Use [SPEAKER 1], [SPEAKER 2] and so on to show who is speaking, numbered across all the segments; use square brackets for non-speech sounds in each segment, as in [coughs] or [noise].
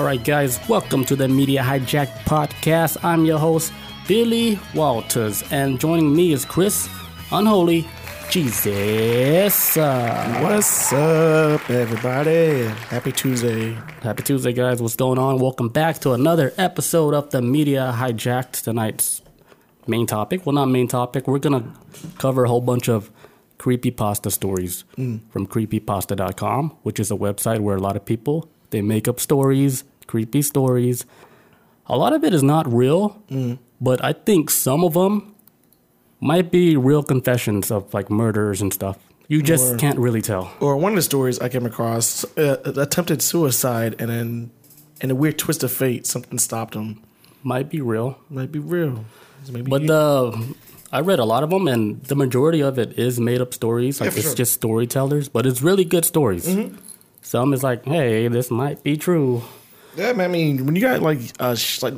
[SPEAKER 1] All right, guys, welcome to the Media Hijack Podcast. I'm your host, Billy Walters, and joining me is Chris Unholy Jesus.
[SPEAKER 2] What's up, everybody? Happy Tuesday.
[SPEAKER 1] happy Tuesday, guys. What's going on? Welcome back to another episode of the Media Hijacked. Tonight's main topic, well, not main topic, we're going to cover a whole bunch of creepypasta stories mm. from creepypasta.com, which is a website where a lot of people they make up stories, creepy stories. A lot of it is not real, but I think some of them might be real confessions of like murders and stuff. You just
[SPEAKER 2] Or-
[SPEAKER 1] can't really tell.
[SPEAKER 2] Or one of the stories I came across uh, attempted suicide, and then in a weird twist of fate, something stopped him.
[SPEAKER 1] Might be real.
[SPEAKER 2] Might be real. Maybe
[SPEAKER 1] But the I read a lot of them, and the majority of it is made up stories. Like
[SPEAKER 2] for
[SPEAKER 1] it's
[SPEAKER 2] sure.
[SPEAKER 1] just storytellers, but it's really good stories. Some is like, hey, this might be true.
[SPEAKER 2] yeah, man, I mean, when you got like, uh, sh- like,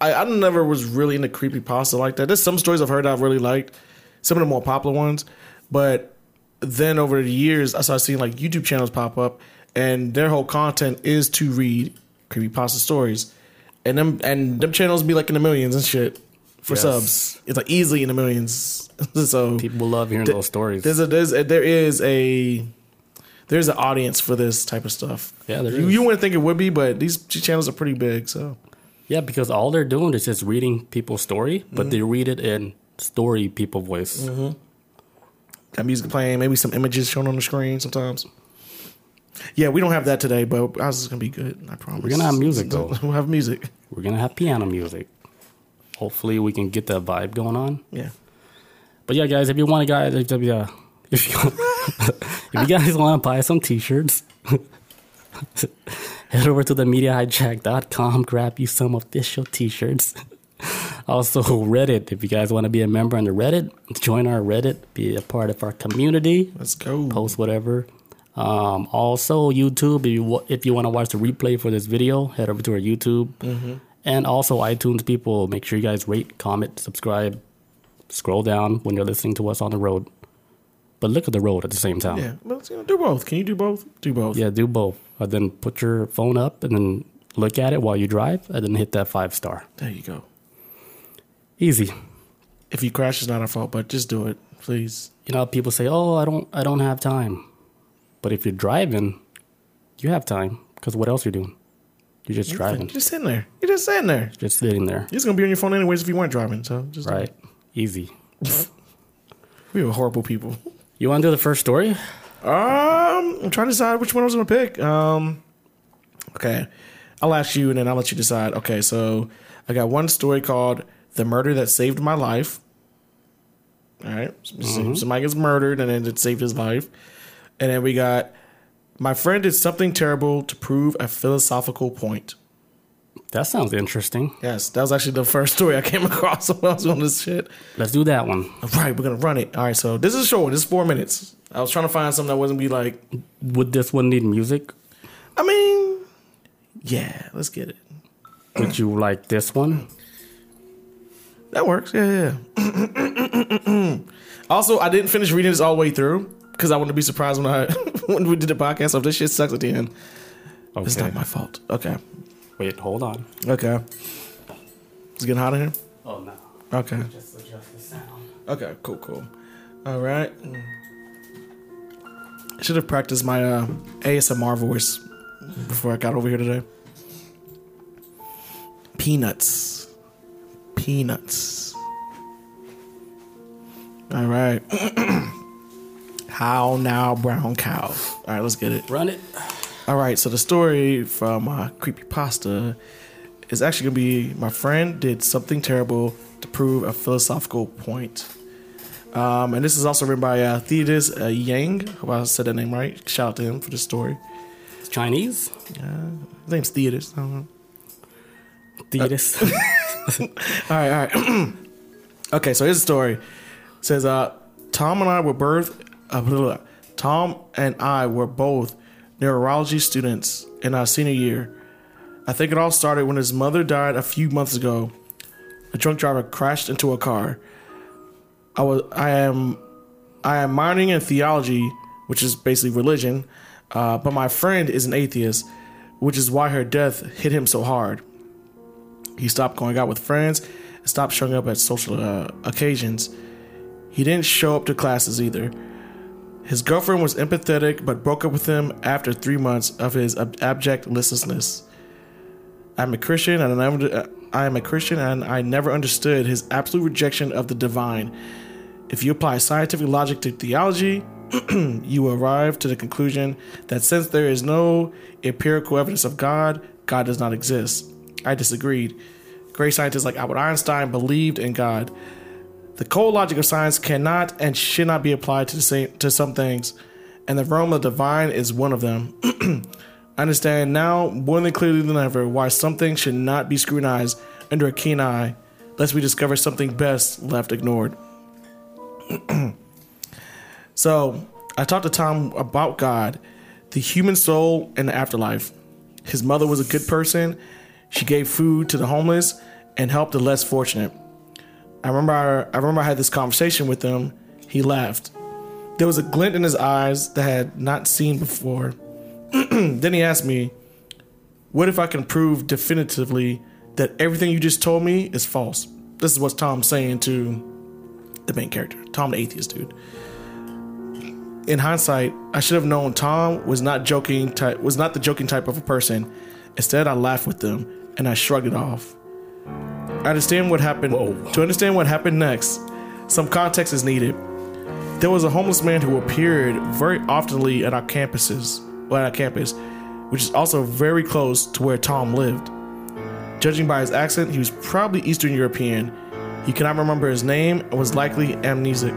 [SPEAKER 2] I, I never was really into creepy pasta like that. There's some stories I've heard I've really liked, some of the more popular ones, but then over the years, I started seeing like YouTube channels pop up, and their whole content is to read creepy pasta stories, and them and them channels be like in the millions and shit for
[SPEAKER 1] Yes.
[SPEAKER 2] subs. It's like easily in the millions. [laughs] so
[SPEAKER 1] People love hearing those stories.
[SPEAKER 2] there's a there's a, there is a there's an audience for this type of stuff.
[SPEAKER 1] Yeah, there
[SPEAKER 2] you,
[SPEAKER 1] is.
[SPEAKER 2] you wouldn't think it would be, but these channels are pretty big. So
[SPEAKER 1] yeah, because all they're doing is just reading people's story, but they read it in story people voice.
[SPEAKER 2] got music playing, maybe some images shown on the screen sometimes. Yeah, we don't have that today, but ours is gonna be good. I promise.
[SPEAKER 1] We're gonna have music, though. [laughs]
[SPEAKER 2] We'll have music.
[SPEAKER 1] We're gonna have piano music. Hopefully, we can get that vibe going on.
[SPEAKER 2] Yeah.
[SPEAKER 1] But yeah, guys, if you want to, guys, if you, uh, if you, [laughs] [laughs] [laughs] if you guys want to buy some t-shirts, [laughs] head over to the mediahijack.com, grab you some official t-shirts. [laughs] Also, Reddit. If you guys want to be a member on the Reddit, join our Reddit, be a part of our community,
[SPEAKER 2] Let's go.
[SPEAKER 1] post whatever. Um, also, YouTube. If you if you want to watch the replay for this video, head over to our YouTube, and also iTunes. People, make sure you guys rate, comment, subscribe, scroll down when you're listening to us on the road. But look at the road at the same time.
[SPEAKER 2] Yeah, well, you know, do both. Can you do both? Do both.
[SPEAKER 1] Yeah, do both. And then put your phone up and then look at it while you drive, and then hit that five star.
[SPEAKER 2] There you go.
[SPEAKER 1] Easy.
[SPEAKER 2] If you crash, it's not our fault, but just do it, please.
[SPEAKER 1] You know, people say, "Oh, I don't, I don't have time," but if you're driving, you have time because what else you're doing? You're just driving,
[SPEAKER 2] You're just sitting there. You're just sitting there.
[SPEAKER 1] just sitting there,
[SPEAKER 2] You're gonna be on your phone anyways if you weren't driving. So just
[SPEAKER 1] right? Easy. [laughs]
[SPEAKER 2] We were horrible people.
[SPEAKER 1] You want to do the first story?
[SPEAKER 2] Um, I'm trying to decide which one I was gonna pick. Um, okay, I'll ask you and then I'll let you decide. Okay, so I got one story called "The Murder That Saved My Life." All right, So- somebody gets murdered and then it saved his life, and then we got my friend did something terrible to prove a philosophical point.
[SPEAKER 1] That sounds interesting.
[SPEAKER 2] Yes, that was actually the first story I came [laughs] across when I was on this shit.
[SPEAKER 1] Let's do that one.
[SPEAKER 2] All right, we're gonna run it. All right, so this is short. This is four minutes. I was trying to find something that wasn't be like
[SPEAKER 1] Would this one need music?
[SPEAKER 2] I mean, yeah, let's get it.
[SPEAKER 1] Would you like this one?
[SPEAKER 2] That works. Yeah, yeah. [clears throat] also, I didn't finish reading this all the way through because I to be surprised when I [laughs] when we did the podcast. So if this shit sucks at the end, it's not my fault. Okay,
[SPEAKER 1] Wait, hold on.
[SPEAKER 2] okay. It's getting hot in here.
[SPEAKER 1] Oh no.
[SPEAKER 2] Okay,
[SPEAKER 1] Just adjust the sound.
[SPEAKER 2] okay, cool, cool. All right. I should have practiced my uh, ASMR voice before I got over here today. Peanuts. Peanuts. All right. [clears throat] How now, brown cow? All right, let's get it.
[SPEAKER 1] Run it.
[SPEAKER 2] All right, so the story from uh, Creepypasta is actually gonna be my friend did something terrible to prove a philosophical point. Um, and this is also written by uh, Theodis uh, Yang. Hope I said that name right. Shout out to him for the story.
[SPEAKER 1] It's Chinese.
[SPEAKER 2] His name's Theodis. Know.
[SPEAKER 1] Thetis. [laughs]
[SPEAKER 2] All right, all right. [clears throat] okay, so here's the story. It says, uh, Tom and I were both, uh, blah, blah, blah. Tom and I were both neurology students in our senior year. I think it all started when his mother died a few months ago. A drunk driver crashed into a car. I was, I am, I am minoring in theology, which is basically religion. Uh, but my friend is an atheist. which is why her death hit him so hard. He stopped going out with friends and stopped showing up at social uh, occasions. He didn't show up to classes either. His girlfriend was empathetic but broke up with him after three months of his ab- abject listlessness. I'm a Christian and I never, uh, I am a Christian and I never understood his absolute rejection of the divine. If you apply scientific logic to theology, [clears throat] you arrive to the conclusion that since there is no empirical evidence of God, God does not exist. I disagreed. Great scientists like Albert Einstein believed in God. The cold logic of science cannot and should not be applied to same, to some things, and the realm of the divine is one of them. I [clears throat] understand now more than clearly than ever why something should not be scrutinized under a keen eye, lest we discover something best left ignored. [clears throat] so, I talked to Tom about God, the human soul, and the afterlife. His mother was a good person. She gave food to the homeless and helped the less fortunate. I remember I, I remember I had this conversation with him. He laughed. There was a glint in his eyes that I had not seen before. [clears throat] then he asked me, What if I can prove definitively that everything you just told me is false? This is what Tom's saying to the main character, Tom the atheist dude. In hindsight, I should have known Tom was not joking type was not the joking type of a person. Instead, I laughed with them and I shrugged it off. Understand what happened.
[SPEAKER 1] Whoa.
[SPEAKER 2] To understand what happened next, some context is needed. There was a homeless man who appeared very oftenly at our campuses, well, at our campus, which is also very close to where Tom lived. Judging by his accent, he was probably Eastern European. He could not remember his name and was likely amnesic.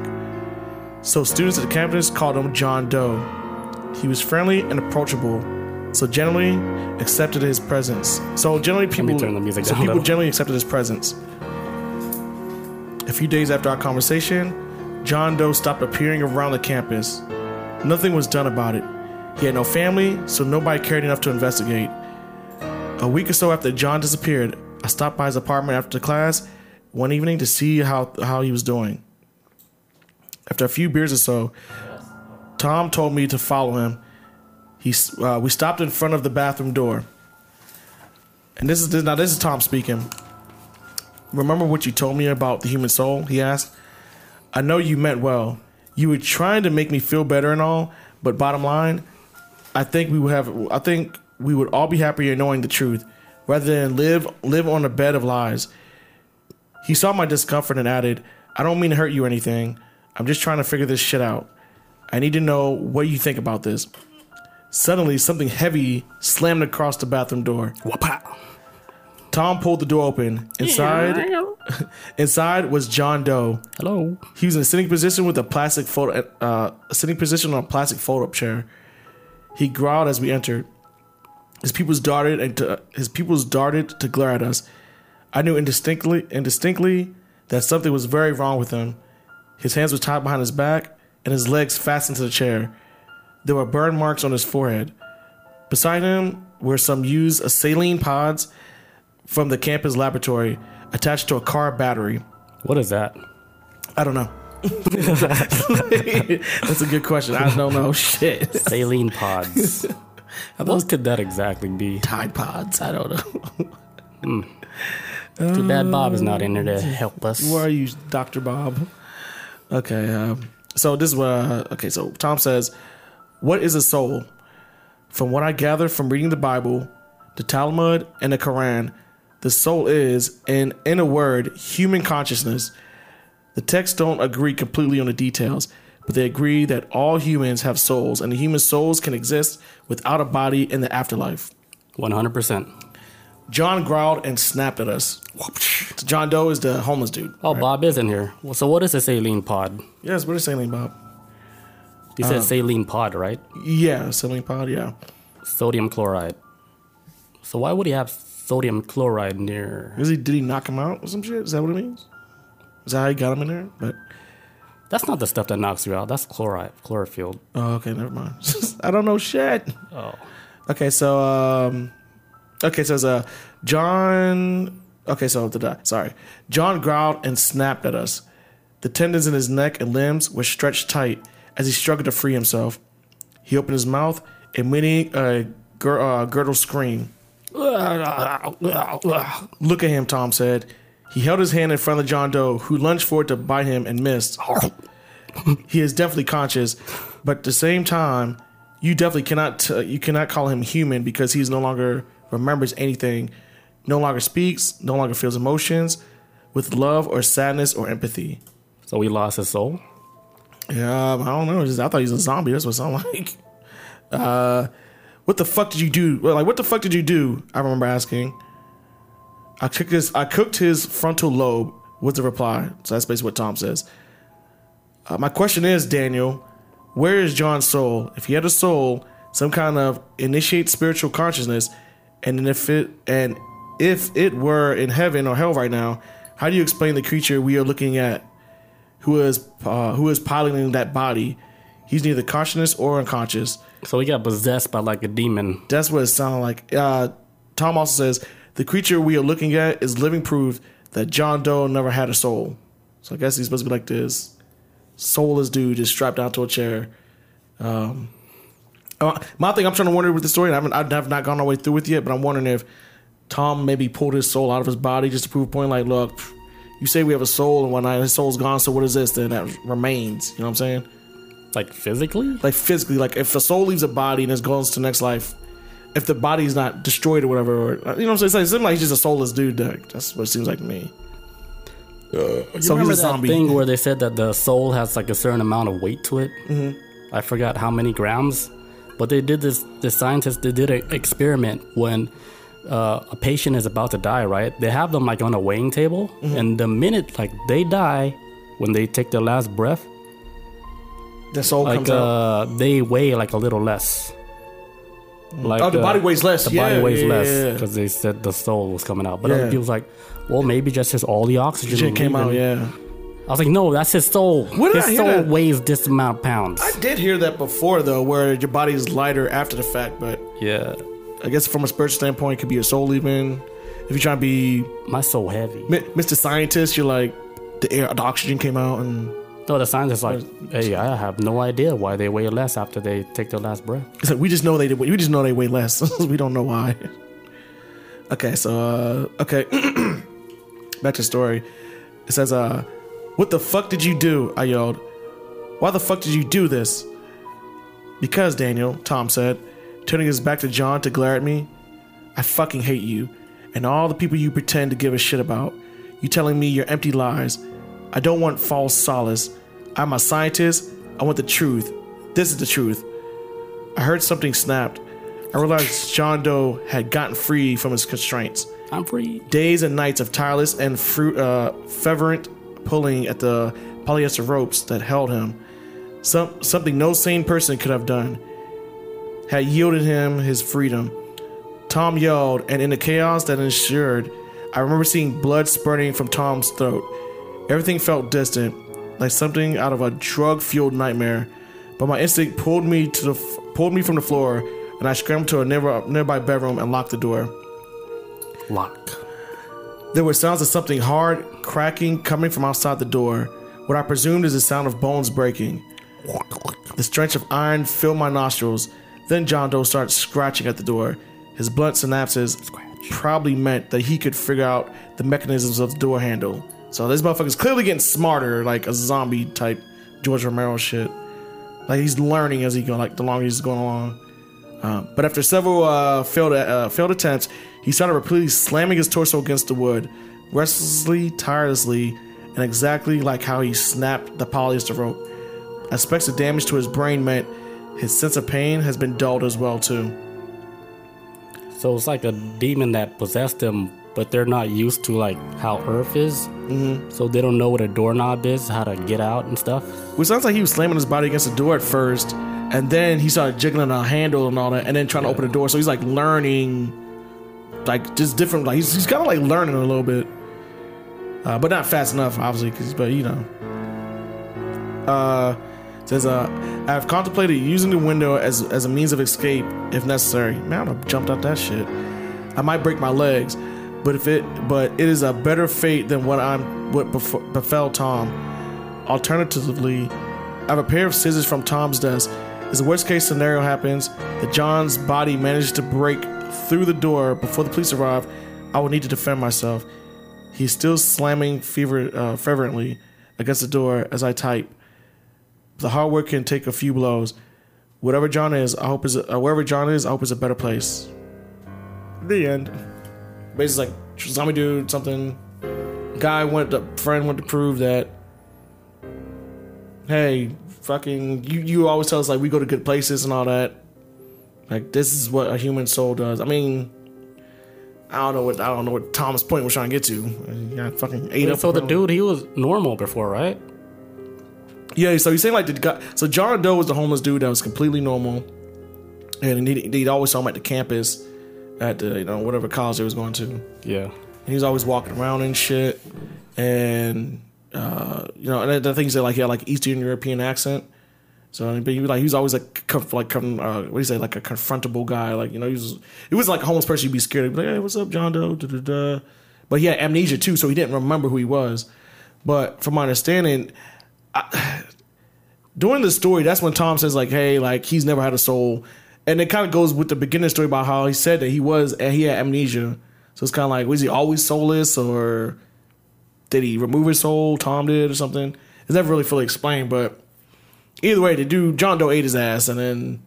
[SPEAKER 2] So students at the campus called him John Doe. He was friendly and approachable, so generally accepted his presence. So generally people,
[SPEAKER 1] turn the music
[SPEAKER 2] so
[SPEAKER 1] down,
[SPEAKER 2] people
[SPEAKER 1] though.
[SPEAKER 2] generally accepted his presence. A few days after our conversation, John Doe stopped appearing around the campus. Nothing was done about it. He had no family, so nobody cared enough to investigate. A week or so after John disappeared, I stopped by his apartment after the class one evening to see how, how he was doing. After a few beers or so, Tom told me to follow him. He, uh, we stopped in front of the bathroom door. And this is this, now this is Tom speaking. Remember what you told me about the human soul? He asked. I know you meant well. You were trying to make me feel better and all, but bottom line, I think we would have. I think we would all be happier knowing the truth, rather than live live on a bed of lies. He saw my discomfort and added, "I don't mean to hurt you or anything. I'm just trying to figure this shit out. I need to know what you think about this." Suddenly, something heavy slammed across the bathroom door.
[SPEAKER 1] Wapa.
[SPEAKER 2] Tom pulled the door open. Inside, [laughs] inside was John Doe.
[SPEAKER 1] Hello.
[SPEAKER 2] He was in a sitting position with a plastic photo, uh, a sitting position on a plastic fold-up chair. He growled as we entered. His pupils darted and to, his pupils darted to glare at us. I knew indistinctly, indistinctly that something was very wrong with him. His hands were tied behind his back and his legs fastened to the chair. There were burn marks on his forehead. Beside him were some used saline pods from the campus laboratory attached to a car battery.
[SPEAKER 1] What is that?
[SPEAKER 2] I don't know. [laughs] That's a good question. I don't know. [laughs] Shit.
[SPEAKER 1] Saline pods. what could that exactly be?
[SPEAKER 2] Tide Pods. I don't know.
[SPEAKER 1] Too bad Bob is not in there to help us.
[SPEAKER 2] Where are you, Dr. Bob? Okay. Um, so this is what. Uh, okay. So Tom says, "What is a soul?" From what I gather from reading the Bible, the Talmud, and the Quran, the soul is, in in a word, human consciousness. The texts don't agree completely on the details, but they agree that all humans have souls, and the human souls can exist without a body in the afterlife.
[SPEAKER 1] 100%.
[SPEAKER 2] John growled and snapped at us. John Doe is the homeless dude.
[SPEAKER 1] Oh, Bob is in here. Well, so what is a saline pod?
[SPEAKER 2] Yes, what is saline Bob?
[SPEAKER 1] You said saline pod, right?
[SPEAKER 2] Yeah, saline pod. Yeah,
[SPEAKER 1] Sodium chloride. So why would he have sodium chloride near?
[SPEAKER 2] is he? Did he knock him out or some shit? Is that what it means? Is that how he got him in there? But
[SPEAKER 1] That's not the stuff that knocks you out. That's chloride, chlorophyll.
[SPEAKER 2] oh, okay, never mind. [laughs] I don't know shit.
[SPEAKER 1] Oh.
[SPEAKER 2] Okay, so um, okay, so uh, John. Okay, so da-da, sorry, John growled and snapped at us. The tendons in his neck and limbs were stretched tight as he struggled to free himself. He opened his mouth, emitting a Ger- uh, Gertle's scream. Look at him, Tom said. He held his hand in front of John Doe, who lunged forward to bite him and missed. he is definitely conscious, but at the same time, you definitely cannot t- you cannot call him human because he's no longer remembers anything, no longer speaks, no longer feels emotions with love or sadness or empathy.
[SPEAKER 1] So he lost his soul.
[SPEAKER 2] Yeah, I don't know. Just, I thought he was a zombie. That's what it sounded [laughs] like. Uh, what the fuck did you do? Like, what the fuck did you do? I remember asking. I cooked his. I cooked his frontal lobe. Was the reply? So that's basically what Tom says. Uh, my question is, Daniel, where is John's soul? If he had a soul, some kind of initiate spiritual consciousness, and if it and if it were in heaven or hell right now, how do you explain the creature we are looking at, who is uh, who is piloting that body? He's neither conscious or unconscious.
[SPEAKER 1] So he got possessed by like a demon.
[SPEAKER 2] That's what it sounded like. Uh, Tom also says the creature we are looking at is living proof that John Doe never had a soul. So I guess he's supposed to be like this soulless dude just strapped down to a chair. Um, uh, my thing, I'm trying to wonder with the story, and I haven't, I have not gone all the way through with it yet, but I'm wondering if Tom maybe pulled his soul out of his body just to prove a point. Like, look, you say we have a soul and whatnot, his soul's gone, so what is this then that remains? You know what I'm saying?
[SPEAKER 1] Like physically?
[SPEAKER 2] like physically like if the soul leaves a body and it goes to the next life if the body's not destroyed or whatever or, you know what i'm saying it's like, it seems like he's just a soulless dude like, that's what it seems like to me
[SPEAKER 1] You
[SPEAKER 2] so
[SPEAKER 1] remember
[SPEAKER 2] he's a
[SPEAKER 1] that
[SPEAKER 2] zombie
[SPEAKER 1] thing where they said that the soul has like a certain amount of weight to it? Mm-hmm. I forgot how many grams, but they did this. The scientists they did an experiment when uh, a patient is about to die. Right? They have them like on a weighing table,
[SPEAKER 2] Mm-hmm.
[SPEAKER 1] and the minute like they die, when they take their last breath,
[SPEAKER 2] the soul
[SPEAKER 1] like
[SPEAKER 2] comes out
[SPEAKER 1] uh, they weigh like a little less. Like
[SPEAKER 2] oh the
[SPEAKER 1] uh,
[SPEAKER 2] body weighs less
[SPEAKER 1] the
[SPEAKER 2] yeah,
[SPEAKER 1] body weighs
[SPEAKER 2] yeah,
[SPEAKER 1] less
[SPEAKER 2] yeah, yeah.
[SPEAKER 1] because they said the soul was coming out. But
[SPEAKER 2] Yeah.
[SPEAKER 1] other people's like, well, maybe just his all the oxygen
[SPEAKER 2] shit came out yeah
[SPEAKER 1] I was like, no, that's his soul.
[SPEAKER 2] Where did
[SPEAKER 1] his
[SPEAKER 2] I hear
[SPEAKER 1] soul
[SPEAKER 2] that?
[SPEAKER 1] weighs this amount of pounds.
[SPEAKER 2] i did hear that before though where your body is lighter after the fact but
[SPEAKER 1] yeah,
[SPEAKER 2] i guess from a spiritual standpoint it could be your soul leaving if you're trying to be
[SPEAKER 1] my soul heavy.
[SPEAKER 2] Mr scientist you're like the air the oxygen came out and
[SPEAKER 1] No, the scientist like, hey, I have no idea why they weigh less after they take their last breath.
[SPEAKER 2] It's like we just know they we just know they weigh less. [laughs] we don't know why. Okay, so uh, okay, [clears throat] back to the story. It says, uh, "What the fuck did you do?" I yelled. "Why the fuck did you do this?" Because Daniel, Tom said, turning his back to John to glare at me. I fucking hate you, and all the people you pretend to give a shit about. You telling me your empty lies. I don't want false solace. I'm a scientist. I want the truth. This is the truth. I heard something snapped. I realized John Doe had gotten free from his constraints.
[SPEAKER 1] I'm free.
[SPEAKER 2] Days and nights of tireless and fruit, uh, fervent pulling at the polyester ropes that held him. Some, something no sane person could have done. Had yielded him his freedom. Tom yelled, and in the chaos that ensued, I remember seeing blood spurting from Tom's throat. Everything felt distant, like something out of a drug-fueled nightmare. But my instinct pulled me to the f- pulled me from the floor, and I scrambled to a nearby, nearby bedroom and locked the door.
[SPEAKER 1] Lock.
[SPEAKER 2] There were sounds of something hard cracking coming from outside the door. What I presumed is the sound of bones breaking. The stench of iron filled my nostrils. Then John Doe starts scratching at the door. His blunt synapses probably meant that he could figure out the mechanisms of the door handle. So this motherfucker's clearly getting smarter, like a zombie type George Romero shit. Like he's learning as he go, like the longer he's going along. Um, but after several uh, failed uh, failed attempts, he started repeatedly slamming his torso against the wood, restlessly, tirelessly, and exactly like how he snapped the polyester rope. Aspects of damage to his brain meant his sense of pain has been dulled as well too.
[SPEAKER 1] So it's like a demon that possessed them, but they're not used to like how Earth is. Mm-hmm. So they don't know what a doorknob is, how to get out and stuff.
[SPEAKER 2] Which sounds like he was slamming his body against the door at first, and then he started jiggling a handle and all that, and then trying to open the door. So he's like learning, like just different. Like he's, he's kind of like learning a little bit, uh, but not fast enough, obviously. Cause, but you know, uh, says uh, I've contemplated using the window as as a means of escape if necessary. Man, I would have jumped out that shit. I might break my legs, but if it, but it is a better fate than what I'm what bef- befell Tom. Alternatively, I have a pair of scissors from Tom's desk. As the worst case scenario happens, that John's body manages to break through the door before the police arrive, I will need to defend myself. He's still slamming fever, uh, fervently against the door as I type. The hard work can take a few blows. Whatever John is, I hope is uh, wherever John is, I hope is a better place. The end. Basically, like zombie dude, something. Guy went, to, friend went to prove that. Hey, fucking, you you always tell us like we go to good places and all that. Like this is what a human soul does. I mean, I don't know what I don't know what Thomas Point was trying to get to. Yeah, fucking ate
[SPEAKER 1] Wait,
[SPEAKER 2] up.
[SPEAKER 1] so the dude, he was normal before, right?
[SPEAKER 2] Yeah, so he's saying like the guy. So John Doe was the homeless dude that was completely normal, and he he'd always saw him at the campus, at the you know whatever college he was going to.
[SPEAKER 1] Yeah, And
[SPEAKER 2] he was always walking around and shit, and uh, you know, and the things that like he had like Eastern European accent. So, but he was like he was always like conf- like uh, what do you say like a confrontable guy. Like you know he was it was like a homeless person you'd be scared. He'd be like, hey, what's up, John Doe? Da, da, da. But he had amnesia too, so he didn't remember who he was. But from my understanding, I, [sighs] during the story, that's when Tom says like, "Hey, like he's never had a soul," and it kind of goes with the beginning story about how he said that he was and he had amnesia. So it's kind of like, was he always soulless, or did he remove his soul? Tom did, or something. It's never really fully explained, but either way, the dude John Doe ate his ass, and then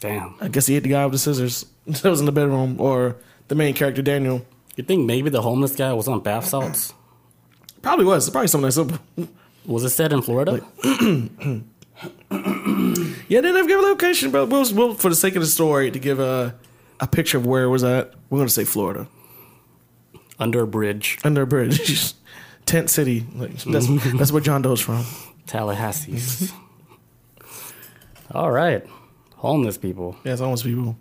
[SPEAKER 1] Damn.
[SPEAKER 2] I guess he hit the guy with the scissors [laughs] that was in the bedroom, or the main character Daniel.
[SPEAKER 1] You think maybe the homeless guy was on bath salts?
[SPEAKER 2] Probably was. Probably something that simple. [laughs]
[SPEAKER 1] Was it set in Florida? [clears throat]
[SPEAKER 2] Yeah, they never give a location, but we'll, we'll for the sake of the story to give a a picture of where it was at. We're gonna say Florida,
[SPEAKER 1] Under a bridge,
[SPEAKER 2] under a bridge, [laughs] tent city. Like, that's [laughs] that's where John Doe's from.
[SPEAKER 1] Tallahassee. [laughs] All right. Homeless people.
[SPEAKER 2] Yeah, it's almost people.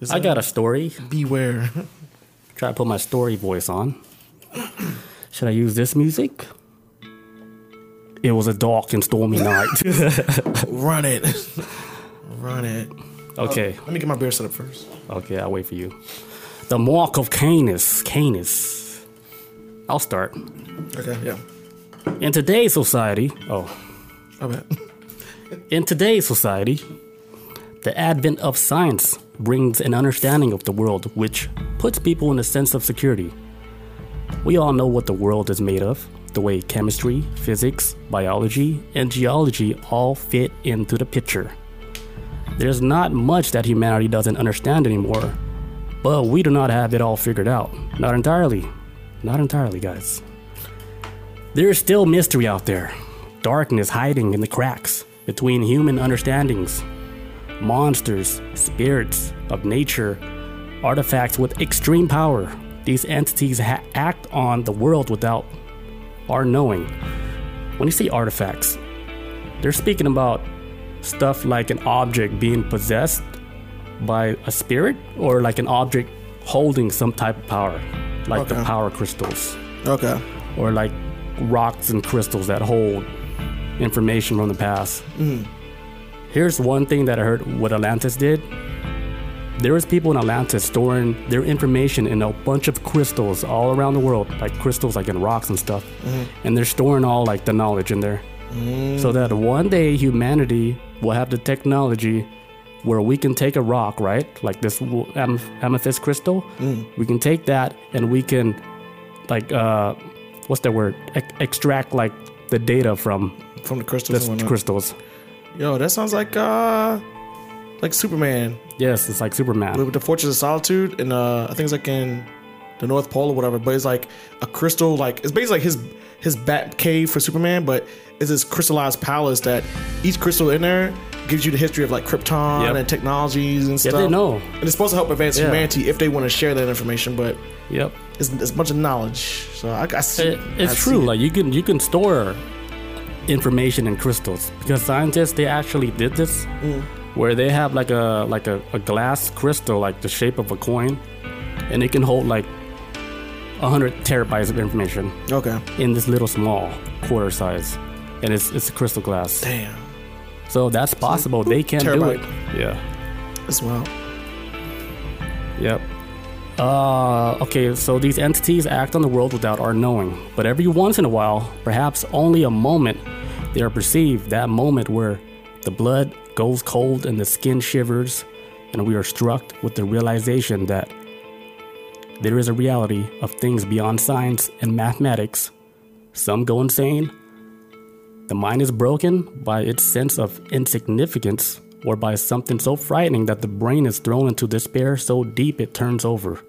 [SPEAKER 2] It's
[SPEAKER 1] I got a story.
[SPEAKER 2] beware.
[SPEAKER 1] Try to put my story voice on. Should I use this music? It was a dark and stormy night. [laughs]
[SPEAKER 2] Run it, run it.
[SPEAKER 1] okay,
[SPEAKER 2] Let me get my beer set up first.
[SPEAKER 1] okay, I'll wait for you. The mark of Canis. Canis. I'll start.
[SPEAKER 2] Okay, yeah.
[SPEAKER 1] In today's society, oh,
[SPEAKER 2] I bet.
[SPEAKER 1] in today's society, the advent of science brings an understanding of the world which puts people in a sense of security. We all know what the world is made of, the way chemistry, physics, biology, and geology all fit into the picture. There's not much that humanity doesn't understand anymore, but we do not have it all figured out. Not entirely. Not entirely, guys. There is still mystery out there, darkness hiding in the cracks between human understandings. Monsters, spirits of nature, artifacts with extreme power. These entities ha- act on the world without our knowing. When you say artifacts, they're speaking about stuff like an object being possessed by a spirit or like an object holding some type of power, like the power crystals
[SPEAKER 2] Okay.
[SPEAKER 1] or like rocks and crystals that hold information from the past. Mm-hmm. Here's one thing that I heard what Atlantis did. There was people in Atlantis storing their information in a bunch of crystals all around the world, like crystals like in rocks and stuff. And they're storing all like the knowledge in there. So that one day humanity will have the technology where we can take a rock, right? Like this am- amethyst crystal. We can take that and we can like uh what's that word Ex- extract like the data from
[SPEAKER 2] From the crystals
[SPEAKER 1] the crystals
[SPEAKER 2] Yo, that sounds like uh like Superman
[SPEAKER 1] yes it's like superman
[SPEAKER 2] with the Fortress of Solitude and uh I think it's like in the North Pole or whatever, but it's like a crystal like it's basically like his his bat cave for Superman, but it's this crystallized palace that each crystal in there gives you the history of like Krypton
[SPEAKER 1] Yep.
[SPEAKER 2] and technologies and stuff.
[SPEAKER 1] yeah they know
[SPEAKER 2] And it's supposed to help advance
[SPEAKER 1] Yeah.
[SPEAKER 2] humanity if they want to share that information, but
[SPEAKER 1] yep
[SPEAKER 2] it's, it's a bunch of knowledge. So I, I see.
[SPEAKER 1] It- it's
[SPEAKER 2] I see
[SPEAKER 1] true
[SPEAKER 2] it.
[SPEAKER 1] like you can you can store information in crystals because scientists they actually did this
[SPEAKER 2] Mm.
[SPEAKER 1] Where they have like a like a, a glass crystal like the shape of a coin and it can hold like 100 terabytes of information
[SPEAKER 2] okay.
[SPEAKER 1] in this little small quarter size and it's it's crystal glass
[SPEAKER 2] Damn.
[SPEAKER 1] so that's possible they can do it yeah
[SPEAKER 2] As well.
[SPEAKER 1] Yep. Uh, okay, so these entities act on the world without our knowing. But every once in a while, perhaps only a moment, they are perceived that moment where the blood goes cold and the skin shivers, and we are struck with the realization that there is a reality of things beyond science and mathematics. Some go insane. The mind is broken by its sense of insignificance or by something so frightening that the brain is thrown into despair so deep it turns over,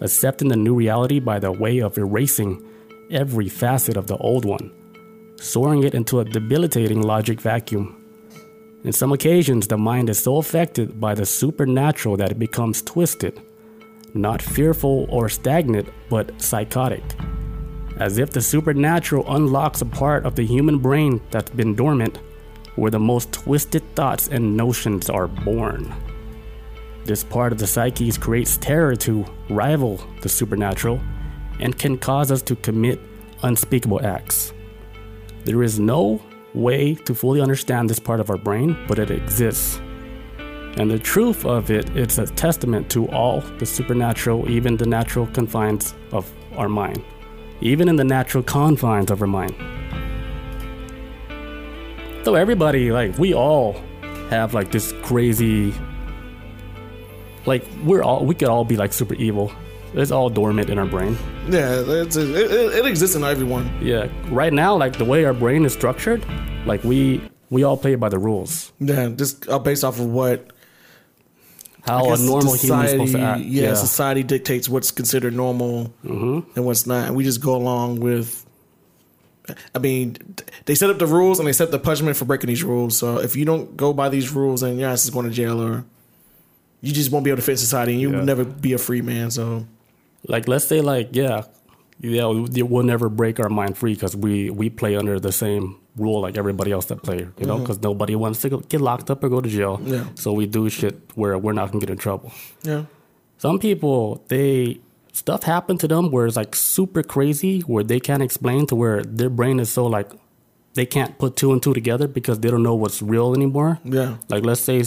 [SPEAKER 1] accepting the new reality by the way of erasing every facet of the old one, soaring it into a debilitating logic vacuum. In some occasions, the mind is so affected by the supernatural that it becomes twisted, not fearful or stagnant, but psychotic. As if the supernatural unlocks a part of the human brain that's been dormant, where the most twisted thoughts and notions are born. This part of the psyche creates terror to rival the supernatural and can cause us to commit unspeakable acts. There is no way to fully understand this part of our brain, but it exists. And the truth of it, it's a testament to all the supernatural, even the natural confines of our mind, even in the natural confines of our mind. So everybody, like, we all have like this crazy, like, we're all, we could all be like super evil. It's all dormant in our brain.
[SPEAKER 2] Yeah, it, it, exists in everyone.
[SPEAKER 1] Yeah, right now, like the way our brain is structured, like we we all play by the rules.
[SPEAKER 2] Yeah, just uh, based off of what
[SPEAKER 1] How a normal human is
[SPEAKER 2] society,
[SPEAKER 1] supposed to act.
[SPEAKER 2] Yeah, society dictates what's considered normal
[SPEAKER 1] Mm-hmm.
[SPEAKER 2] and what's not, and we just go along with. I mean, they set up the rules and they set the punishment for breaking these rules. So if you don't go by these rules, then your ass is going to jail, or you just won't be able to fit society, and you
[SPEAKER 1] Yeah.
[SPEAKER 2] will never be a free man. So
[SPEAKER 1] like let's say like yeah yeah we- we'll never break our mind free because we we play under the same rule like everybody else that play you know because nobody wants to get locked up or go to jail.
[SPEAKER 2] Mm-hmm. Yeah.
[SPEAKER 1] so we do shit where we're not gonna get in trouble.
[SPEAKER 2] Yeah,
[SPEAKER 1] some people they stuff happened to them where it's like super crazy where they can't explain to where their brain is so like they can't put two and two together because they don't know what's real anymore.
[SPEAKER 2] Yeah,
[SPEAKER 1] like let's say,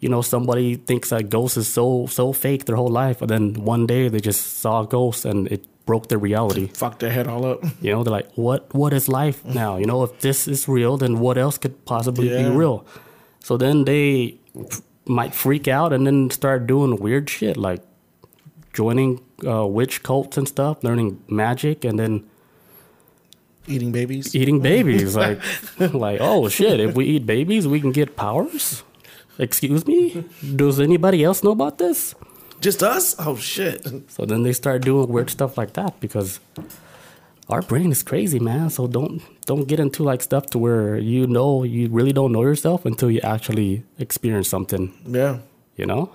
[SPEAKER 1] you know, somebody thinks that ghosts is so so fake their whole life, and then one day they just saw a ghost and it broke their reality.
[SPEAKER 2] fuck their head all up. [laughs]
[SPEAKER 1] You know, they're like, what What is life now? You know, if this is real, then what else could possibly
[SPEAKER 2] Yeah.
[SPEAKER 1] be real? So then they might freak out and then start doing weird shit like joining uh, witch cults and stuff, learning magic, and then
[SPEAKER 2] Eating babies.
[SPEAKER 1] eating [laughs] babies. like, [laughs] like oh shit! If we eat babies, we can get powers. Excuse me? Does anybody else know about this?
[SPEAKER 2] Just us? Oh shit.
[SPEAKER 1] So then they start doing weird stuff like that because our brain is crazy, man. So don't don't get into like stuff to where you know you really don't know yourself until you actually experience something.
[SPEAKER 2] Yeah.
[SPEAKER 1] You know,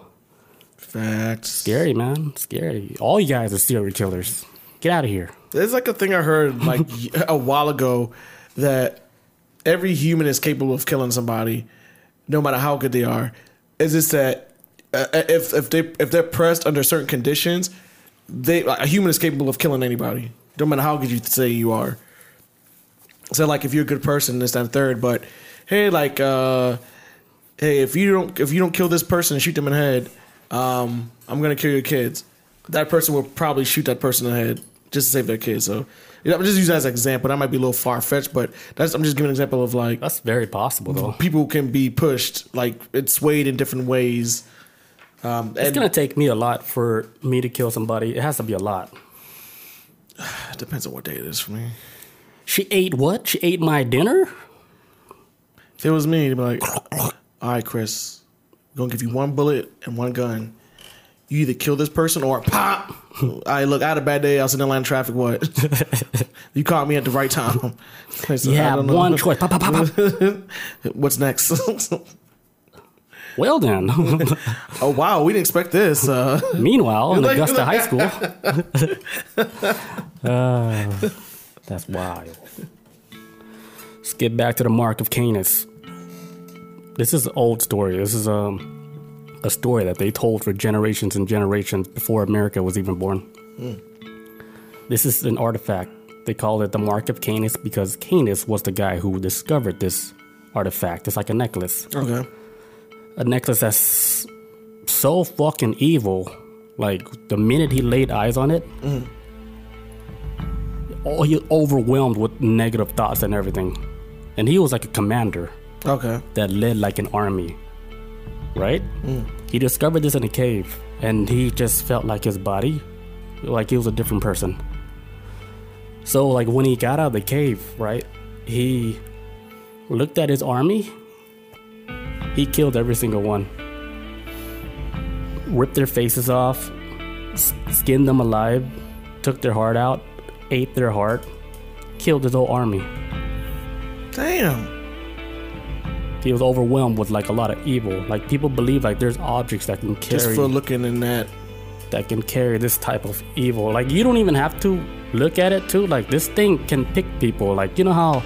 [SPEAKER 2] Facts.
[SPEAKER 1] scary, man, scary. All you guys are serial killers. Get out of here.
[SPEAKER 2] There's like a thing I heard like [laughs] a while ago that every human is capable of killing somebody, no matter how good they are. It's just that uh, if if they if they're pressed under certain conditions, they like, a human is capable of killing anybody, no matter how good you say you are. So like if you're a good person, this that and third, but hey, like uh, hey, if you don't if you don't kill this person and shoot them in the head, um, I'm gonna kill your kids. That person will probably shoot that person in the head just to save their kids. So I'm just using that as an example. That might be a little far fetched, but that's I'm just giving an example of like
[SPEAKER 1] That's very possible, though.
[SPEAKER 2] people can be pushed, like it's swayed in different ways. Um,
[SPEAKER 1] It's gonna take me a lot for me to kill somebody. It has to be a lot.
[SPEAKER 2] it [sighs] depends on what day it is for me.
[SPEAKER 1] She ate what? She ate my dinner?
[SPEAKER 2] If it was me, it'd be like, all right, Chris, we're gonna give you one bullet and one gun. You either kill this person or pop. [laughs] I look, I had a bad day. I was in Atlanta traffic. What? [laughs] you caught me at the right time. [laughs] I said,
[SPEAKER 1] You
[SPEAKER 2] I don't know.
[SPEAKER 1] one choice. Pop, pop, pop, pop.
[SPEAKER 2] What's next?
[SPEAKER 1] Well then.
[SPEAKER 2] oh wow, we didn't expect this. Uh,
[SPEAKER 1] Meanwhile, in
[SPEAKER 2] Like-
[SPEAKER 1] Augusta High School. Ah, that's wild. Let's get back to the mark of Canis. This is an old story. This is um, a story that they told for generations and generations before America was even born. This is an artifact. They call it the mark of Canis because Canis was the guy who discovered this artifact. It's like a necklace
[SPEAKER 2] okay.
[SPEAKER 1] a necklace that's so fucking evil. Like the minute he laid eyes on it, oh, he overwhelmed with negative thoughts and everything. And he was like a commander.
[SPEAKER 2] Okay.
[SPEAKER 1] that led like an army, right?
[SPEAKER 2] Mm.
[SPEAKER 1] He discovered this in a cave, and he just felt like his body, like he was a different person. So, like when he got out of the cave, right, he looked at his army. He killed every single one, ripped their faces off, skinned them alive, took their heart out, ate their heart, killed his whole army.
[SPEAKER 2] Damn.
[SPEAKER 1] He was overwhelmed with like a lot of evil. Like people believe like there's objects that can carry Just
[SPEAKER 2] for looking in that.
[SPEAKER 1] that can carry this type of evil. Like you don't even have to look at it too. Like this thing can pick people. Like you know how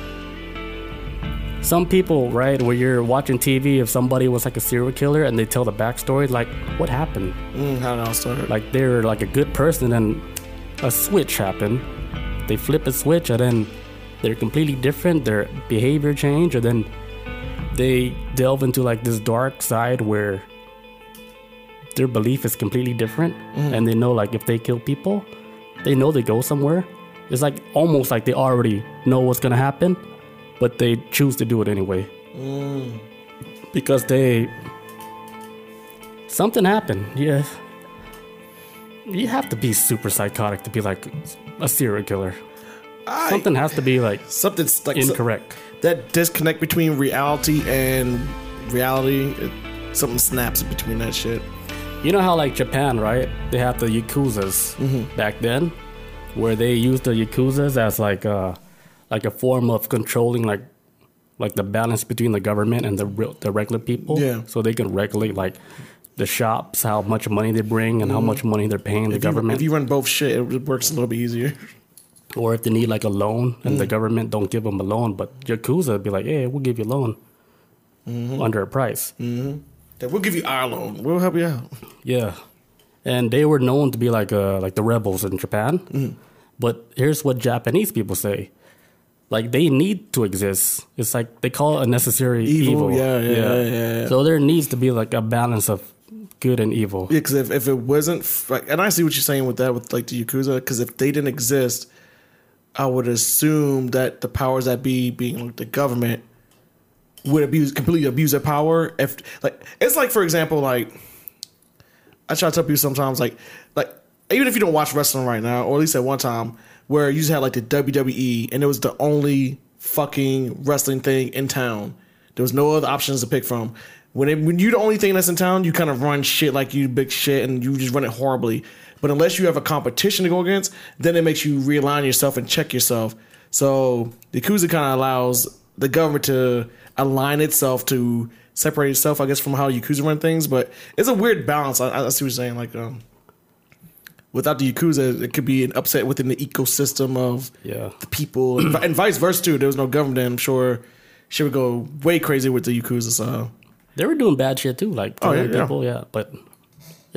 [SPEAKER 1] some people, right, where you're watching TV, if somebody was like a serial killer and they tell the backstory, like what happened?
[SPEAKER 2] Mm, how did I start?
[SPEAKER 1] Like they're like a good person and a switch happened. They flip a switch and then they're completely different. Their behavior change, and then they delve into like this dark side where their belief is completely different, mm. and they know like if they kill people, they know they go somewhere. It's like almost like they already know what's gonna happen, but they choose to do it anyway mm. because they something happened. Yeah, you have to be super psychotic to be like a serial killer.
[SPEAKER 2] I-
[SPEAKER 1] Something has to be like
[SPEAKER 2] something's like
[SPEAKER 1] incorrect.
[SPEAKER 2] That disconnect between reality and reality. It, something snaps between that shit.
[SPEAKER 1] You know how like Japan, right? They have the yakuzas mm-hmm. back then, where they use the yakuzas as like a like a form of controlling like like the balance between the government and the real, the regular people.
[SPEAKER 2] Yeah.
[SPEAKER 1] So they can regulate like the shops, how much money they bring, and how mm-hmm. much money they're paying the
[SPEAKER 2] If you,
[SPEAKER 1] government.
[SPEAKER 2] if you run both shit, it works a little bit easier.
[SPEAKER 1] Or if they need like a loan and the mm. government don't give them a loan, but Yakuza would be like, hey, we'll give you a loan mm-hmm. under a price. Mm-hmm.
[SPEAKER 2] Then we'll give you our loan. We'll help you out.
[SPEAKER 1] Yeah, and they were known to be like uh, like the rebels in Japan. Mm. But here's what Japanese people say: like they need to exist. It's like they call it a necessary
[SPEAKER 2] Evil,
[SPEAKER 1] evil.
[SPEAKER 2] yeah, yeah, yeah, yeah.
[SPEAKER 1] So there needs to be like a balance of good and evil.
[SPEAKER 2] Yeah, because if, if it wasn't, like, and I see what you're saying with that, with like the Yakuza, because if they didn't exist, I would assume that the powers that be, being the government, would abuse completely abuse their power. If like, it's like for example, like I try to tell people sometimes, like, like even if you don't watch wrestling right now, or at least at one time, where you just had like the WWE, and it was the only fucking wrestling thing in town. There was no other options to pick from. When it, when you're the only thing that's in town, you kind of run shit like you big shit, and you just run it horribly. But unless you have a competition to go against, then it makes you realign yourself and check yourself. So the Yakuza kind of allows the government to align itself to separate itself, I guess, from how Yakuza run things. But it's a weird balance. I, I see what you're saying. Like, um, without the Yakuza, it could be an upset within the ecosystem of
[SPEAKER 1] Yeah.
[SPEAKER 2] the people, and, and vice versa too. There was no government. then I'm sure she would go way crazy with the Yakuza. So
[SPEAKER 1] They were doing bad shit too, like
[SPEAKER 2] Oh, yeah,
[SPEAKER 1] killing
[SPEAKER 2] yeah.
[SPEAKER 1] people. Yeah, but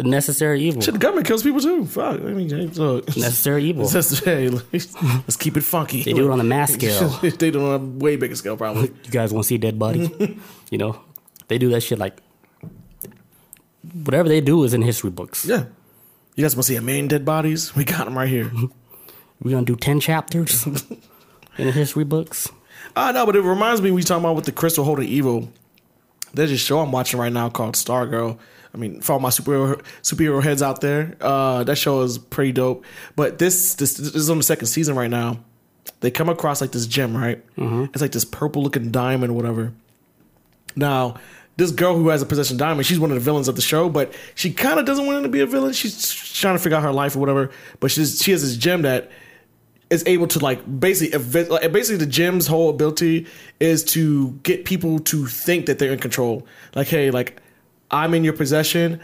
[SPEAKER 1] necessary evil.
[SPEAKER 2] shit, the government kills people too. Fuck. I mean, look.
[SPEAKER 1] necessary evil. [laughs]
[SPEAKER 2] It's just, hey, let's keep it funky.
[SPEAKER 1] They do it on a mass [laughs] scale.
[SPEAKER 2] they do it on a way bigger scale, probably. [laughs]
[SPEAKER 1] you guys want to see a dead body? you know, they do that shit like whatever they do is in history books.
[SPEAKER 2] Yeah. You guys want to see a million dead bodies? We got them right here.
[SPEAKER 1] We're gonna do ten chapters in the history books.
[SPEAKER 2] Ah, I know, but it reminds me we talking about with the crystal holding evil. There's a show I'm watching right now called Stargirl. I mean, for all my superhero superhero heads out there, uh, that show is pretty dope. But this, this this is on the second season right now. They come across like this gem, right? It's like this purple looking diamond, or whatever. Now, this girl who has a possession diamond, she's one of the villains of the show, but she kind of doesn't want to be a villain. She's trying to figure out her life or whatever. But she's she has this gem that is able to like basically basically the gem's whole ability is to get people to think that they're in control. Like, hey, like I'm in your possession.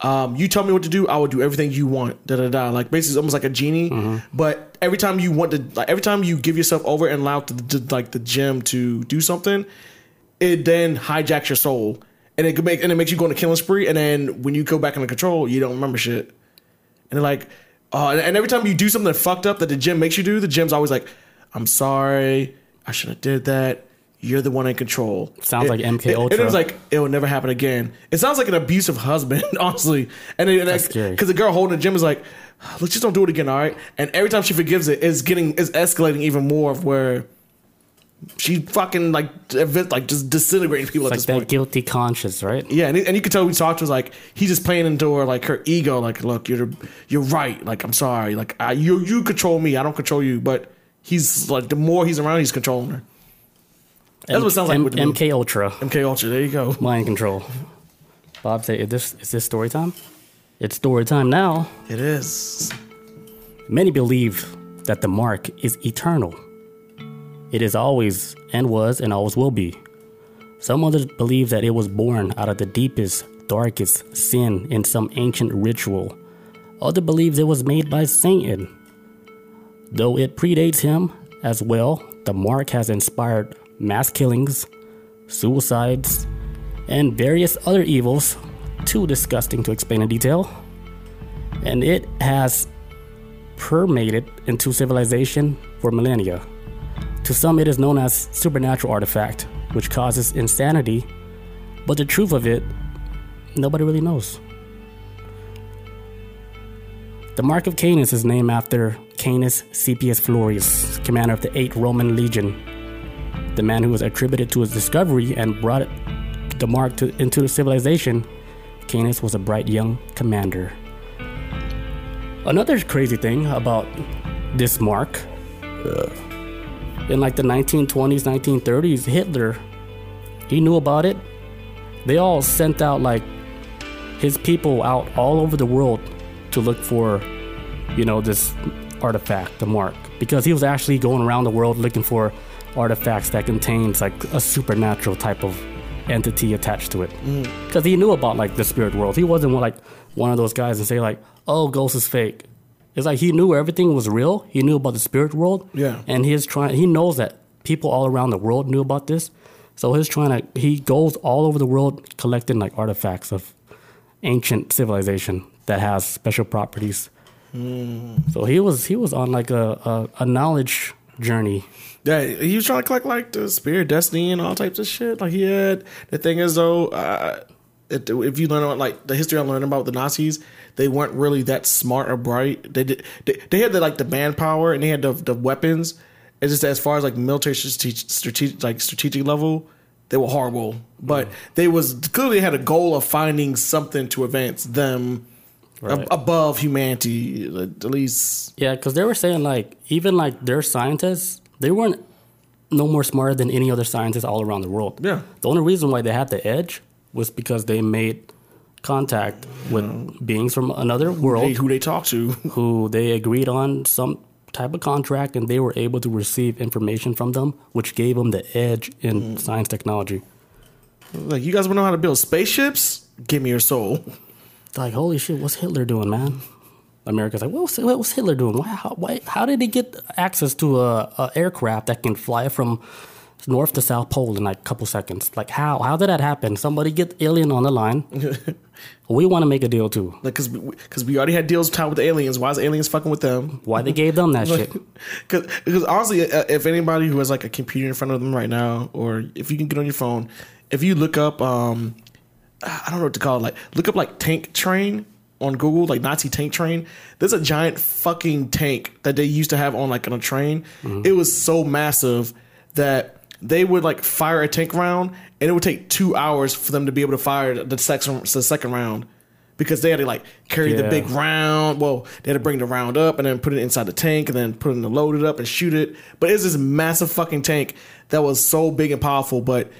[SPEAKER 2] Um, you tell me what to do, I will do everything you want. Da da da. Like basically, it's almost like a genie. But every time you want to, like every time you give yourself over and allow the, the, like the gem to do something, it then hijacks your soul, and it can make and it makes you go on a killing spree. And then when you go back into control, you don't remember shit. And like, oh, and, and every time you do something fucked up that the gym makes you do, the gym's always like, I'm sorry, I should have did that. You're the one in control.
[SPEAKER 1] Sounds
[SPEAKER 2] It-
[SPEAKER 1] like MK
[SPEAKER 2] it-
[SPEAKER 1] Ultra.
[SPEAKER 2] It was like it will never happen again. It sounds like an abusive husband, [laughs] honestly. And because the girl holding the gym is like, let's just don't do it again, all right. And every time she forgives it, it's getting it's escalating even more of where She fucking like event like just disintegrating people at
[SPEAKER 1] Like
[SPEAKER 2] this
[SPEAKER 1] that
[SPEAKER 2] point.
[SPEAKER 1] guilty conscience, right?
[SPEAKER 2] Yeah, and, and you could tell we talked to was like he's just playing into her like her ego. Like, look, you're you're right. Like, I'm sorry. Like, I, you you control me. I don't control you. But he's like the more he's around, he's controlling her. That's what it sounds like
[SPEAKER 1] M-
[SPEAKER 2] with.
[SPEAKER 1] MK Ultra,
[SPEAKER 2] MK Ultra. There you go.
[SPEAKER 1] mind control. Bob say, "Is this is this story time? It's story time now."
[SPEAKER 2] It is.
[SPEAKER 1] Many believe that the mark is eternal. It is always and was and always will be. Some others believe that it was born out of the deepest, darkest sin in some ancient ritual. Others believe it was made by Satan. Though it predates him as well, the mark has inspired mass killings, suicides, and various other evils, too disgusting to explain in detail. And it has permeated into civilization for millennia. To some, it is known as supernatural artifact, which causes insanity, but the truth of it, nobody really knows. The Mark of Canis is named after Canis Scipius Florius, commander of the 8th Roman Legion, the man who was attributed to his discovery and brought the mark to, into the civilization. Canis was a bright young commander. Another crazy thing about this mark, uh, in like the 1920s, 1930s, Hitler, he knew about it. They all sent out like his people out all over the world to look for, you know, this artifact, the mark, because he was actually going around the world looking for artifacts that contains like a supernatural type of entity attached to it. Mm. Because he knew about like the spirit world. He wasn't like one of those guys and say like, "Oh, ghost is fake." It's like he knew everything was real. He knew about the spirit world.
[SPEAKER 2] Yeah.
[SPEAKER 1] And he's trying. He knows that people all around the world knew about this. So he's trying to. He goes all over the world collecting like artifacts of ancient civilization that has special properties. Mm. So he was he was on like a, a, a knowledge journey.
[SPEAKER 2] Yeah, he was trying to collect like the spirit destiny and all types of shit. Like he had the thing is though, uh, it, if you learn about like the history I learned about the Nazis, they weren't really that smart or bright. They did they, they had the like the manpower and they had the the weapons. It's just as far as like military strategic, strategic like strategic level, they were horrible. But they was clearly had a goal of finding something to advance them ab-
[SPEAKER 1] Right.
[SPEAKER 2] above humanity, at least.
[SPEAKER 1] Yeah, because they were saying like even like their scientists, they weren't no more smarter than any other scientists all around the world.
[SPEAKER 2] Yeah.
[SPEAKER 1] The only reason why they had the edge was because they made contact with beings from another
[SPEAKER 2] They,
[SPEAKER 1] world
[SPEAKER 2] who they talked to. [laughs]
[SPEAKER 1] who they agreed on some type of contract and they were able to receive information from them, which gave them the edge in hmm. science technology.
[SPEAKER 2] Like, you guys want to know how to build spaceships? Give me your soul.
[SPEAKER 1] like, holy shit, what's Hitler doing, man? America's like, what was, what was Hitler doing? Why, how, why, how did he get access to a, a aircraft that can fly from north to south pole in like a couple seconds? Like, how? How did that happen? Somebody get alien on the line. [laughs] we want to make a deal too.
[SPEAKER 2] Like, cause, we- cause we already had deals with the aliens. Why is aliens fucking with them?
[SPEAKER 1] Why they gave them that [laughs] shit?
[SPEAKER 2] Cause, because honestly, uh, if anybody who has like a computer in front of them right now, or if you can get on your phone, if you look up, um, I don't know what to call it, like look up like tank train on Google, like Nazi tank train. There's a giant fucking tank that they used to have on like on a train. Mm-hmm. It was so massive that they would like fire a tank round, and it would take two hours for them to be able to fire the second the second round. Because they had to like carry the big round. Well, they had to bring the round up and then put it inside the tank and then put it in the load it up and shoot it. But it's this massive fucking tank that was so big and powerful. But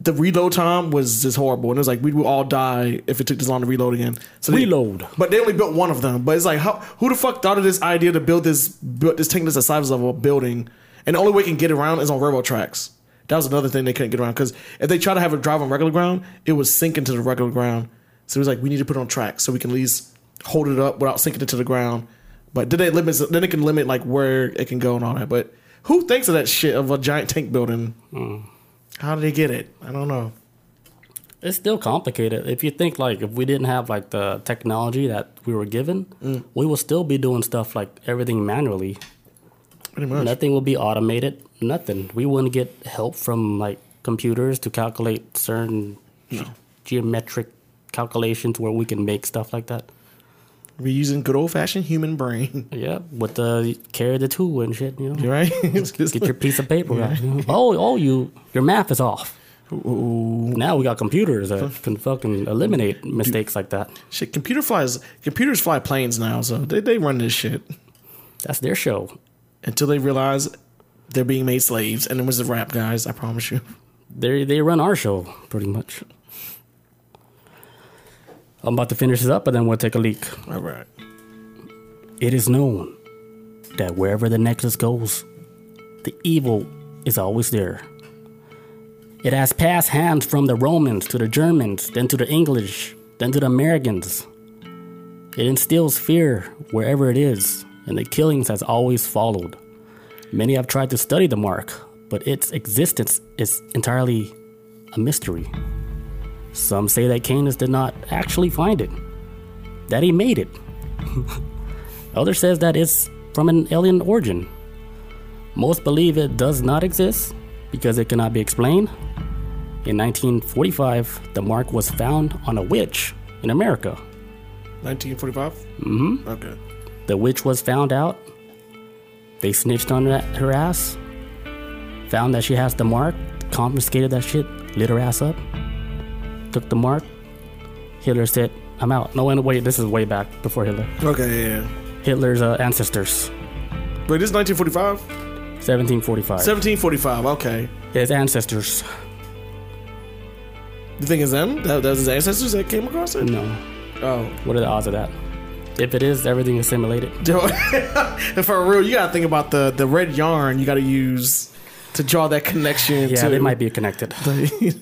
[SPEAKER 2] the reload time was just horrible. And it was like we would all die if it took this long to reload again. So they-
[SPEAKER 1] Reload.
[SPEAKER 2] but they only built one of them. But it's like how who the fuck thought of this idea to build this build this tank that's the size of a building? And the only way it can get around is on railroad tracks. That was another thing they couldn't get around because if they try to have it drive on regular ground, it would sink into the regular ground. So it was like we need to put it on tracks so we can at least hold it up without sinking it to the ground. But then they limit then it can limit like where it can go and all that. But who thinks of that shit of a giant tank building? Hmm. How did they get it? I don't know.
[SPEAKER 1] It's still complicated. If you think like if we didn't have like the technology that we were given, mm. we would still be doing stuff like everything manually.
[SPEAKER 2] Pretty much.
[SPEAKER 1] Nothing will be automated. Nothing. We wouldn't get help from like computers to calculate certain geometric calculations where we can make stuff like that.
[SPEAKER 2] We're using good old fashioned human brain. [laughs]
[SPEAKER 1] Yeah, with the carry the tool and shit. You know,
[SPEAKER 2] You right? [laughs]
[SPEAKER 1] get your piece of paper. out. [laughs] Oh, oh, you your math is off.
[SPEAKER 2] Ooh.
[SPEAKER 1] Now we got computers that can fucking eliminate mistakes like that.
[SPEAKER 2] Shit, computer flies. Computers fly planes now, so they they run this shit
[SPEAKER 1] That's their show.
[SPEAKER 2] until they realize they're being made slaves, and it was the rap guys. I promise you.
[SPEAKER 1] They they run our show pretty much. I'm about to finish this up, and then we'll take a leak.
[SPEAKER 2] All right.
[SPEAKER 1] It is known that wherever the necklace goes, the evil is always there. It has passed hands from the Romans to the Germans, then to the English, then to the Americans. It instills fear wherever it is, and the killings has always followed. Many have tried to study the mark, but its existence is entirely a mystery. Some say that Canis did not actually find it, that he made it. [laughs] Others says that it's from an alien origin. Most believe it does not exist because it cannot be explained. In 1945, the mark was found on a witch in America.
[SPEAKER 2] 1945. Mm-hmm. Okay.
[SPEAKER 1] The witch was found out. They snitched on her ass. Found that she has the mark, confiscated that shit, lit her ass up, took the mark. Hitler said, I'm out. No, wait, wait, this is way back before Hitler.
[SPEAKER 2] Okay. Yeah.
[SPEAKER 1] Hitler's uh, ancestors,
[SPEAKER 2] Wait, this is 1945.
[SPEAKER 1] 1745.
[SPEAKER 2] 1745. Okay.
[SPEAKER 1] His ancestors.
[SPEAKER 2] You think it's them? That, that was his ancestors that came across it.
[SPEAKER 1] No.
[SPEAKER 2] Oh.
[SPEAKER 1] What are the odds of that? If it is, everything is simulated.
[SPEAKER 2] and [laughs] for real, you gotta think about the the red yarn you gotta use to draw that connection.
[SPEAKER 1] Yeah,
[SPEAKER 2] to,
[SPEAKER 1] they might be connected [laughs]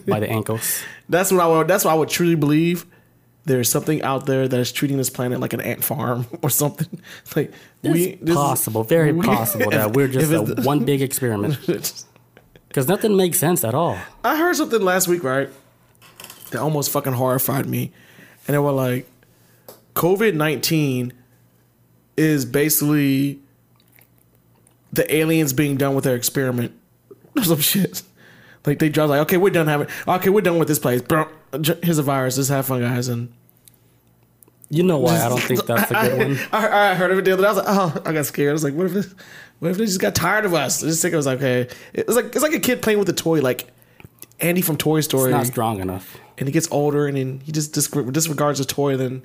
[SPEAKER 1] by the ankles.
[SPEAKER 2] That's what I would. That's what I would truly believe. There's something out there that is treating this planet like an ant farm [laughs] or something. [laughs] Like we,
[SPEAKER 1] It's
[SPEAKER 2] this is-
[SPEAKER 1] possible, very
[SPEAKER 2] we-
[SPEAKER 1] possible that we're just a
[SPEAKER 2] it's-
[SPEAKER 1] one big experiment. Because nothing makes sense at all.
[SPEAKER 2] I heard something last week, right? That almost fucking horrified me. And they were like, COVID 19 is basically the aliens being done with their experiment. Or [laughs] some shit. Like they draw like, okay, we're done having okay, we're done with this place. Bro, Here's a virus. Just have fun, guys. And
[SPEAKER 1] You know why I don't think that's a good one? [laughs]
[SPEAKER 2] I, I heard of it the other day. I was like, oh, I got scared. I was like, what if this, what if they just got tired of us? I just think I was like, okay. It's like it's like a kid playing with a toy, like Andy from Toy Story.
[SPEAKER 1] It's not strong enough.
[SPEAKER 2] and he gets older and then he just disre- disregards the toy then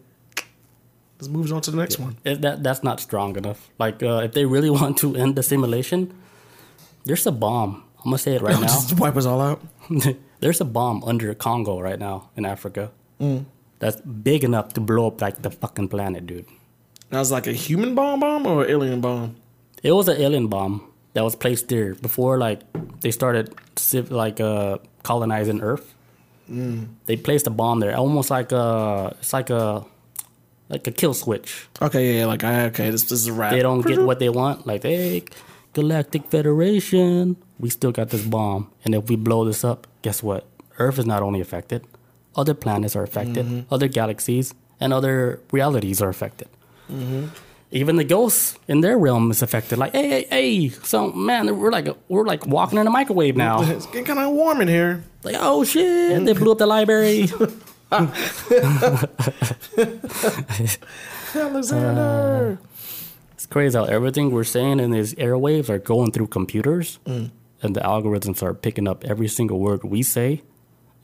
[SPEAKER 2] just moves on to the next one
[SPEAKER 1] It, that that's not strong enough. Like uh, if they really [laughs] want to end the simulation, there's a bomb. I'm gonna say it right [laughs] now.
[SPEAKER 2] just wipe us all out [laughs]
[SPEAKER 1] there's a bomb under Congo right now in Africa.
[SPEAKER 2] Mm.
[SPEAKER 1] That's big enough to blow up like the fucking planet, dude.
[SPEAKER 2] that was like a human bomb bomb or an alien bomb
[SPEAKER 1] It was an alien bomb that was placed there before, like they started like uh, colonizing Earth.
[SPEAKER 2] Mm.
[SPEAKER 1] They placed a bomb there, almost like a it's like a like a kill switch.
[SPEAKER 2] okay yeah, yeah like I, okay this, this is a wrap
[SPEAKER 1] They don't get what they want, like hey, Galactic Federation, we still got this bomb, and if we blow this up, guess what? Earth is not only affected, other planets are affected,
[SPEAKER 2] Mm-hmm.
[SPEAKER 1] other galaxies, and other realities are affected.
[SPEAKER 2] Mm-hmm.
[SPEAKER 1] Even the ghosts in their realm is affected. Like, hey, hey, hey, so man, we're like we're like walking in a microwave now. [laughs]
[SPEAKER 2] it's getting kind of warm in here
[SPEAKER 1] like, oh shit, they blew up the library. [laughs] [laughs]
[SPEAKER 2] alexander
[SPEAKER 1] It's crazy how everything we're saying in these airwaves are going through computers, and the algorithms are picking up every single word we say,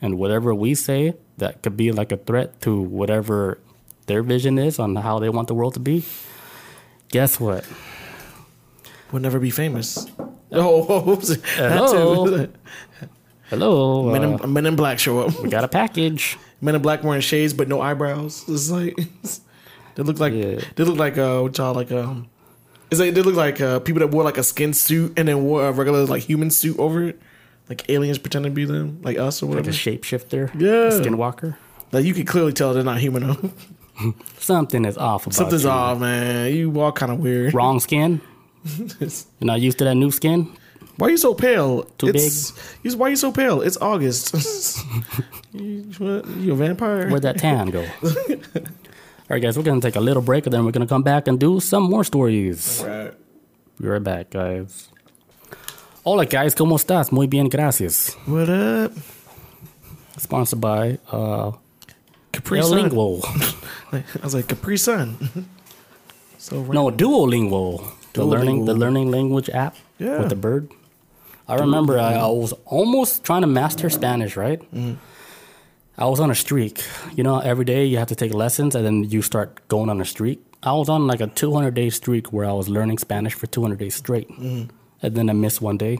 [SPEAKER 1] and whatever we say that could be like a threat to whatever their vision is on how they want the world to be. Guess what?
[SPEAKER 2] we'll never be famous [laughs] oh
[SPEAKER 1] Hello? [laughs] Hello,
[SPEAKER 2] men,
[SPEAKER 1] uh,
[SPEAKER 2] in, men in black show up
[SPEAKER 1] we got a package. [laughs]
[SPEAKER 2] men in black wearing shades but no eyebrows it's like they look like
[SPEAKER 1] Yeah.
[SPEAKER 2] they look like uh what y'all like um it's like they look like uh people that wore like a skin suit and then wore a regular like human suit over it like aliens pretending to be them like us or whatever.
[SPEAKER 1] Like a shapeshifter,
[SPEAKER 2] Yeah.
[SPEAKER 1] a skinwalker.
[SPEAKER 2] like you can clearly tell they're not human though. [laughs]
[SPEAKER 1] Something is off about
[SPEAKER 2] something's
[SPEAKER 1] you.
[SPEAKER 2] off man you walk kind of weird
[SPEAKER 1] Wrong skin. [laughs] You're not used to that new skin.
[SPEAKER 2] why are you so pale
[SPEAKER 1] Too
[SPEAKER 2] it's, big why are you so pale it's august [laughs] you, you a vampire
[SPEAKER 1] Where'd that tan go? All right, guys, we're gonna take a little break, and then we're gonna come back and do some more stories.
[SPEAKER 2] right.
[SPEAKER 1] Be right back, guys. Hola, guys, ¿cómo estás? Muy bien, gracias.
[SPEAKER 2] what up
[SPEAKER 1] Sponsored by uh,
[SPEAKER 2] capri
[SPEAKER 1] El
[SPEAKER 2] sun
[SPEAKER 1] Lingual. [laughs]
[SPEAKER 2] i was like capri sun [laughs] So
[SPEAKER 1] No, Duolingo, the learning the learning language app
[SPEAKER 2] Yeah.
[SPEAKER 1] with the bird. I remember I, I was almost trying to master Spanish, right?
[SPEAKER 2] Mm-hmm.
[SPEAKER 1] I was on a streak. You know, every day you have to take lessons and then you start going on a streak. I was on like a 200 day streak where I was learning Spanish for 200 days straight.
[SPEAKER 2] Mm-hmm.
[SPEAKER 1] And then I missed one day.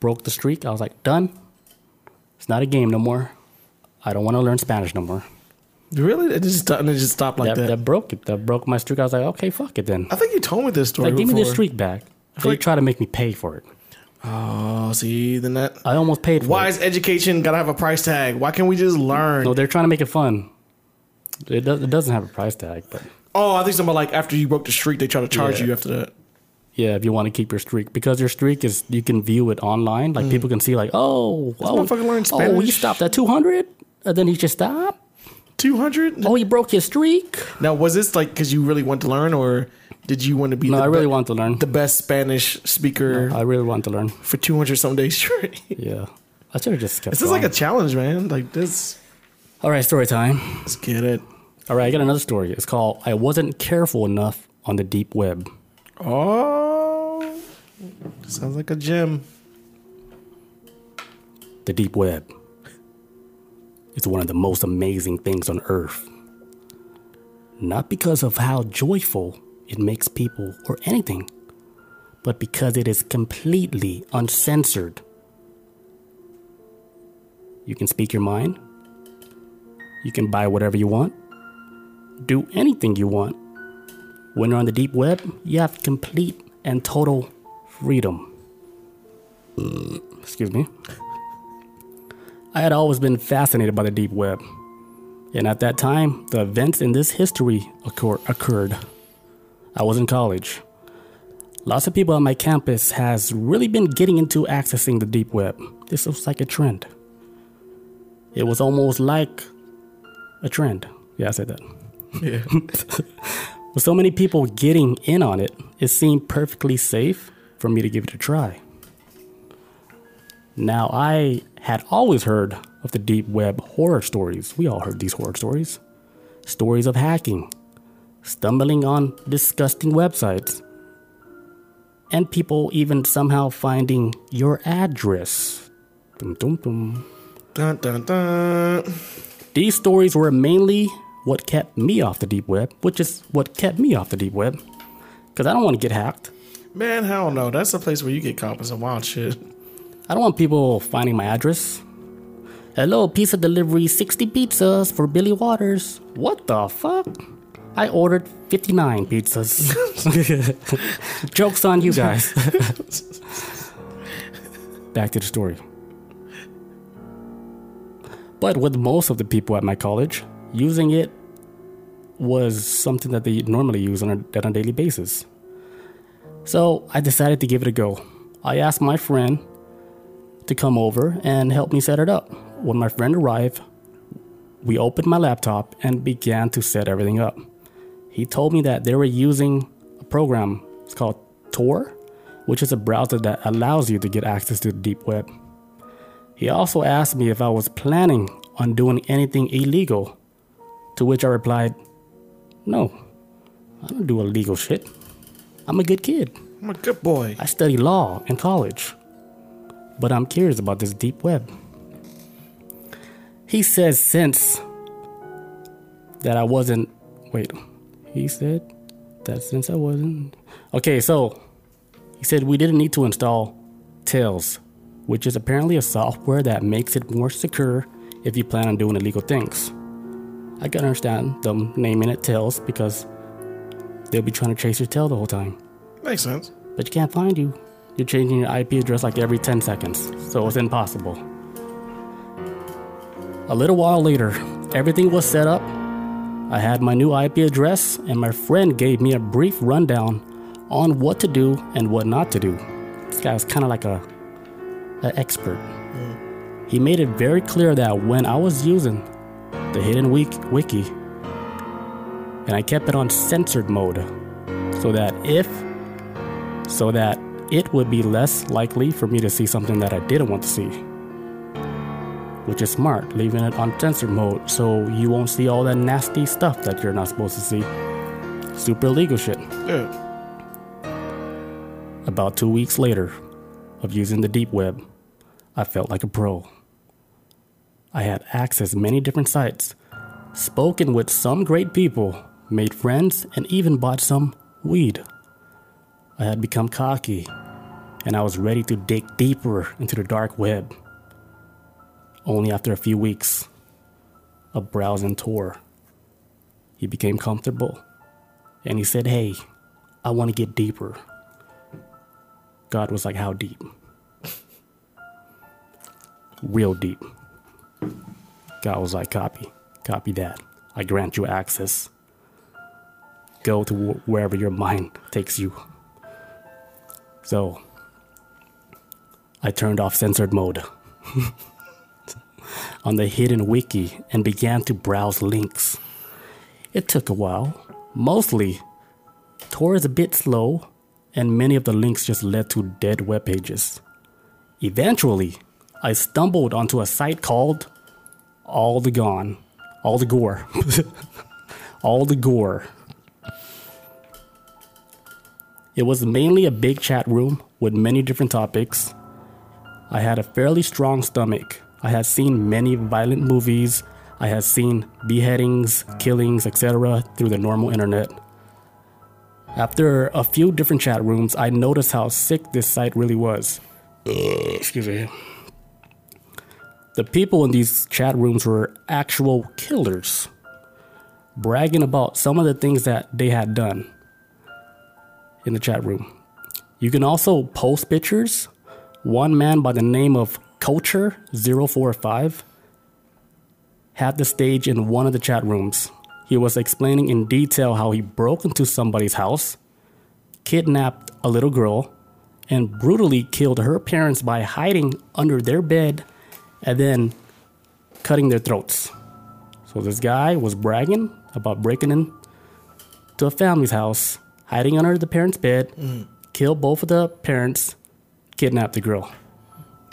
[SPEAKER 1] Broke the streak. I was like, done. It's not a game no more. I don't want to learn Spanish no more.
[SPEAKER 2] really, it just it just stopped like
[SPEAKER 1] that,
[SPEAKER 2] that.
[SPEAKER 1] that broke it. That broke my streak. I was like, okay, fuck it then.
[SPEAKER 2] I think you told me this story.
[SPEAKER 1] Like, give me
[SPEAKER 2] before.
[SPEAKER 1] the streak back. They
[SPEAKER 2] like-
[SPEAKER 1] try to make me pay for it.
[SPEAKER 2] Oh, see, then that.
[SPEAKER 1] I almost paid for
[SPEAKER 2] Why
[SPEAKER 1] it.
[SPEAKER 2] is education gotta have a price tag? Why can't we just learn?
[SPEAKER 1] No, they're trying to make it fun. It, does, it doesn't have a price tag, but
[SPEAKER 2] Oh, I think something like after you broke the streak, they try to charge
[SPEAKER 1] Yeah.
[SPEAKER 2] you after that.
[SPEAKER 1] yeah, if you want to keep your streak, because your streak is you can view it online. Like people mm. can see, like, oh, oh,
[SPEAKER 2] motherfucker learned
[SPEAKER 1] oh, he
[SPEAKER 2] Spanish.
[SPEAKER 1] stopped at two hundred, and then he just stopped.
[SPEAKER 2] Two hundred.
[SPEAKER 1] Oh, he broke his streak.
[SPEAKER 2] Now, was this like because you really want to learn, or did you want to be
[SPEAKER 1] No,
[SPEAKER 2] the,
[SPEAKER 1] I really
[SPEAKER 2] be-
[SPEAKER 1] want to learn.
[SPEAKER 2] the best Spanish speaker
[SPEAKER 1] I really want to learn.
[SPEAKER 2] for two hundred some days [laughs] straight?
[SPEAKER 1] Yeah, I should have just kept.
[SPEAKER 2] this is like a challenge, man. Like this.
[SPEAKER 1] all right story time.
[SPEAKER 2] Let's get it.
[SPEAKER 1] All right, I got another story. It's called "I wasn't careful enough on the deep web."
[SPEAKER 2] Oh, sounds like a gem.
[SPEAKER 1] The deep web is one of the most amazing things on earth. Not because of how joyful it makes people or anything, but because it is completely uncensored. You can speak your mind. You can buy whatever you want. Do anything you want. When you're on the deep web, you have complete and total freedom. Excuse me. I had always been fascinated by the deep web. And at that time, the events in this history occur- occurred. I was in college. Lots of people on my campus has really been getting into accessing the deep web. This was like a trend. It was almost like a trend. Yeah, I said that.
[SPEAKER 2] Yeah. [laughs]
[SPEAKER 1] With so many people getting in on it, it seemed perfectly safe for me to give it a try. Now, I had always heard of the deep web horror stories. We all heard these horror stories. Stories of hacking, stumbling on disgusting websites, and people even somehow finding your address. Dum, dum, dum.
[SPEAKER 2] dun dun dun.
[SPEAKER 1] These stories were mainly what kept me off the deep web, which is what kept me off the deep web. Because I don't want to get hacked.
[SPEAKER 2] Man, hell no. That's a place where you get caught with some wild shit.
[SPEAKER 1] I don't want people finding my address. Hello, pizza delivery, 60 pizzas for Billy Waters. What the fuck? I ordered 59 pizzas. [laughs] [laughs] Joke's on you guys. [laughs] Back to the story. But with most of the people at my college, using it was something that they normally use on a, on a daily basis. So I decided to give it a go. I asked my friend to come over and help me set it up. When my friend arrived, we opened my laptop and began to set everything up. He told me that they were using a program, it's called Tor, which is a browser that allows you to get access to the deep web. He also asked me if I was planning on doing anything illegal, to which I replied, No, I don't do illegal shit. I'm a good kid.
[SPEAKER 2] I'm a good boy.
[SPEAKER 1] I study law in college, but I'm curious about this deep web. He says since that I wasn't. Wait, he said that since I wasn't. Okay, so he said we didn't need to install Tails, which is apparently a software that makes it more secure if you plan on doing illegal things. I can understand them naming it Tails because they'll be trying to chase your tail the whole time
[SPEAKER 2] Makes sense.
[SPEAKER 1] but you can't find you. You're changing your IP address like every 10 seconds, so it's impossible. A little while later, everything was set up. I had my new IP address, and my friend gave me a brief rundown on what to do and what not to do. This guy's kind of like a, a expert. Mm. He made it very clear that when I was using the Hidden Week wiki, and I kept it on censored mode, so that if so that it would be less likely for me to see something that I didn't want to see. Which is smart, leaving it on censored mode so you won't see all that nasty stuff that you're not supposed to see. Super illegal shit.
[SPEAKER 2] Yeah.
[SPEAKER 1] About two weeks later of using the deep web, I felt like a pro. I had accessed many different sites, spoken with some great people, made friends, and even bought some weed. I had become cocky, and I was ready to dig deeper into the dark web. Only after a few weeks of browsing Tor, he became comfortable, and he said, Hey, I want to get deeper. God was like, How deep? Real deep. God was like, Copy, copy that. I grant you access. Go to wherever your mind takes you. So, I turned off censored mode [laughs] on the hidden wiki and began to browse links. It took a while. Mostly, Tor is a bit slow, and many of the links just led to dead web pages. Eventually, I stumbled onto a site called All the Gone. All the Gore. [laughs] All the Gore. It was mainly a big chat room with many different topics. I had a fairly strong stomach. I had seen many violent movies. I had seen beheadings, killings, etc. through the normal internet. After a few different chat rooms, I noticed how sick this site really was. Excuse me. The people in these chat rooms were actual killers, bragging about some of the things that they had done in the chat room. You can also post pictures. One man by the name of Culture045 had the stage in one of the chat rooms. He was explaining in detail how he broke into somebody's house, kidnapped a little girl, and brutally killed her parents by hiding under their bed and then cutting their throats. So this guy was bragging about breaking in to a family's house, hiding under the parents' bed, mm. killed both of the parents, kidnapped the girl.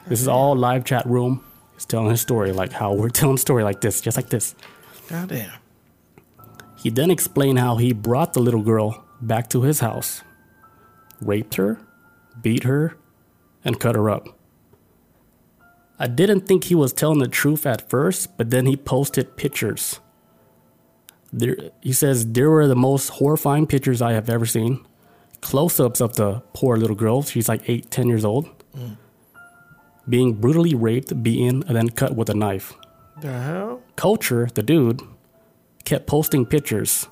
[SPEAKER 1] This is all live chat room. He's telling his story like how we're [laughs] telling a story like this, just like this.
[SPEAKER 2] Goddamn.
[SPEAKER 1] He then explained how he brought the little girl back to his house, raped her, beat her, and cut her up. I didn't think he was telling the truth at first, but then he posted pictures. There, he says there were the most horrifying pictures I have ever seen. Close-ups of the poor little girl. She's like eight, ten years old, being brutally raped, beaten, and then cut with a knife.
[SPEAKER 2] The hell?
[SPEAKER 1] Culture, the dude, kept posting pictures.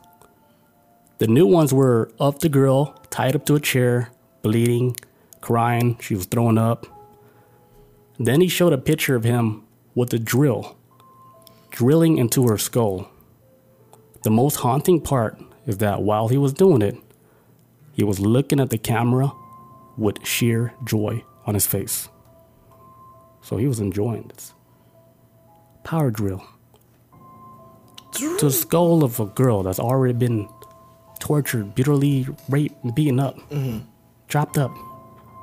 [SPEAKER 1] The new ones were of the girl tied up to a chair, bleeding, crying. She was throwing up. Then he showed a picture of him with a drill, drilling into her skull. The most haunting part is that while he was doing it, he was looking at the camera with sheer joy on his face. So he was enjoying this. Power drill to the skull of a girl that's already been tortured, brutally raped, beaten up, mm-hmm. chopped up,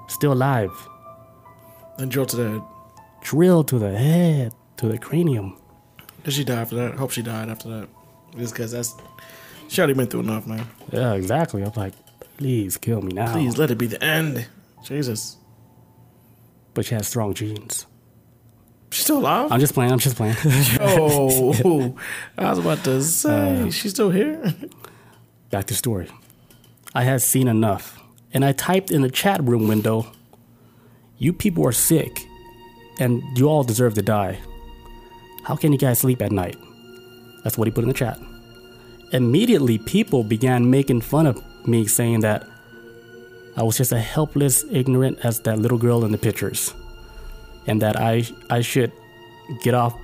[SPEAKER 1] still alive,
[SPEAKER 2] Then drill to the.
[SPEAKER 1] drilled to the head, to the cranium.
[SPEAKER 2] Did she die after that? Hope she died after that. Just because that's. She already been through enough, man.
[SPEAKER 1] Yeah, exactly. I'm like, please kill me now.
[SPEAKER 2] Please let it be the end. Jesus.
[SPEAKER 1] But she has strong genes.
[SPEAKER 2] She's still alive?
[SPEAKER 1] I'm just playing. I'm just playing. [laughs]
[SPEAKER 2] oh, [laughs] I was about to say. Uh, she's still here?
[SPEAKER 1] Back to story. I had seen enough, and I typed in the chat room window, "You people are sick, and you all deserve to die. How can you guys sleep at night?" That's what he put in the chat. Immediately, people began making fun of me, saying that I was just as helpless, ignorant as that little girl in the pictures, and that I I should get off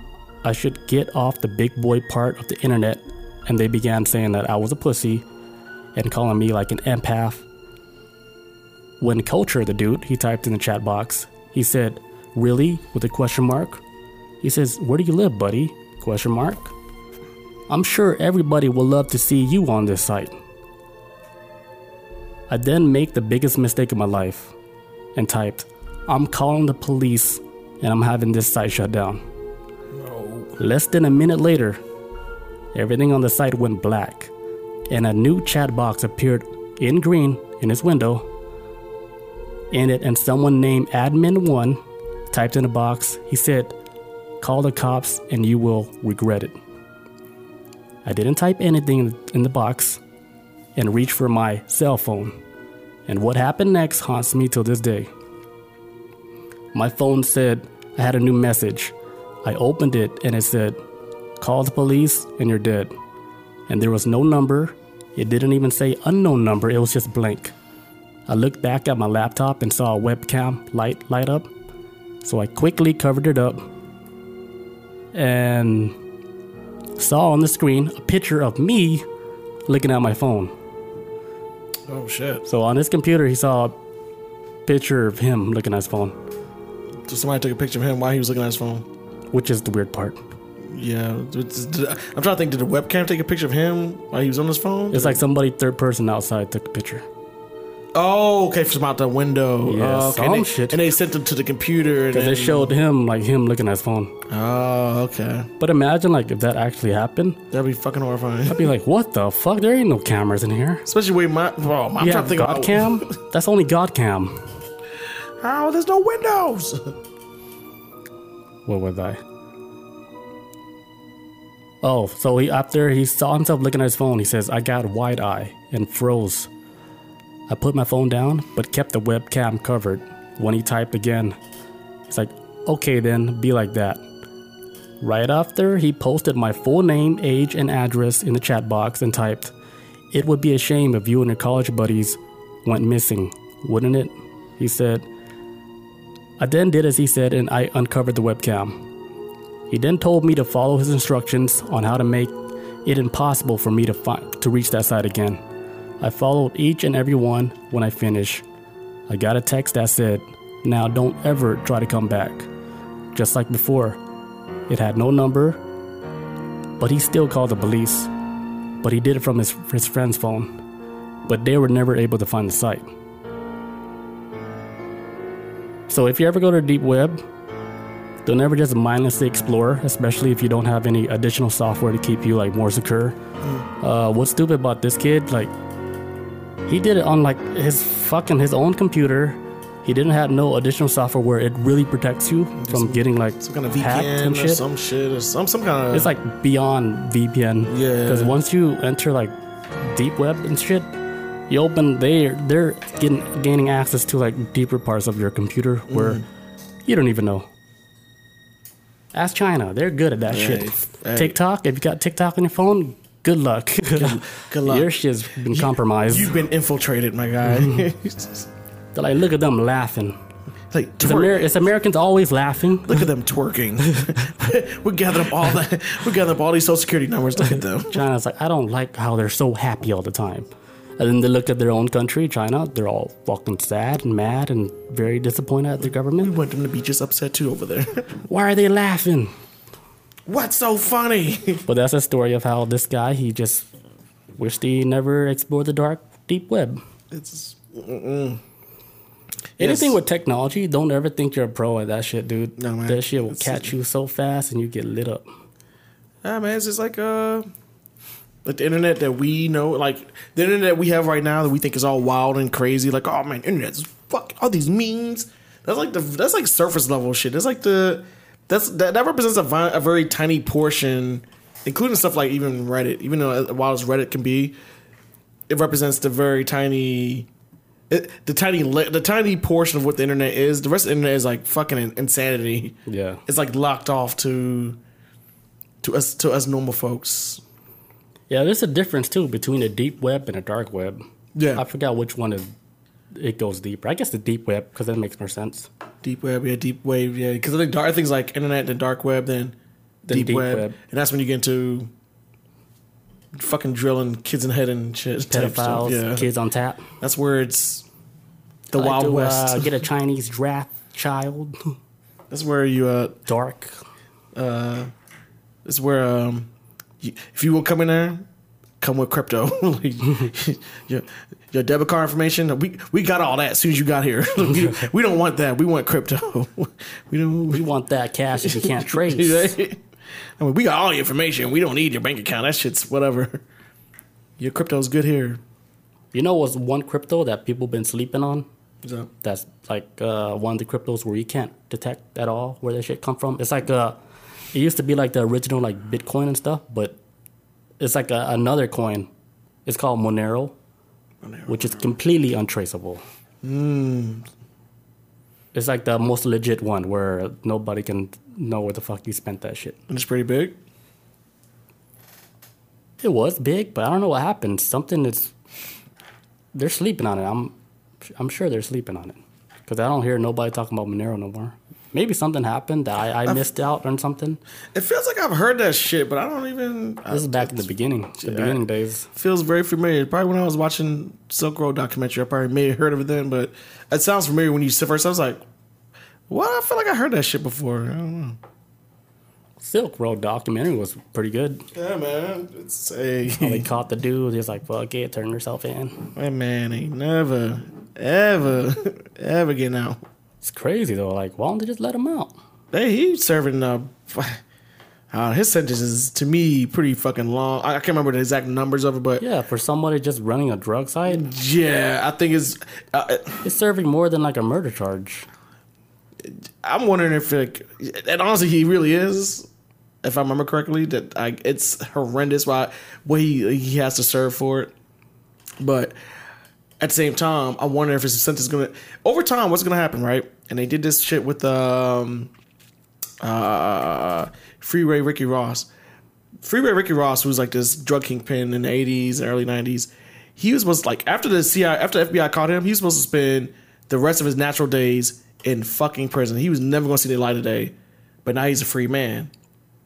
[SPEAKER 1] I should get off the big boy part of the internet. And they began saying that I was a pussy and calling me like an empath. When Culture, the dude, he typed in the chat box, he said, Really? with a question mark. He says, Where do you live, buddy? Question mark. I'm sure everybody will love to see you on this site. I then make the biggest mistake of my life and typed, I'm calling the police and I'm having this site shut down. Less than a minute later, everything on the site went black. and a new chat box appeared in green in his window. In it, and someone named Admin1 typed in a box. He said, Call the cops and you will regret it. I didn't type anything in the box and reach for my cell phone. And what happened next haunts me till this day. My phone said I had a new message. I opened it and it said, Call the police and you're dead. And there was no number. It didn't even say unknown number, it was just blank. I looked back at my laptop and saw a webcam light light up. So I quickly covered it up and saw on the screen a picture of me looking at my phone.
[SPEAKER 2] Oh shit!
[SPEAKER 1] So on his computer, he saw a picture of him looking at his phone,
[SPEAKER 2] So somebody took a picture of him while he was looking at his phone.
[SPEAKER 1] which is the weird part.
[SPEAKER 2] Yeah, I'm trying to think. Did the webcam take a picture of him while he was on his phone?
[SPEAKER 1] It's like somebody third person outside took a picture.
[SPEAKER 2] Oh, okay, from out the window.
[SPEAKER 1] Yeah,
[SPEAKER 2] oh, okay.
[SPEAKER 1] some
[SPEAKER 2] and, they,
[SPEAKER 1] shit.
[SPEAKER 2] and they sent them to the computer. And
[SPEAKER 1] Because they showed him like him looking at his phone.
[SPEAKER 2] Oh, okay.
[SPEAKER 1] But imagine like if that actually happened,
[SPEAKER 2] That'd be fucking horrifying.
[SPEAKER 1] I'd be like, what the fuck? There ain't no cameras in here.
[SPEAKER 2] Especially with my. Bro, I'm
[SPEAKER 1] You
[SPEAKER 2] trying to think
[SPEAKER 1] God
[SPEAKER 2] about
[SPEAKER 1] cam? That's only God cam.
[SPEAKER 2] How there's no windows.
[SPEAKER 1] What was I? Oh, so he after he saw himself looking at his phone, he says, I got wide eye and froze. I put my phone down, but kept the webcam covered. When he typed again, he's like, okay then, be like that. Right after, he posted my full name, age, and address in the chat box and typed, It would be a shame if you and your college buddies went missing, wouldn't it? He said, I then did as he said and I uncovered the webcam. He then told me to follow his instructions on how to make it impossible for me to to reach that site again. I followed each and every one when I finished. I got a text that said, "Now don't ever try to come back." Just like before, it had no number, but he still called the police. But he did it from his his friend's phone. But they were never able to find the site. So if you ever go to the deep web, don't ever just mindlessly explore, especially if you don't have any additional software to keep you like more secure. Uh, what's stupid about this kid? Like, he did it on like his fucking his own computer. He didn't have no additional software where it really protects you from getting like
[SPEAKER 2] Some kind of
[SPEAKER 1] hacked and
[SPEAKER 2] VPN or
[SPEAKER 1] shit.
[SPEAKER 2] some shit or some some kind of.
[SPEAKER 1] It's like beyond VPN.
[SPEAKER 2] Yeah.
[SPEAKER 1] Because once you enter like deep web and shit, you open they they're getting gaining access to like deeper parts of your computer where
[SPEAKER 2] Mm.
[SPEAKER 1] you don't even know. Ask China, they're good at that
[SPEAKER 2] Hey,
[SPEAKER 1] shit.
[SPEAKER 2] hey.
[SPEAKER 1] TikTok, if you got TikTok on your phone, good luck.
[SPEAKER 2] good luck.
[SPEAKER 1] Your shit's been compromised.
[SPEAKER 2] You've been infiltrated, my guy. Mm-hmm. [laughs]
[SPEAKER 1] They're like, look at them laughing.
[SPEAKER 2] like
[SPEAKER 1] It's. Amer- it's Americans always laughing.
[SPEAKER 2] Look at them twerking. [laughs] [laughs] we gathered up all that. We gathered up all these social security numbers. Look at them.
[SPEAKER 1] China's like, I don't like how they're so happy all the time. And then they look at their own country, China, they're all fucking sad and mad and very disappointed at their
[SPEAKER 2] We
[SPEAKER 1] government.
[SPEAKER 2] want them to be just upset too over there.
[SPEAKER 1] Why are they laughing?
[SPEAKER 2] What's so funny? [laughs]
[SPEAKER 1] But that's a story of how this guy, he just wished he never explored the dark, deep web.
[SPEAKER 2] It's mm-mm.
[SPEAKER 1] Anything
[SPEAKER 2] Yes.
[SPEAKER 1] with technology, don't ever think you're a pro at that shit, dude.
[SPEAKER 2] No, man.
[SPEAKER 1] That shit will
[SPEAKER 2] It's-
[SPEAKER 1] catch you so fast and you get lit up.
[SPEAKER 2] Ah, man, it's just like uh, like the internet that we know, like the internet that we have right now that we think is all wild and crazy. Like, oh man, internet's fuck all these memes. That's like the that's like surface level shit. That's like the that's that, that represents a, vi- a very tiny portion, including stuff like even Reddit. Even though as wild as Reddit can be, it represents the very tiny. It, the tiny li- the tiny portion of what the internet is. The rest of the internet is like fucking insanity.
[SPEAKER 1] Yeah.
[SPEAKER 2] It's like locked off to to us to us normal folks.
[SPEAKER 1] Yeah, there's a difference too between a deep web and a dark web.
[SPEAKER 2] Yeah.
[SPEAKER 1] I forgot which one is it goes deeper. I guess the deep web because that makes more sense.
[SPEAKER 2] Deep web, yeah, deep wave, yeah. Because I think dark things like internet and dark web, then
[SPEAKER 1] Then
[SPEAKER 2] deep,
[SPEAKER 1] deep
[SPEAKER 2] web.
[SPEAKER 1] web.
[SPEAKER 2] and that's when you get into fucking drilling kids in the head and shit.
[SPEAKER 1] Pedophiles,
[SPEAKER 2] Yeah,
[SPEAKER 1] kids on tap.
[SPEAKER 2] that's where it's the
[SPEAKER 1] like
[SPEAKER 2] wild
[SPEAKER 1] to,
[SPEAKER 2] west.
[SPEAKER 1] Uh, [laughs] get a Chinese draft child.
[SPEAKER 2] that's where you uh
[SPEAKER 1] Dark.
[SPEAKER 2] uh, that's where um, you, if you will come in there, come with crypto. [laughs] Like, your, your debit card information, we we got all that as soon as you got here. [laughs] we, we don't want that. We want crypto. [laughs] we don't.
[SPEAKER 1] We want that cash if you can't trace.
[SPEAKER 2] I mean, we got all the information. We don't need your bank account. That shit's whatever. Your crypto's good here.
[SPEAKER 1] You know what's one crypto that people been sleeping on?
[SPEAKER 2] So,
[SPEAKER 1] That's like uh, one of the cryptos where you can't detect at all where that shit come from. It's like uh, it used to be like the original like Bitcoin and stuff, but it's like a, another coin. It's called Monero, which is completely untraceable. Hmm. It's like the most legit one where nobody can know where the fuck you spent that shit.
[SPEAKER 2] and it's pretty big.
[SPEAKER 1] It was big, but I don't know what happened. Something that's they're sleeping on it. I'm I'm sure they're sleeping on it because I don't hear nobody talking about Monero no more. Maybe something happened that I, I missed out on something.
[SPEAKER 2] It feels like I've heard that shit, but I don't even.
[SPEAKER 1] This is back in the beginning, the
[SPEAKER 2] Yeah.
[SPEAKER 1] beginning days.
[SPEAKER 2] feels very familiar. Probably when I was watching Silk Road documentary, I probably may have heard of it then, but it sounds familiar when you said first. I was like, "What? I feel like I heard that shit before." I don't know.
[SPEAKER 1] Silk Road documentary was pretty good.
[SPEAKER 2] Yeah, man. It's a
[SPEAKER 1] They caught the dude. He's like, "Fuck it, turn yourself in."
[SPEAKER 2] that man ain't never, ever, [laughs] ever getting out.
[SPEAKER 1] It's crazy though. Like, why don't they just let him out?
[SPEAKER 2] Hey, he's serving. Uh, [laughs] uh, his sentence is to me pretty fucking long. I I can't remember the exact numbers of it, but
[SPEAKER 1] Yeah, for somebody just running a drug site,
[SPEAKER 2] yeah, I think it's. Uh,
[SPEAKER 1] it's serving more than like a murder charge.
[SPEAKER 2] I'm wondering if, like, and honestly, he really is. If I remember correctly, that I, it's horrendous why what he he has to serve for it. But at the same time, I wonder if his sentence is gonna over time. What's gonna happen, right? And they did this shit with um, uh, Freeway Ricky Ross. Freeway Ricky Ross was like this drug kingpin in the '80s and early '90s. He was supposed like after the CIA, after the FBI caught him, he was supposed to spend the rest of his natural days in fucking prison. He was never to see the light of day, but now he's a free man.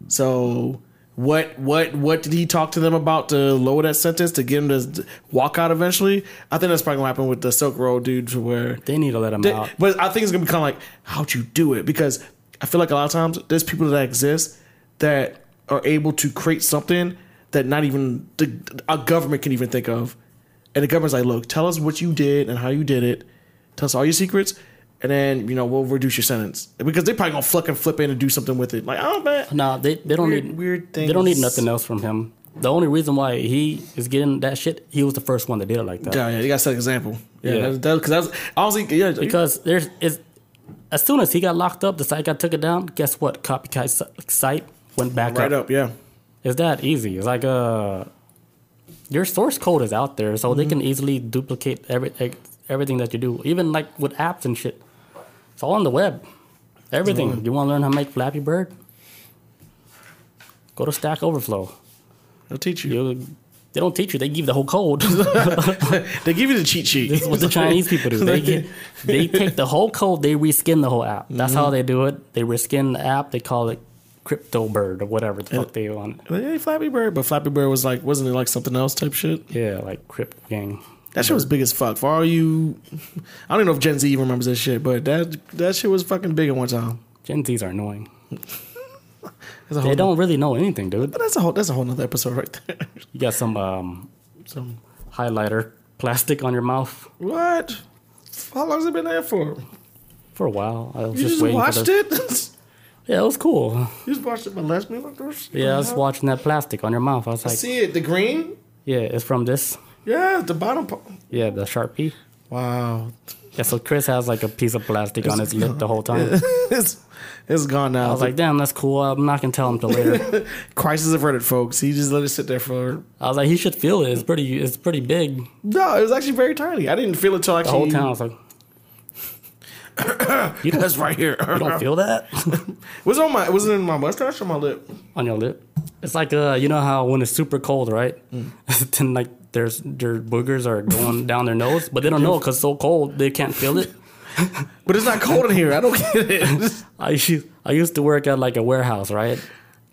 [SPEAKER 2] So what what what did he talk to them about to lower that sentence to get him to walk out eventually? I think that's probably gonna happen with the Silk Road dude, where
[SPEAKER 1] They need to let him
[SPEAKER 2] they-
[SPEAKER 1] out.
[SPEAKER 2] but I think it's gonna be kind of like, how'd you do it? Because I feel like a lot of times there's people that exist that are able to create something that not even the, a government can even think of, and the government's like, look, tell us what you did and how you did it, tell us all your secrets, and then you know we'll reduce your sentence because they probably gonna fucking flip in and do something with it. Like, oh man,
[SPEAKER 1] No, they they don't
[SPEAKER 2] Weird-
[SPEAKER 1] need
[SPEAKER 2] weird things.
[SPEAKER 1] They don't need nothing else from him. The only reason why he is getting that shit, he was the first one that did it like that.
[SPEAKER 2] yeah, yeah, you gotta set an example. Yeah,
[SPEAKER 1] Yeah.
[SPEAKER 2] because that, was- 'cause that honestly, yeah,
[SPEAKER 1] Because there's is as soon as he got locked up, the site got took it down. Guess what? Copycat site went back up.
[SPEAKER 2] right
[SPEAKER 1] up.
[SPEAKER 2] up, yeah.
[SPEAKER 1] It's that easy. It's like uh, your source code is out there, so they
[SPEAKER 2] Mm-hmm.
[SPEAKER 1] can easily duplicate every everything that you do. Even like with apps and shit, it's all on the web. Everything. You want to learn how to make Flappy Bird? Go to Stack Overflow.
[SPEAKER 2] They'll teach you.
[SPEAKER 1] You, they don't teach you. They give you the whole code. [laughs] [laughs]
[SPEAKER 2] They give you the cheat sheet.
[SPEAKER 1] This is what the Chinese people do. They get, [laughs] they take the whole code, they reskin the whole app. That's
[SPEAKER 2] Mm-hmm.
[SPEAKER 1] how they do it. They reskin the app. They call it Crypto Bird or whatever the fuck they want.
[SPEAKER 2] Hey, Flappy Bird, but Flappy Bird was like, wasn't it like something else type shit?
[SPEAKER 1] Yeah, like Crypt Gang.
[SPEAKER 2] That shit was big as fuck. For all you, I don't even know if Gen Z even remembers that shit, but that that shit was fucking big at one time.
[SPEAKER 1] Gen Zs are annoying. [laughs]
[SPEAKER 2] That's a whole
[SPEAKER 1] They don't really know anything, dude.
[SPEAKER 2] But that's a whole that's a whole nother episode right there. [laughs]
[SPEAKER 1] You got some um,
[SPEAKER 2] so
[SPEAKER 1] highlighter plastic on your mouth
[SPEAKER 2] what? How long's it been there for?
[SPEAKER 1] for a while. I was
[SPEAKER 2] You
[SPEAKER 1] just,
[SPEAKER 2] just watched it? [laughs]
[SPEAKER 1] Yeah, it was cool.
[SPEAKER 2] you just watched it me like this?
[SPEAKER 1] Yeah, I was watching that plastic on your mouth. I was like,
[SPEAKER 2] I
[SPEAKER 1] like,
[SPEAKER 2] see it. The green.
[SPEAKER 1] yeah, it's from this.
[SPEAKER 2] Yeah, the bottom part.
[SPEAKER 1] Yeah, the Sharpie.
[SPEAKER 2] Wow.
[SPEAKER 1] Yeah, so Chris has like a piece of plastic on his lip the whole time. [laughs]
[SPEAKER 2] it's it's gone now.
[SPEAKER 1] I was like, damn, that's cool. I'm not gonna tell him till later. [laughs]
[SPEAKER 2] crisis averted, folks. He just let it sit there for.
[SPEAKER 1] I was like, he should feel it. It's pretty. It's pretty big.
[SPEAKER 2] No, it was actually very tiny. I didn't feel it till actually.
[SPEAKER 1] The whole time, I was like, [coughs] you
[SPEAKER 2] That's right here.
[SPEAKER 1] you don't feel that [laughs]
[SPEAKER 2] was it on my was it in my mustache or my lip?
[SPEAKER 1] on your lip. It's like uh, you know how when it's super cold, right? then like there's their boogers are going down their nose, but they don't know because so cold they can't feel it. [laughs]
[SPEAKER 2] But it's not cold in here. I don't get it. [laughs]
[SPEAKER 1] I used I used to work at like a warehouse, right?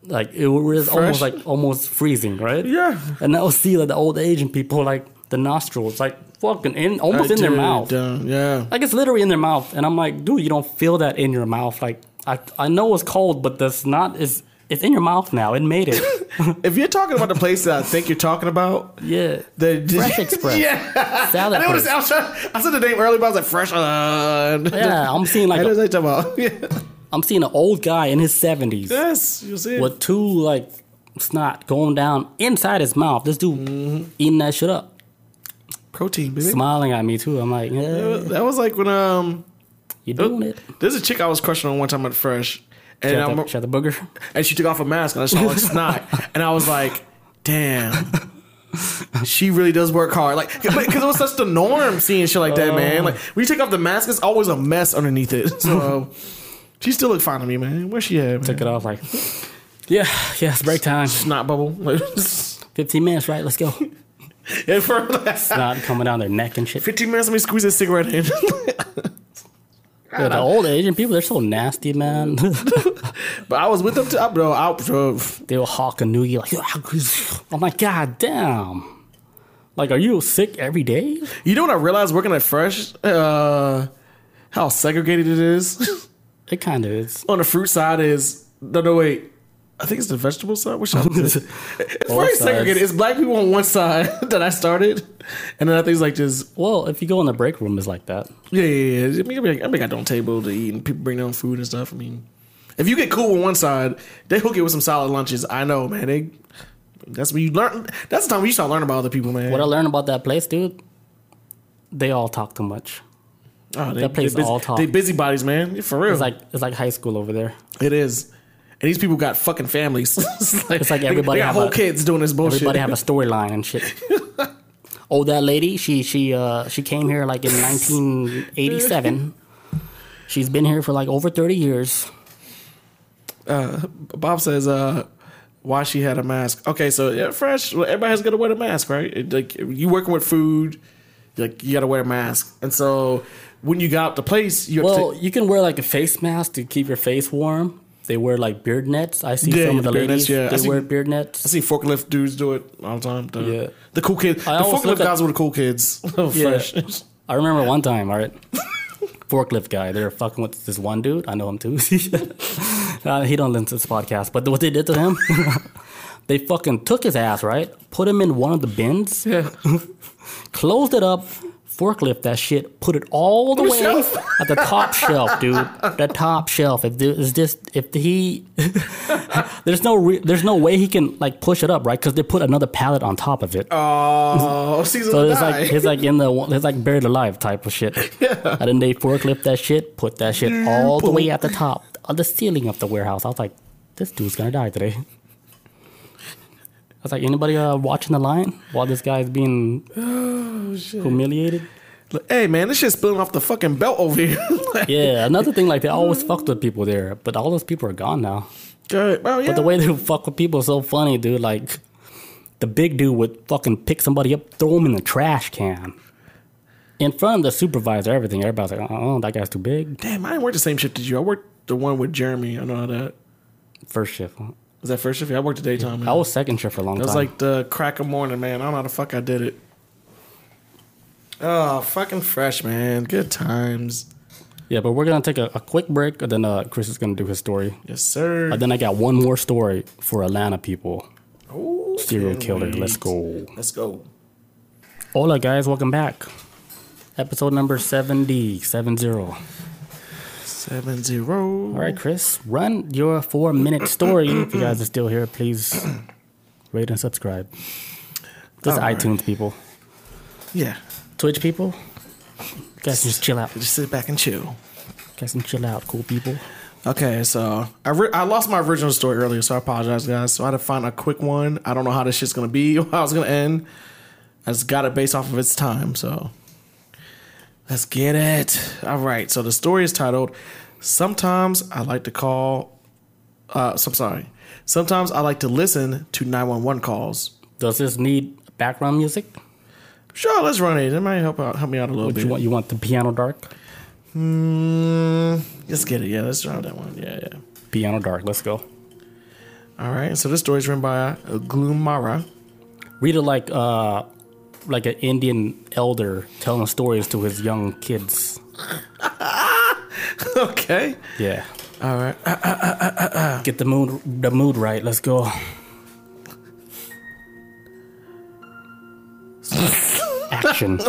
[SPEAKER 1] Like it was almost like almost freezing, right?
[SPEAKER 2] yeah.
[SPEAKER 1] And I would see like the old Asian people like the nostrils like fucking in almost in their mouth.
[SPEAKER 2] dumb, yeah.
[SPEAKER 1] Like it's literally in their mouth, and I'm like, dude, you don't feel that in your mouth. Like I, I know it's cold, but that's not. It's it's in your mouth now. It made it. [laughs]
[SPEAKER 2] If you're talking about the place that I think you're talking about,
[SPEAKER 1] yeah.
[SPEAKER 2] the
[SPEAKER 1] Fresh Express. [laughs]
[SPEAKER 2] yeah.
[SPEAKER 1] Salad
[SPEAKER 2] I, know what
[SPEAKER 1] place.
[SPEAKER 2] it's- I, was trying, I said the name earlier, but I was like fresh. Uh,
[SPEAKER 1] Yeah, I'm seeing like
[SPEAKER 2] I know
[SPEAKER 1] a,
[SPEAKER 2] what you're talking about. [laughs] Yeah.
[SPEAKER 1] I'm seeing an old guy in his 70s
[SPEAKER 2] Yes, you see.
[SPEAKER 1] with two like snot going down inside his mouth. This dude
[SPEAKER 2] Mm-hmm.
[SPEAKER 1] eating that shit up,
[SPEAKER 2] Protein, baby.
[SPEAKER 1] smiling at me too. I'm like, yeah,
[SPEAKER 2] That was like when um,
[SPEAKER 1] you doing it?
[SPEAKER 2] there's a chick I was crushing on one time at Fresh, and
[SPEAKER 1] Shut
[SPEAKER 2] I'm,
[SPEAKER 1] the, shut the booger. [laughs]
[SPEAKER 2] and she took off her mask and I saw like snot, and I was like, damn. She really does work hard, like because it was such the norm seeing shit like that, oh. man. Like when you take off the mask, it's always a mess underneath it. [laughs] So she still looked fine to me, man. Where she at? Man?
[SPEAKER 1] Took it off like, yeah, yeah, it's break time.
[SPEAKER 2] Snot bubble. [laughs]
[SPEAKER 1] 15 minutes, right? Let's go.
[SPEAKER 2] yeah, for
[SPEAKER 1] Snot coming down their neck and shit.
[SPEAKER 2] 15 minutes, let me squeeze this cigarette in.
[SPEAKER 1] The old Asian people, they're so nasty, man. [laughs]
[SPEAKER 2] but I was with them, too. I, bro. I, bro.
[SPEAKER 1] they will hawk a noogie like, I'm like, god damn. Like, are you sick every day?
[SPEAKER 2] You know what I realized working at Fresh? Uh, how segregated it is.
[SPEAKER 1] It kind of is.
[SPEAKER 2] on the fruit side is no no wait. I think it's the vegetable side. Which side is it? It's very segregated. It's black people on one side [laughs] that I started, and then I think it's like just
[SPEAKER 1] Well, if you go in the break room, it's like that.
[SPEAKER 2] yeah yeah yeah. I mean, I mean, I mean, got on table to eat, and people bring their own food and stuff. I mean, if you get cool on one side, they hook you with some solid lunches. I know, man. They that's when you learn. That's the time you start learning about other people, man.
[SPEAKER 1] What I learned about that place, dude, they all talk too much.
[SPEAKER 2] oh, they,
[SPEAKER 1] that place
[SPEAKER 2] busy,
[SPEAKER 1] all talk.
[SPEAKER 2] They busybodies, man. For real,
[SPEAKER 1] It's like it's like high school over there.
[SPEAKER 2] it is. And these people got fucking families. [laughs] it's, like,
[SPEAKER 1] It's like everybody
[SPEAKER 2] they, got whole
[SPEAKER 1] a-
[SPEAKER 2] kids doing this bullshit.
[SPEAKER 1] Everybody have a storyline and shit. [laughs] oh, that lady, she she uh she came here like in 1987. She's been here for like over 30 years.
[SPEAKER 2] Bob says, uh, why she had a mask. Okay, so yeah, fresh. Everybody has got to wear a mask, right? Like you working with food, like you got to wear a mask. And so when you got out the place, you have
[SPEAKER 1] Well,
[SPEAKER 2] to.
[SPEAKER 1] you can wear like a face mask to keep your face warm. They wear like beard nets. I see
[SPEAKER 2] Yeah,
[SPEAKER 1] some of the
[SPEAKER 2] the
[SPEAKER 1] ladies.
[SPEAKER 2] nets, yeah.
[SPEAKER 1] They
[SPEAKER 2] see-
[SPEAKER 1] wear beard nets.
[SPEAKER 2] I see forklift dudes do it all the time. The,
[SPEAKER 1] Yeah.
[SPEAKER 2] the cool kids. The
[SPEAKER 1] I always
[SPEAKER 2] forklift guys were the cool kids. [laughs]
[SPEAKER 1] Yeah.
[SPEAKER 2] fresh.
[SPEAKER 1] I remember one time, all right, [laughs] forklift guy. They're fucking with this one dude. I know him too. [laughs] uh, he don't listen to this podcast, but what they did to him, they fucking took his ass, right? Put him in one of the bins,
[SPEAKER 2] Yeah.
[SPEAKER 1] closed it up, forklift that shit, put it all the way
[SPEAKER 2] shelf.
[SPEAKER 1] at the top [laughs] shelf, dude. The top shelf. If is this, if he, [laughs] there's no, re, there's no way he can like push it up, right? Because they put another pallet on top of it.
[SPEAKER 2] Oh, [laughs] season
[SPEAKER 1] So it's
[SPEAKER 2] die.
[SPEAKER 1] like it's like in the it's like buried alive type of shit. Yeah. And then they forklift that shit, put that shit all the way at the top on the ceiling of the warehouse. I was like, this dude's gonna die today. Was like, anybody uh, watching the line while this guy's being [gasps]
[SPEAKER 2] Oh,
[SPEAKER 1] humiliated?
[SPEAKER 2] Like, hey man, this shit's spilling off the fucking belt over here. [laughs] Like,
[SPEAKER 1] Yeah, another thing like they always fucked with people there, but all those people are gone now.
[SPEAKER 2] Good. Well, yeah.
[SPEAKER 1] But the way they fuck with people is so funny, dude. Like the big dude would fucking pick somebody up, throw him in the trash can. In front of the supervisor, everything. Everybody's like, oh, that guy's too big.
[SPEAKER 2] Damn, I didn't work the same shift as you. I worked the one with Jeremy. I know how that.
[SPEAKER 1] First shift.
[SPEAKER 2] Was that first shift? Yeah, I worked the daytime. Man.
[SPEAKER 1] I was second shift for a long time.
[SPEAKER 2] It was like the crack of morning, man. I don't know how the fuck I did it. Oh, fucking fresh, man. Good times.
[SPEAKER 1] yeah, but we're gonna take a, a quick break, and then uh, Chris is gonna do his story.
[SPEAKER 2] Yes, sir.
[SPEAKER 1] And then I got one more story for Atlanta people.
[SPEAKER 2] Ooh,
[SPEAKER 1] Serial killer.
[SPEAKER 2] wait.
[SPEAKER 1] Let's go.
[SPEAKER 2] Let's go.
[SPEAKER 1] Hola, guys. Welcome back. Episode number 70, 70.
[SPEAKER 2] Seven zero.
[SPEAKER 1] All right, Chris, run your four minute story. if you guys are still here, please rate and subscribe. Just
[SPEAKER 2] All right.
[SPEAKER 1] iTunes people,
[SPEAKER 2] Yeah.
[SPEAKER 1] Twitch people. You guys can just chill out.
[SPEAKER 2] Just sit back and chill.
[SPEAKER 1] You guys can chill out, cool people.
[SPEAKER 2] Okay, so I re- I lost my original story earlier, so I apologize, guys. So I had to find a quick one. I don't know how this shit's gonna be, [laughs] how it's gonna end. I just got it based off of its time, so let's get it. All right, so the story is titled "Sometimes I like to call." Uh, so I'm sorry. Sometimes I like to listen to 911 calls.
[SPEAKER 1] Does this need background music?
[SPEAKER 2] Sure, let's run it. It might help out, help me out a little
[SPEAKER 1] Would
[SPEAKER 2] bit.
[SPEAKER 1] you want you want the piano dark?
[SPEAKER 2] Mm, let's get it. Yeah, let's try that one. Yeah, yeah.
[SPEAKER 1] Piano dark. Let's go.
[SPEAKER 2] All right. So this story is written by uh, Gloomara.
[SPEAKER 1] Read it like uh like an Indian elder telling stories to his young kids. [laughs]
[SPEAKER 2] okay.
[SPEAKER 1] Yeah.
[SPEAKER 2] All right. [clears throat]
[SPEAKER 1] Get the mood the mood right. Let's go. [laughs] Action.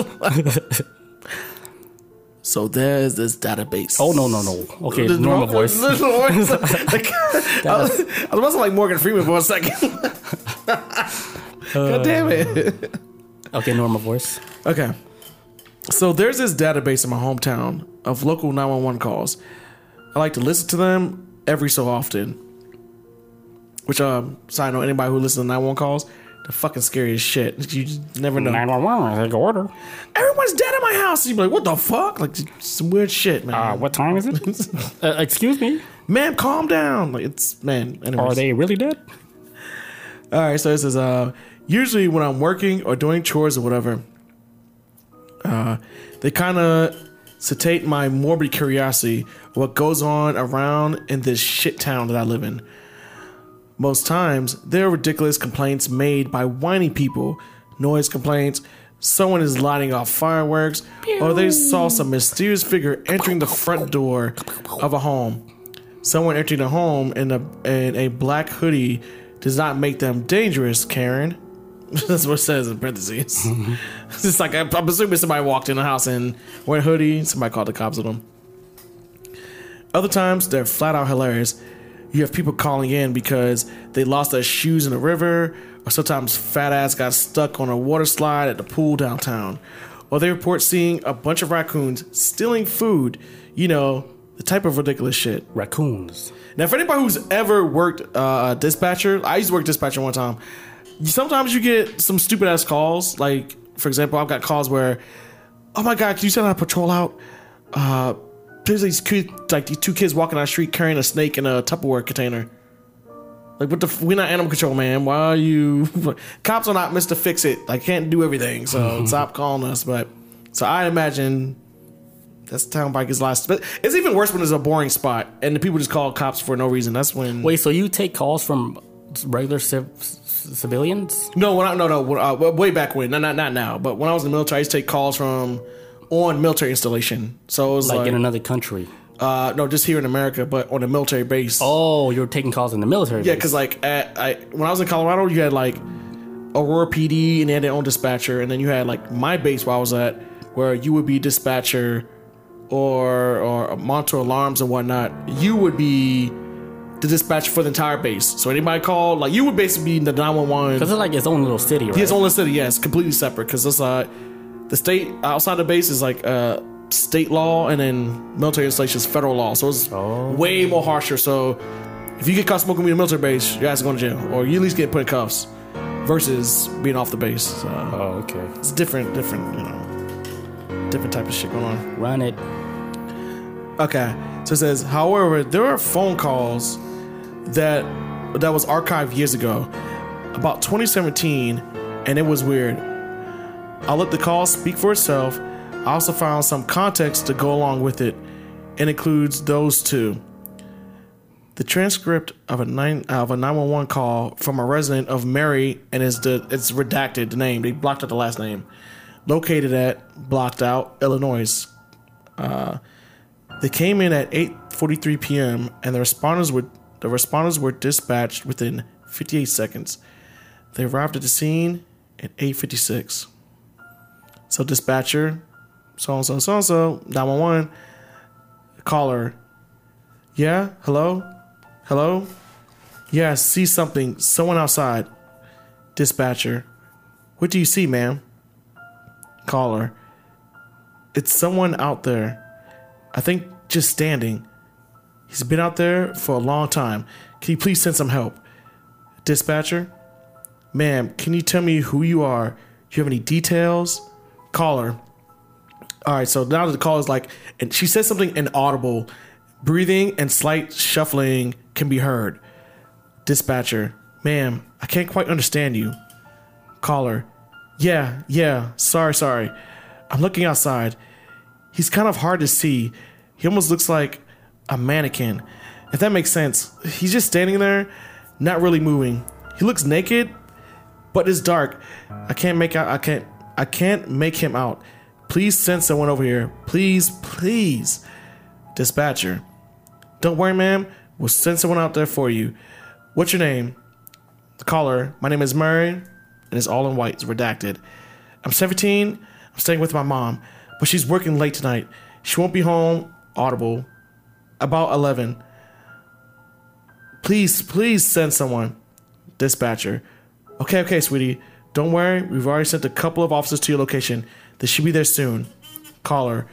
[SPEAKER 2] So there's this database.
[SPEAKER 1] Oh no no no. Okay,
[SPEAKER 2] The
[SPEAKER 1] normal voice.
[SPEAKER 2] Normal voice. [laughs] Like, I, was, I was about to like Morgan Freeman for a second. Uh, God damn it.
[SPEAKER 1] Okay, normal voice.
[SPEAKER 2] Okay. So there's this database in my hometown of local 911 calls. I like to listen to them every so often. Which, um, side note, anybody who listens to 911 calls, they're fucking scariest shit. You just never know.
[SPEAKER 1] 911, take order.
[SPEAKER 2] Everyone's dead in my house. You'd be like, what the fuck? Like, some weird shit, man.
[SPEAKER 1] Uh, what time is it? [laughs] uh, excuse me?
[SPEAKER 2] man, calm down. Like, it's, man. Anyways.
[SPEAKER 1] Are they really dead?
[SPEAKER 2] All right, so this is, uh, usually when I'm working or doing chores or whatever, uh, they kind of sedate my morbid curiosity what goes on around in this shit town that I live in. Most times, there are ridiculous complaints made by whiny people, noise complaints, someone is lighting off fireworks, or they saw some mysterious figure entering the front door of a home. Someone entering a home in a in a black hoodie does not make them dangerous, Karen. [laughs] That's what it says in parentheses. [laughs] it's just like I'm, I'm assuming somebody walked in the house and wearing a hoodie. Somebody called the cops on them. Other times they're flat out hilarious. You have people calling in because they lost their shoes in the river, or sometimes fat ass got stuck on a water slide at the pool downtown, or they report seeing a bunch of raccoons stealing food. You know, the type of ridiculous shit.
[SPEAKER 1] Raccoons.
[SPEAKER 2] Now, for anybody who's ever worked uh, dispatcher, I used to work dispatcher one time. Sometimes you get some stupid ass calls. Like, for example, I've got calls where, oh my god, can you send a patrol out? Uh, there's these kids, like these two kids walking down the street carrying a snake in a Tupperware container. Like, what the? F- we're not animal control, man. Why are you? [laughs] Cops are not Mister Fix It. I can't do everything, so [laughs] stop calling us. But so I imagine that's town bikers last. But it's even worse when it's a boring spot and the people just call cops for no reason. That's when.
[SPEAKER 1] Wait, so you take calls from regular civ- civilians?
[SPEAKER 2] No, when I, no, no. when, Uh, way back when, not, not not now, but when I was in the military, I used to take calls from on military installation. So it was
[SPEAKER 1] Like
[SPEAKER 2] like,
[SPEAKER 1] in another country?
[SPEAKER 2] uh, no, just here in America, but on a military base.
[SPEAKER 1] Oh, you're taking calls in the military.
[SPEAKER 2] yeah, because like at, I when I was in Colorado, you had like Aurora PD and they had their own dispatcher, and then you had like my base where I was at, where you would be dispatcher or or monitor alarms and whatnot. You would be the dispatcher for the entire base. So anybody called, like you would basically be in the nine one one.
[SPEAKER 1] Because it's like its own little city, right?
[SPEAKER 2] His own little city, yes, completely separate because it's uh the state outside the base is like uh state law and then military installation is federal law, so it's way more harsher. So if you get caught smoking weed in a military base, your ass is going to jail, or you at least get put in cuffs. Versus being off the base, so
[SPEAKER 1] oh, okay.
[SPEAKER 2] it's different, different, you know, different type of shit going on.
[SPEAKER 1] Run it.
[SPEAKER 2] Okay. So it says, however, there are phone calls that that was archived years ago, about 2017, and it was weird. I'll let the call speak for itself. I also found some context to go along with it, and includes those two. The transcript of a nine of a 911 call from a resident of Mary and is the it's redacted the name. They blocked out the last name. Located at blocked out Illinois. Uh, They came in at 8:43 p.m. and the responders were the responders were dispatched within 58 seconds. They arrived at the scene at 8:56. So dispatcher, so and so so and so 911 caller. Yeah, hello, hello. Yeah, see something. Someone outside. Dispatcher, what do you see, ma'am? Caller. It's someone out there. I think just standing. He's been out there for a long time. Can you please send some help? Dispatcher? Ma'am, can you tell me who you are? Do you have any details? Caller. All right, so now the call is like, and she says something inaudible. Breathing and slight shuffling can be heard. Dispatcher. Ma'am, I can't quite understand you. Caller. Yeah, yeah, sorry, sorry. I'm looking outside. He's kind of hard to see. He almost looks like a mannequin. If that makes sense. He's just standing there, not really moving. He looks naked, but it's dark. I can't make out I can't I can't make him out. Please send someone over here. Please, please. Dispatcher. Don't worry, ma'am. We'll send someone out there for you. What's your name? The caller. My name is Murray, and it's all in white. It's redacted. I'm 17. I'm staying with my mom, but she's working late tonight. She won't be home. Audible. About 11. Please, please send someone. Dispatcher. Okay, okay, sweetie. Don't worry. We've already sent a couple of officers to your location. They should be there soon. Caller.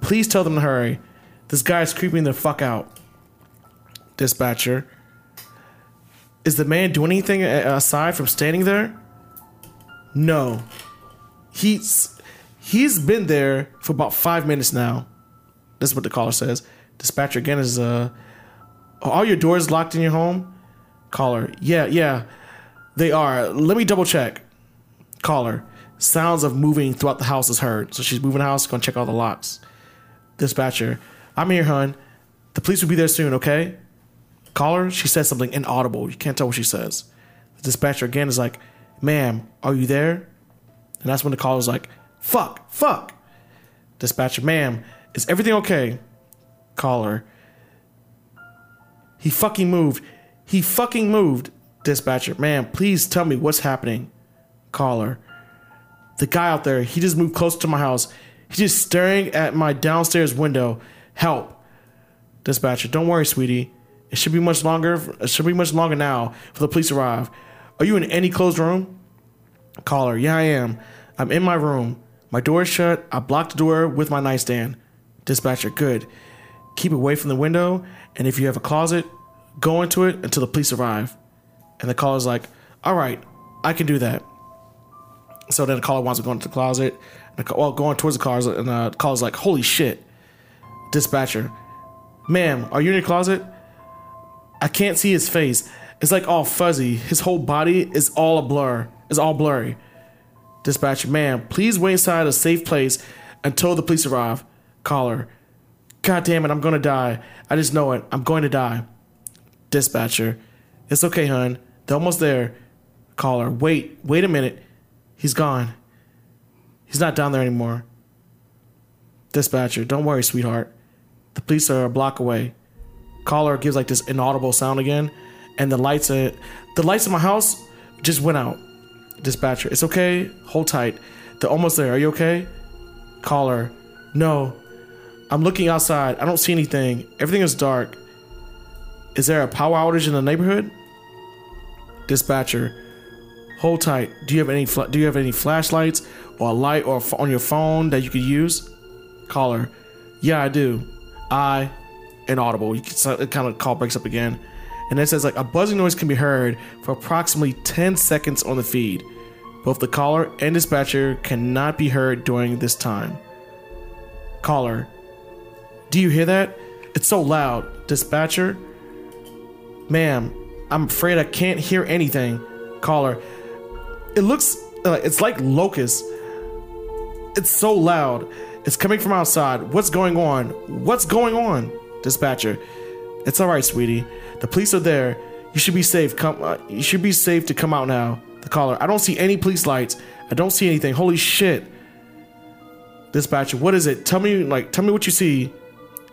[SPEAKER 2] Please tell them to hurry. This guy is creeping the fuck out. Dispatcher. Is the man doing anything aside from standing there? No. He's he's been there for about five minutes now. This is what the caller says. Dispatcher again is uh all your doors locked in your home? Caller. Yeah, yeah. They are. Let me double check. Caller. Sounds of moving throughout the house is heard. So she's moving the house, gonna check all the locks. Dispatcher. I'm here, hun. The police will be there soon, okay? Caller, she says something inaudible. You can't tell what she says. The dispatcher again is like, ma'am, are you there? And that's when the caller's like, fuck, fuck. Dispatcher, ma'am, is everything okay? Caller, he fucking moved. He fucking moved. Dispatcher, man, please tell me what's happening. Caller, the guy out there, he just moved close to my house. He's just staring at my downstairs window. Help. Dispatcher, don't worry, sweetie. It should be much longer. It should be much longer now for the police to arrive. Are you in any closed room? Caller, yeah, I am. I'm in my room. My door is shut. I blocked the door with my nightstand. Dispatcher, good. Keep away from the window, and if you have a closet, go into it until the police arrive. And the caller's like, all right, I can do that. So then the caller wants to go into the closet. And the, well, going towards the cars, and the caller's like, holy shit. Dispatcher, ma'am, are you in your closet? I can't see his face. It's like all fuzzy. His whole body is all a blur. It's all blurry. Dispatcher, ma'am, please wait inside a safe place until the police arrive. Caller, God damn it, I'm gonna die. I just know it. I'm going to die. Dispatcher, it's okay, hun. They're almost there. Caller, wait, wait a minute. He's gone. He's not down there anymore. Dispatcher, don't worry, sweetheart. The police are a block away. Caller gives like this inaudible sound again, and the lights, the lights in my house just went out. Dispatcher, it's okay. Hold tight. They're almost there. Are you okay? Caller, no. I'm looking outside. I don't see anything. Everything is dark. Is there a power outage in the neighborhood? Dispatcher, hold tight. Do you have any do you have any flashlights or a light or on your phone that you could use? Caller, yeah, I do. I inaudible. You can it kind of call breaks up again, and it says like a buzzing noise can be heard for approximately 10 seconds on the feed. Both the caller and dispatcher cannot be heard during this time. Caller, do you hear that? It's so loud. Dispatcher, ma'am, I'm afraid I can't hear anything. Caller, it looks uh, it's like locusts. It's so loud. It's coming from outside. What's going on? What's going on? Dispatcher, it's all right, sweetie. The police are there. You should be safe. Come. Uh, you should be safe to come out now. The caller. I don't see any police lights. I don't see anything. Holy shit. Dispatcher, what is it? Tell me, like, tell me what you see.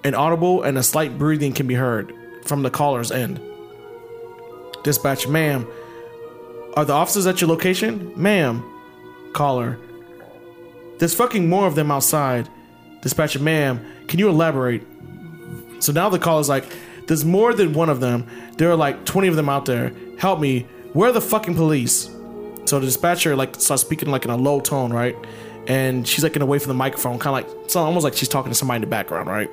[SPEAKER 2] An audible and a slight breathing can be heard from the caller's end. Dispatcher, ma'am, are the officers at your location? Ma'am. Caller, there's fucking more of them outside. Dispatcher, ma'am, can you elaborate? So now the caller's like, there's more than one of them. There are like 20 of them out there. Help me. Where are the fucking police? So the dispatcher like starts speaking like in a low tone, right? And she's like in away from the microphone, kind of like it's almost like she's talking to somebody in the background, right?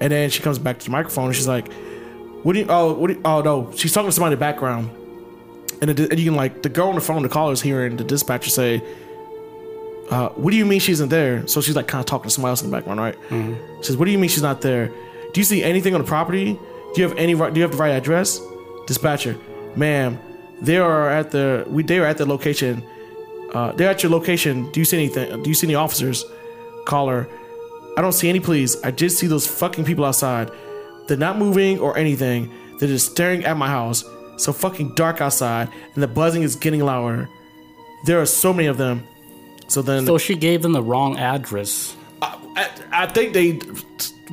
[SPEAKER 2] And then she comes back to the microphone and she's like, "What do you? Oh, what do you, oh no!" She's talking to somebody in the background, and, the, and you can like the girl on the phone, the caller is hearing the dispatcher say, uh, "What do you mean she isn't there?" So she's like kind of talking to somebody else in the background, right? She says, "What do you mean she's not there? Do you see anything on the property? Do you have any? Do you have the right address?" Dispatcher, ma'am, they are at the we they are at the location. Uh, they're at your location. Do you see anything? Do you see any officers? Caller, I don't see any police. I just see those fucking people outside. They're not moving or anything. They're just staring at my house. So fucking dark outside, and the buzzing is getting louder. There are so many of them. So then,
[SPEAKER 1] So she gave them the wrong address.
[SPEAKER 2] I, I think they,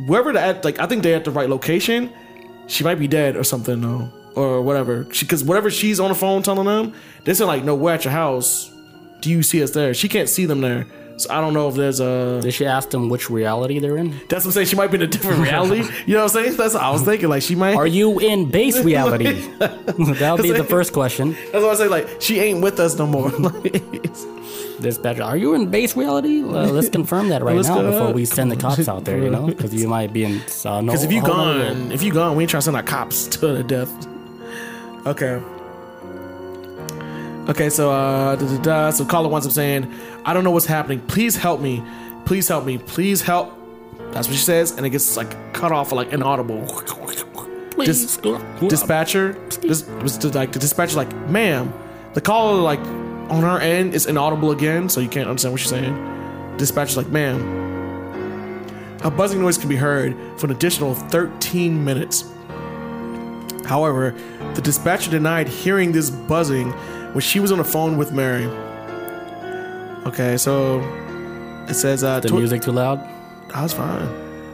[SPEAKER 2] wherever the at, like I think they're at the right location. She might be dead or something though, or whatever. Because whatever she's on the phone telling them, they say like, "No, we're at your house. Do you see us there?" She can't see them there. So I don't know if there's a.
[SPEAKER 1] Did she ask them which reality they're in?
[SPEAKER 2] That's what I'm saying. She might be in a different reality. [laughs] You know what I'm saying? That's what I was thinking. Like she might.
[SPEAKER 1] Are you in base reality? [laughs] [laughs] that would be the first question.
[SPEAKER 2] That's what I say. Like she ain't with us no more.
[SPEAKER 1] Dispatcher, are you in base reality? Well, let's confirm that right
[SPEAKER 2] Let's
[SPEAKER 1] now before we send the cops out there. You know, because you might be in. Uh, no,
[SPEAKER 2] Because if you
[SPEAKER 1] hold on, wait.
[SPEAKER 2] gone, if you gone, we ain't trying to send our cops to the death. Okay. Okay, so uh, da, da, da. so caller winds up saying, "I don't know what's happening. Please help me. Please help me. Please help." That's what she says, and it gets like cut off, like inaudible.
[SPEAKER 1] Please.
[SPEAKER 2] Dis- dispatcher, this was like the dispatcher, like, "Ma'am, the caller like on her end is inaudible again, so you can't understand what she's saying." Dispatcher's like, "Ma'am, a buzzing noise can be heard for an additional 13 minutes. However, the dispatcher denied hearing this buzzing when she was on the phone with Mary. Okay, so it says uh,
[SPEAKER 1] the
[SPEAKER 2] tw-
[SPEAKER 1] music too loud.
[SPEAKER 2] that was fine.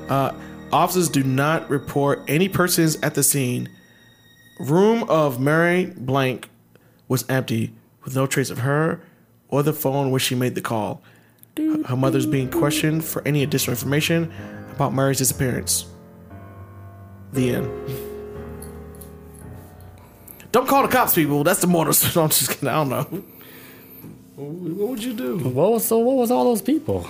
[SPEAKER 2] Uh, officers do not report any persons at the scene. Room of Mary Blank was empty, with no trace of her or the phone where she made the call. Her her mother's being questioned for any additional information about Mary's disappearance. The end. Don't call the cops, people. That's the moral. [laughs] I'm just kidding. I don't know. What would you do?
[SPEAKER 1] What was so? What was all those people?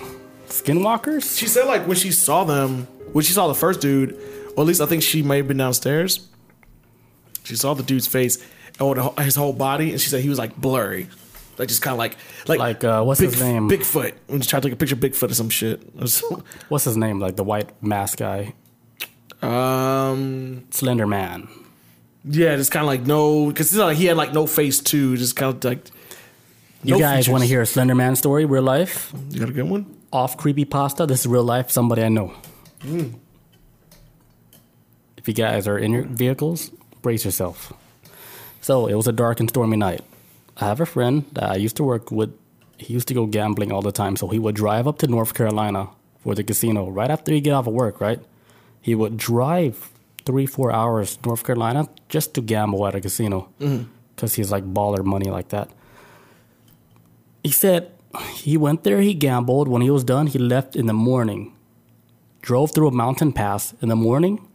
[SPEAKER 1] Skinwalkers?
[SPEAKER 2] She said like when she saw them, when she saw the first dude, or at least I think she may have been downstairs. She saw the dude's face or the, his whole body, and she said he was like blurry, like just kind of like like
[SPEAKER 1] Like, uh, what's
[SPEAKER 2] Big-
[SPEAKER 1] his name?
[SPEAKER 2] Bigfoot. When she tried to take a picture of Bigfoot or some shit. [laughs]
[SPEAKER 1] What's his name? Like the white mask guy,
[SPEAKER 2] um,
[SPEAKER 1] Slender Man.
[SPEAKER 2] yeah, just kind of like no, because like he had like no face too, just kind of like.
[SPEAKER 1] You
[SPEAKER 2] no
[SPEAKER 1] guys want to hear a Slender Man story, real life?
[SPEAKER 2] You got a good one?
[SPEAKER 1] Off creepy pasta. This is real life. Somebody I know.
[SPEAKER 2] Hmm.
[SPEAKER 1] If you guys are in your vehicles, brace yourself. So it was a dark and stormy night. I have a friend that I used to work with. He used to go gambling all the time, so he would drive up to North Carolina for the casino right after he get off of work. Right, he would drive three, four hours North Carolina just to gamble at a casino because he's like baller money like that. He said he went there, he gambled. When he was done, he left in the morning, drove through a mountain pass in the morning,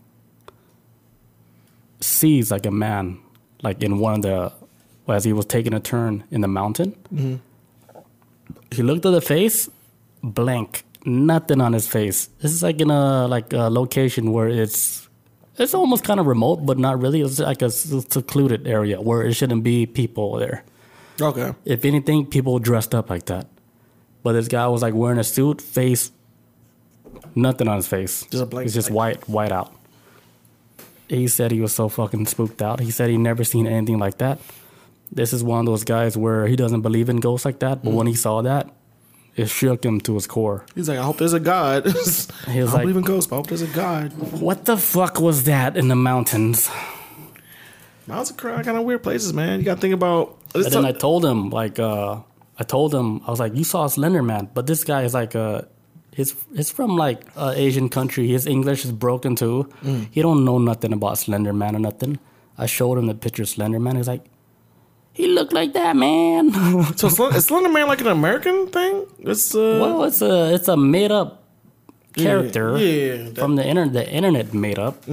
[SPEAKER 1] sees like a man, like in one of the, as he was taking a turn in the mountain. Mm-hmm. He looked at the face, blank, nothing on his face. This is like in a like a location where it's it's almost kind of remote, but not really. It's like a secluded area where it shouldn't be people there
[SPEAKER 2] Okay.
[SPEAKER 1] if anything, people dressed up like that. But this guy was like wearing a suit, face, nothing on his face.
[SPEAKER 2] Just a blank-
[SPEAKER 1] It's just white, white out. He said he was so fucking spooked out. He said he never seen anything like that. This is one of those guys where he doesn't believe in ghosts like that, but when he mm. saw that, it shook him to his core.
[SPEAKER 2] He's like, I hope there's a God. [laughs] I
[SPEAKER 1] was
[SPEAKER 2] don't
[SPEAKER 1] like-
[SPEAKER 2] believe in ghosts, but I hope there's a God.
[SPEAKER 1] What the fuck was that in the mountains?
[SPEAKER 2] Mountains are kind of weird places, man. You got to think about.
[SPEAKER 1] But then I told him, like, uh, I told him, I was like, you saw Slender Man, but this guy is like, uh, he's, he's from like a Asian country. His English is broken too. He don't know nothing about Slender Man or nothing. I showed him the picture of Slender Man. He's like, he looked like that, man. [laughs]
[SPEAKER 2] So Slen- is Slender Man like an American thing? It's uh,
[SPEAKER 1] well, it's a, it's a made up character
[SPEAKER 2] yeah, that-
[SPEAKER 1] from the internet. The internet made up,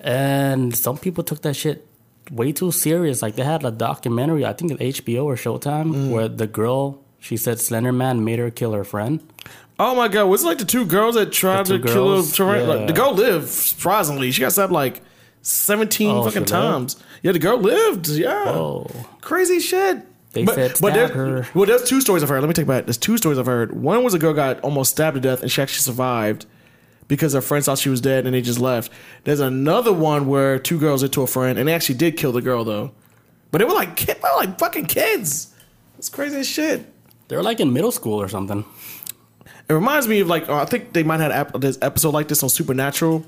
[SPEAKER 1] and some people took that shit way too serious. Like they had a documentary, I think, at HBO or Showtime, mm. where the girl she said Slender Man made her kill her friend.
[SPEAKER 2] Oh my god, was it like the two girls that tried to
[SPEAKER 1] two
[SPEAKER 2] kill her? Like,
[SPEAKER 1] Yeah.
[SPEAKER 2] the girl lived, surprisingly. She got stabbed like 17
[SPEAKER 1] Oh,
[SPEAKER 2] fucking
[SPEAKER 1] lived?
[SPEAKER 2] times. Yeah, the girl lived. Yeah.
[SPEAKER 1] Oh,
[SPEAKER 2] Crazy shit.
[SPEAKER 1] They said stab
[SPEAKER 2] there's,
[SPEAKER 1] her.
[SPEAKER 2] Well, there's two stories I've heard. Let me take back. There's two stories I've heard. One was a girl got almost stabbed to death and she actually survived because her friends thought she was dead and they just left. There's another one where two girls into a friend and they actually did kill the girl though. But they were like kid, they were like fucking kids. It's crazy as shit.
[SPEAKER 1] They were like in middle school or something.
[SPEAKER 2] It reminds me of like uh, I think they might have had this episode like this on Supernatural,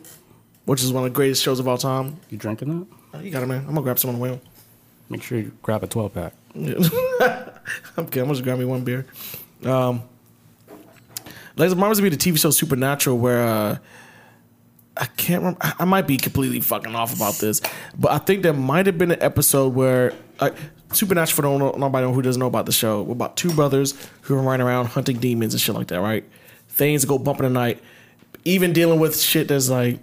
[SPEAKER 2] which is one of the greatest shows of all time.
[SPEAKER 1] You drinking that?
[SPEAKER 2] Uh, You got it, man. I'm gonna grab some on the way.
[SPEAKER 1] Make sure you grab a twelve pack. [laughs]
[SPEAKER 2] I'm kidding. I'm just grab me one beer. Um, like it reminds me of the TV show Supernatural, where uh, I can't remember. I might be completely fucking off about this, but I think there might have been an episode where, Supernatural for nobody who doesn't know about the show. About two brothers who are running around hunting demons and shit like that, right? Things go bump in the night. Even dealing with shit that's like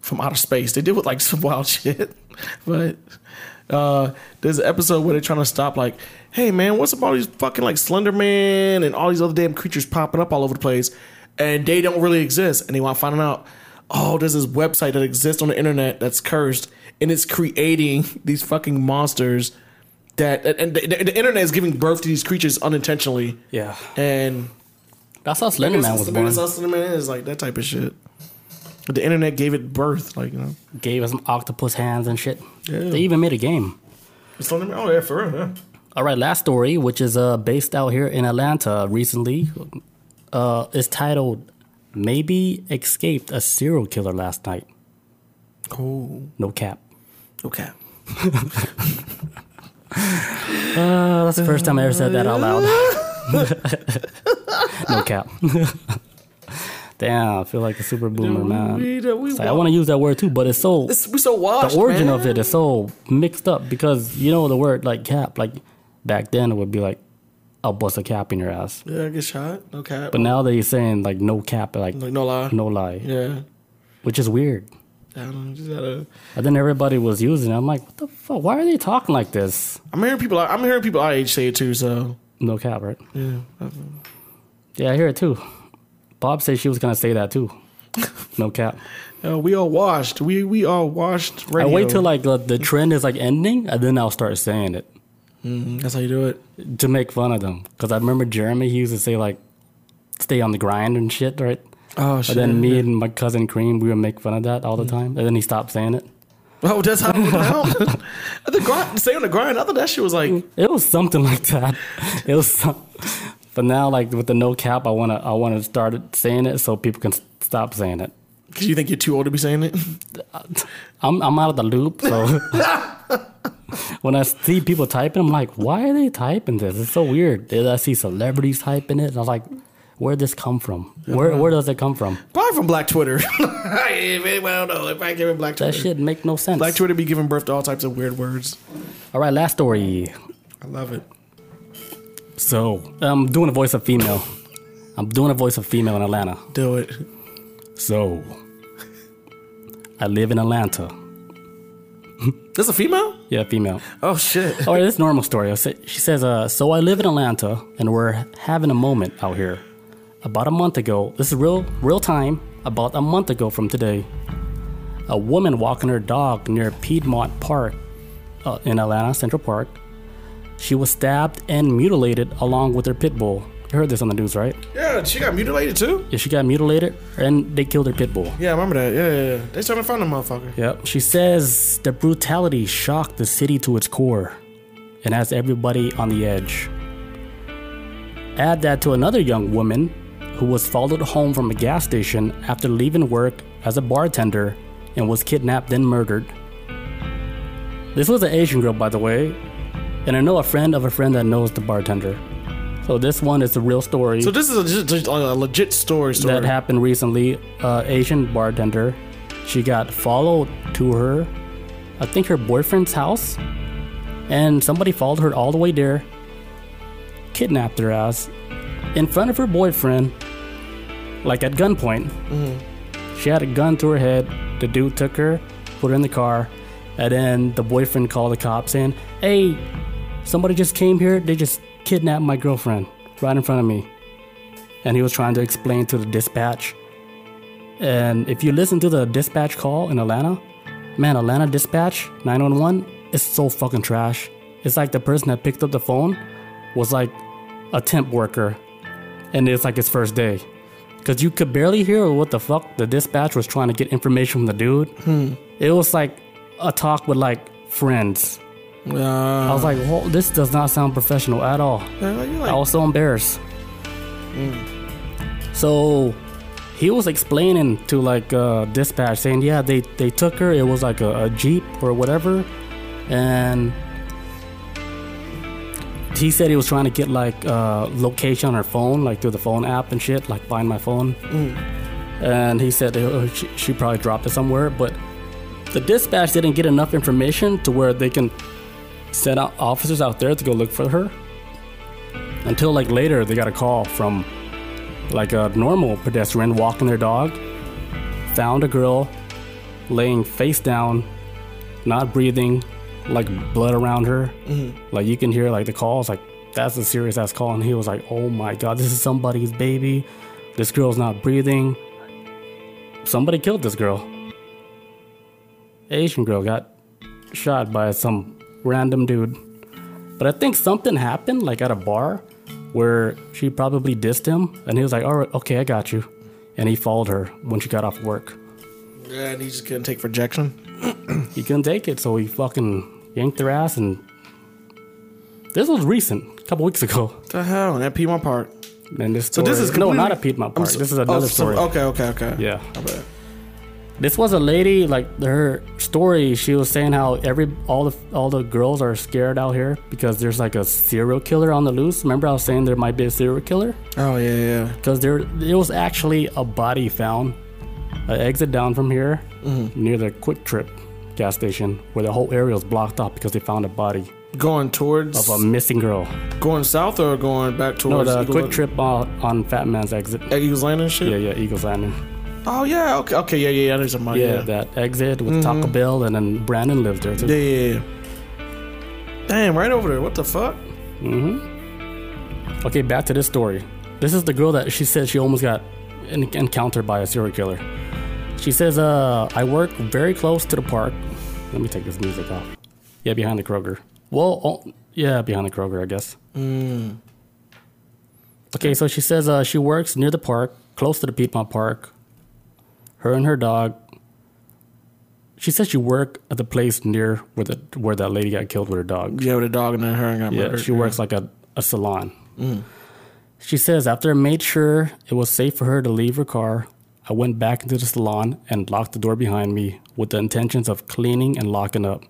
[SPEAKER 2] from outer space. They deal with like [laughs] some wild shit. [laughs] but uh there's an episode where they're trying to stop like, hey man, what's up all these fucking like Slender Man and all these other damn creatures popping up all over the place and they don't really exist and they want to find out oh there's this website that exists on the internet that's cursed and it's creating [laughs] these fucking monsters that and the, the, the internet is giving birth to these creatures unintentionally
[SPEAKER 1] Yeah.
[SPEAKER 2] and
[SPEAKER 1] That's how Slender Man was born.
[SPEAKER 2] that's how Slender Man is like that type of shit but the internet gave it birth like you know
[SPEAKER 1] Gave us octopus hands and shit.
[SPEAKER 2] Yeah.
[SPEAKER 1] They even made a game.
[SPEAKER 2] Slender Man oh yeah for real yeah
[SPEAKER 1] All right, last story, which is uh, based out here in Atlanta recently, uh, is titled "Maybe Escaped a Serial Killer Last Night."
[SPEAKER 2] oh
[SPEAKER 1] No cap.
[SPEAKER 2] okay [laughs]
[SPEAKER 1] Uh, that's the first time I ever said that out loud. [laughs] no cap. [laughs] Damn, I feel like a super boomer, man.
[SPEAKER 2] we, we,
[SPEAKER 1] like, I want to use that word too, but it's so
[SPEAKER 2] It's, we so washed.
[SPEAKER 1] the origin
[SPEAKER 2] man.
[SPEAKER 1] of it is so mixed up because you know the word like cap, like back then it would be like, "I'll bust a cap in your ass,"
[SPEAKER 2] Yeah, get shot. No cap.
[SPEAKER 1] but now they're saying like no cap, like
[SPEAKER 2] like no lie.
[SPEAKER 1] no lie,
[SPEAKER 2] Yeah.
[SPEAKER 1] which is weird.
[SPEAKER 2] I don't know. Just gotta.
[SPEAKER 1] And then everybody was using it. I'm like, what the fuck? Why are they talking like this?
[SPEAKER 2] I'm hearing people. I'm hearing people our age say it too. So
[SPEAKER 1] No cap, right?
[SPEAKER 2] yeah.
[SPEAKER 1] Yeah, I hear it too. Bob said she was gonna say that too. [laughs] No cap.
[SPEAKER 2] Uh, we all washed. We we all washed.
[SPEAKER 1] I wait till like the, the trend is like ending, and then I'll start saying it
[SPEAKER 2] Mhm, That's how you do it.
[SPEAKER 1] to make fun of them. Because I remember Jeremy, he used to say like, "Stay on the grind" and shit, right?
[SPEAKER 2] Oh shit.
[SPEAKER 1] But then me and my cousin Cream, we would make fun of that all the time, and then he stopped saying it.
[SPEAKER 2] Oh, that's how it went [laughs] the grind. Stay on the grind. I thought that shit was like.
[SPEAKER 1] It was something like that. It was, some, but now like with the no cap, I wanna I wanna start saying it so people can stop saying it.
[SPEAKER 2] Cause you think you're too old to be saying it. [laughs]
[SPEAKER 1] I'm I'm out of the loop, so [laughs] [laughs] when I see people typing, I'm like, why are they typing this? It's so weird. Then I see celebrities typing it, and I'm like, where did this come from? Where where does it come from?
[SPEAKER 2] Probably from Black Twitter. I don't know, if I give it Black Twitter.
[SPEAKER 1] That
[SPEAKER 2] Twitter,
[SPEAKER 1] shit make no sense.
[SPEAKER 2] Black Twitter be giving birth to all types of weird words.
[SPEAKER 1] All right, last story.
[SPEAKER 2] I love it.
[SPEAKER 1] So I'm doing a voice of female. I'm doing a voice of female in Atlanta.
[SPEAKER 2] Do it.
[SPEAKER 1] So I live in Atlanta.
[SPEAKER 2] That's a female.
[SPEAKER 1] Yeah, female.
[SPEAKER 2] Oh shit.
[SPEAKER 1] Right, this normal story. She says, uh, "So I live in Atlanta, and we're having a moment out here. About a month ago, this is real, real time. About a month ago from today, a woman walking her dog near Piedmont Park uh, in Atlanta, Central Park. She was stabbed and mutilated along with her pit bull. You heard this on the news, right?
[SPEAKER 2] Yeah, she got mutilated too.
[SPEAKER 1] Yeah, she got mutilated, and they killed her pit bull.
[SPEAKER 2] Yeah, I remember that. Yeah, yeah, yeah. They started to find the motherfucker.
[SPEAKER 1] Yep. She says the brutality shocked the city to its core and has everybody on the edge. Add that to another young woman who was followed home from a gas station after leaving work as a bartender and was kidnapped and murdered. This was an Asian girl, by the way, and I know a friend of a friend that knows the bartender. So this one is a real story
[SPEAKER 2] So this is a, just, a legit story. Story.
[SPEAKER 1] that happened recently. Uh, Asian bartender, she got followed to her, I think her boyfriend's house, and somebody followed her all the way there, kidnapped her ass in front of her boyfriend, like at gunpoint. She had a gun to her head. The dude took her, put her in the car, and then the boyfriend called the cops saying, "Hey, somebody just came here. They just kidnapped my girlfriend right in front of me." and he was trying to explain to the dispatch. And if you listen to the dispatch call in Atlanta, man, Atlanta dispatch 911 is so fucking trash. It's like the person that picked up the phone was like a temp worker, and it's like his first day. Cause you could barely hear what the fuck the dispatch was trying to get information from the dude. Hmm. It was like a talk with like friends. I
[SPEAKER 2] Uh,
[SPEAKER 1] was like, well, this does not sound professional at all.
[SPEAKER 2] like,
[SPEAKER 1] I was so embarrassed. So he was explaining to like uh, dispatch, saying, "Yeah, they they took her. It was like a, a jeep or whatever, and he said he was trying to get like uh, location on her phone, like through the phone app and shit, like find my phone. And he said uh, she, she probably dropped it somewhere, but the dispatch didn't get enough information to where they can sent out officers out there to go look for her. Until like later, they got a call from like a normal pedestrian walking their dog, found a girl laying face down, not breathing, like blood around her. Mm-hmm. Like you can hear like the calls, like that's a serious ass call. And he was like, "Oh my god, this is somebody's baby. This girl's not breathing. Somebody killed this girl. Asian girl got shot by some random dude. But I think something happened, like at a bar, where she probably dissed him, and he was like, "All right, okay, I got you," and he followed her when she got off work.
[SPEAKER 2] Yeah, and he just couldn't take rejection. [clears throat]
[SPEAKER 1] He couldn't take it, so he fucking yanked her ass, and this was recent, a couple weeks ago.
[SPEAKER 2] What the hell? And that Piedmont Park.
[SPEAKER 1] And this story,
[SPEAKER 2] So this is
[SPEAKER 1] no, not a Piedmont Park.
[SPEAKER 2] so-
[SPEAKER 1] this is
[SPEAKER 2] oh,
[SPEAKER 1] another
[SPEAKER 2] so-
[SPEAKER 1] story.
[SPEAKER 2] Okay, okay, okay.
[SPEAKER 1] Yeah. This was a lady like her story. She was saying how every all the all the girls are scared out here because there's like a serial killer on the loose. Remember I was saying there might be a serial killer
[SPEAKER 2] Oh yeah, yeah.
[SPEAKER 1] because there there was actually a body found, an exit down from here mm-hmm. near the QuikTrip gas station where the whole area was blocked off because they found a body
[SPEAKER 2] Going towards
[SPEAKER 1] of a missing girl.
[SPEAKER 2] going south or going back towards?
[SPEAKER 1] No, the
[SPEAKER 2] Eagle-
[SPEAKER 1] QuikTrip on, on Fat Man's exit.
[SPEAKER 2] Eagles Landing shit.
[SPEAKER 1] Yeah, yeah, Eagles Landing.
[SPEAKER 2] Oh yeah. Okay. Okay. Yeah. Yeah. Yeah. There's a
[SPEAKER 1] Yeah,
[SPEAKER 2] yeah.
[SPEAKER 1] that exit with Taco Bell, and then Brandon lived there too.
[SPEAKER 2] Yeah. Yeah. yeah. Damn. Right over there. What the fuck?
[SPEAKER 1] Okay, back to this story. This is the girl that she said she almost got en- encountered by a serial killer. She says, uh, I work very close to the park. Let me take this music off. Yeah, behind the Kroger. Well, oh, yeah, behind the Kroger, I guess. Okay, so she says uh, she works near the park, close to the Piedmont Park. Her and her dog. She says she worked at the place near where the where that lady got killed with her dog.
[SPEAKER 2] Yeah, with a dog and then her and got
[SPEAKER 1] Yeah,
[SPEAKER 2] murdered.
[SPEAKER 1] she works like a, a salon. Mm. She says, after I made sure it was safe for her to leave her car, I went back into the salon and locked the door behind me with the intentions of cleaning and locking up.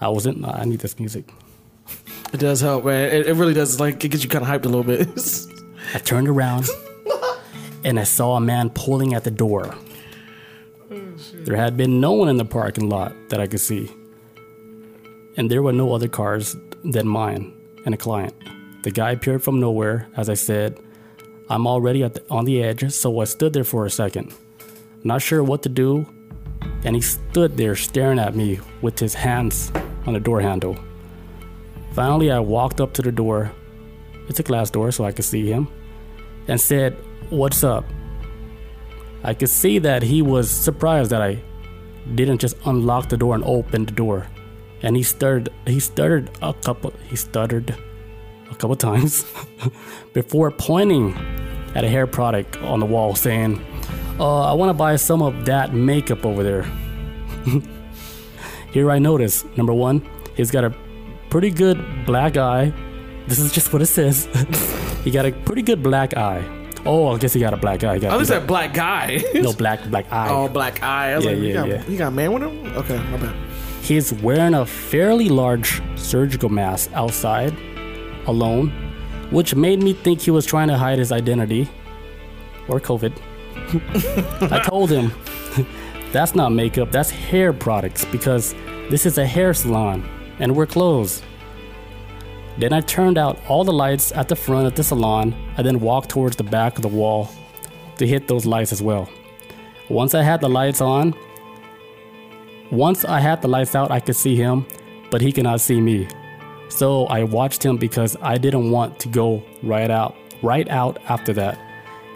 [SPEAKER 1] I wasn't, I need this music.
[SPEAKER 2] It does help, man. It, it really does. Like it gets you kind of hyped a little bit. [laughs]
[SPEAKER 1] I turned around [laughs] and I saw a man pulling at the door. There had been no one in the parking lot that I could see. And there were no other cars than mine and a client. The guy appeared from nowhere, as I said. I'm already the, on the edge, so I stood there for a second, not sure what to do. And he stood there staring at me with his hands on the door handle. Finally, I walked up to the door it's a glass door so I could see him, and said, What's up? I could see that he was surprised that I didn't just unlock the door and open the door. And he stuttered he stuttered a couple he stuttered a couple [laughs] times before pointing at a hair product on the wall saying, uh, I want to buy some of that makeup over there. [laughs] Here I notice, number one, he's got a pretty good black eye. This is just what it says. [laughs] he got a pretty good black eye. Oh, I guess he got a black eye. He got,
[SPEAKER 2] oh, least
[SPEAKER 1] he
[SPEAKER 2] that black guy. [laughs]
[SPEAKER 1] no black black eye.
[SPEAKER 2] oh, black eye. I was
[SPEAKER 1] Yeah,
[SPEAKER 2] like,
[SPEAKER 1] yeah,
[SPEAKER 2] you, got,
[SPEAKER 1] yeah.
[SPEAKER 2] you got a man with him? Okay, my bad.
[SPEAKER 1] He's wearing a fairly large surgical mask outside, alone, which made me think he was trying to hide his identity or COVID. [laughs] I told him that's not makeup, that's hair products because this is a hair salon and we're closed. Then I turned out all the lights at the front of the salon and then walked towards the back of the wall to hit those lights as well. Once I had the lights on, once I had the lights out, I could see him, but he could not see me. So I watched him because I didn't want to go right out, right out after that.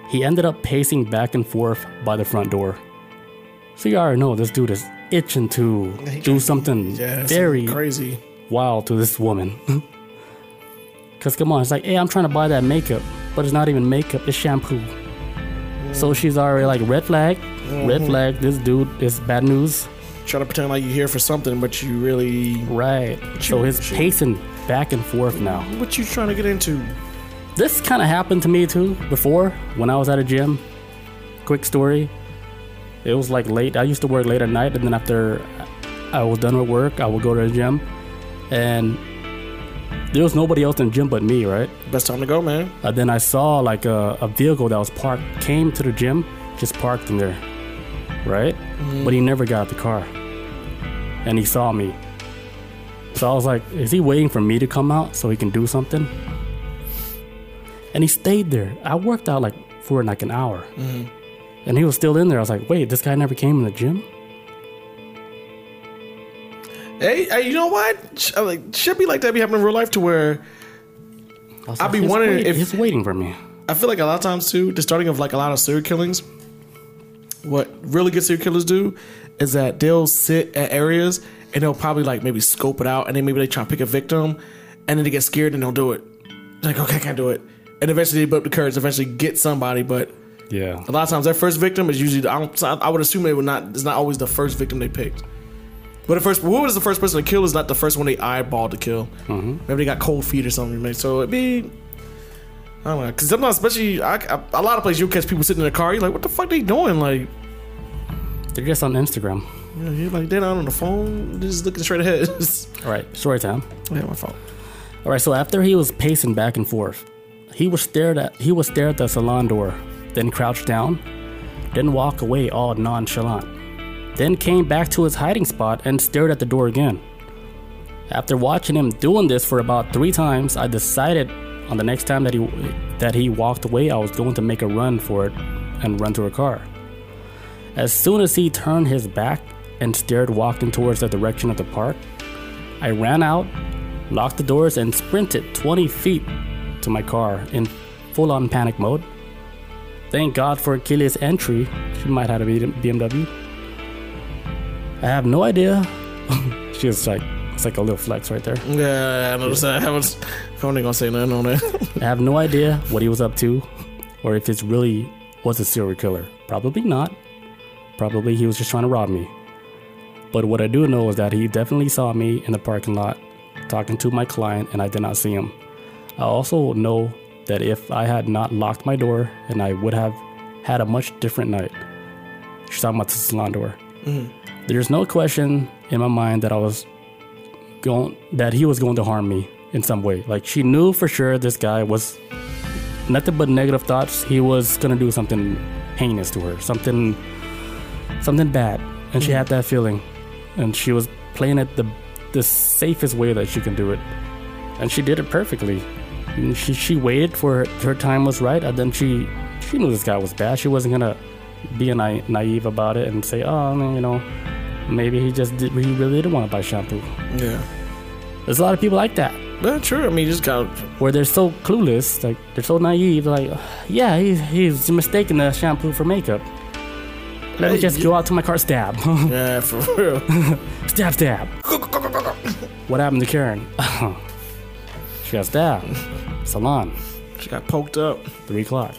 [SPEAKER 1] He ended up pacing back and forth by the front door. So you already know this dude is itching to do something
[SPEAKER 2] Yeah,
[SPEAKER 1] very
[SPEAKER 2] crazy.
[SPEAKER 1] wild to this woman. [laughs] Cause come on, it's like, hey, I'm trying to buy that makeup, but it's not even makeup, it's shampoo. So mm. she's already like, red flag, red mm-hmm. flag. This dude is bad news.
[SPEAKER 2] Trying to pretend like you're here for something, but you really.
[SPEAKER 1] Right. So he's
[SPEAKER 2] Shoot.
[SPEAKER 1] pacing back and forth now.
[SPEAKER 2] What you trying to get into?
[SPEAKER 1] This kind of happened to me too before when I was at a gym. Quick story. It was like late. I used to work late at night, and then after I was done with work, I would go to the gym, and there was nobody else in the gym but me, right?
[SPEAKER 2] Best time to go, man.
[SPEAKER 1] And then I saw like a, a vehicle that was parked, came to the gym, just parked in there, right? Mm-hmm. But he never got out the car, and he saw me. So I was like, is he waiting for me to come out so he can do something? And he stayed there. I worked out like for like an hour. Mm-hmm. And he was still in there. I was like, wait, this guy never came in the gym?
[SPEAKER 2] Hey, hey, you know what? Uh, Like, should be like that be happening in real life to where
[SPEAKER 1] I like,
[SPEAKER 2] be wondering
[SPEAKER 1] wait-
[SPEAKER 2] if-
[SPEAKER 1] he's waiting for me.
[SPEAKER 2] I feel like a lot of times too, the starting of like a lot of serial killings, what really good serial killers do is that they'll sit at areas and they'll probably like maybe scope it out and then maybe they try to pick a victim and then they get scared and they'll do it. Like, okay, I can't do it. And eventually they build up the courage eventually get somebody, but
[SPEAKER 1] Yeah.
[SPEAKER 2] a lot of times their first victim is usually I, don't, I would assume they would not it's not always the first victim they picked. But the first who was the first person to kill is not the first one they eyeballed to kill.
[SPEAKER 1] Mm-hmm.
[SPEAKER 2] Maybe they got cold feet or something. Maybe. So it'd be I don't know because sometimes, especially I, I, a lot of places, you'll catch people sitting in the car. You're like, what the fuck they doing? Like,
[SPEAKER 1] They're just on Instagram.
[SPEAKER 2] know, you're like they're not on the phone, they're just looking straight ahead. [laughs]
[SPEAKER 1] All right, story time.
[SPEAKER 2] yeah, my fault.
[SPEAKER 1] All right, so after he was pacing back and forth, he was stared at. He was stare at the salon door, then crouched down, then walk away all nonchalant, then came back to his hiding spot and stared at the door again. After watching him doing this for about three times, I decided on the next time that he that he walked away, I was going to make a run for it and run to a car. As soon as he turned his back and stared walking towards the direction of the park, I ran out, locked the doors, and sprinted 20 feet to my car in full on panic mode. Thank God for keyless entry. She might have a BMW. I have no idea. [laughs] she was like, it's like a little flex right there.
[SPEAKER 2] Yeah, I noticed that. I was wasn't gonna say nothing on that.
[SPEAKER 1] I have no idea what he was up to or if it's really was a serial killer. Probably not. Probably he was just trying to rob me. But what I do know is that he definitely saw me in the parking lot talking to my client and I did not see him. I also know that if I had not locked my door and I would have had a much different night. She's talking about the salon door. Mm-hmm. There's no question in my mind that I was going that he was going to harm me in some way. Like she knew for sure this guy was nothing but negative thoughts. He was gonna do something heinous to her, something something bad, and she mm-hmm. had that feeling, and she was playing it the the safest way that she can do it, and she did it perfectly. And she she waited for her, her time was right, and then she she knew this guy was bad. She wasn't gonna be a na- naive about it and say, oh, you know, maybe he just did, he really didn't want to buy shampoo.
[SPEAKER 2] yeah,
[SPEAKER 1] There's a lot of people like that
[SPEAKER 2] but true. I mean, you just got
[SPEAKER 1] where they're so clueless, like they're so naive, like, yeah, he's, he's mistaking the shampoo for makeup. Let me just go out to my car, stab, [laughs]
[SPEAKER 2] yeah for real. [laughs]
[SPEAKER 1] stab, stab. What happened to Karen? [laughs] she got stabbed. Salon,
[SPEAKER 2] she got poked up.
[SPEAKER 1] three o'clock.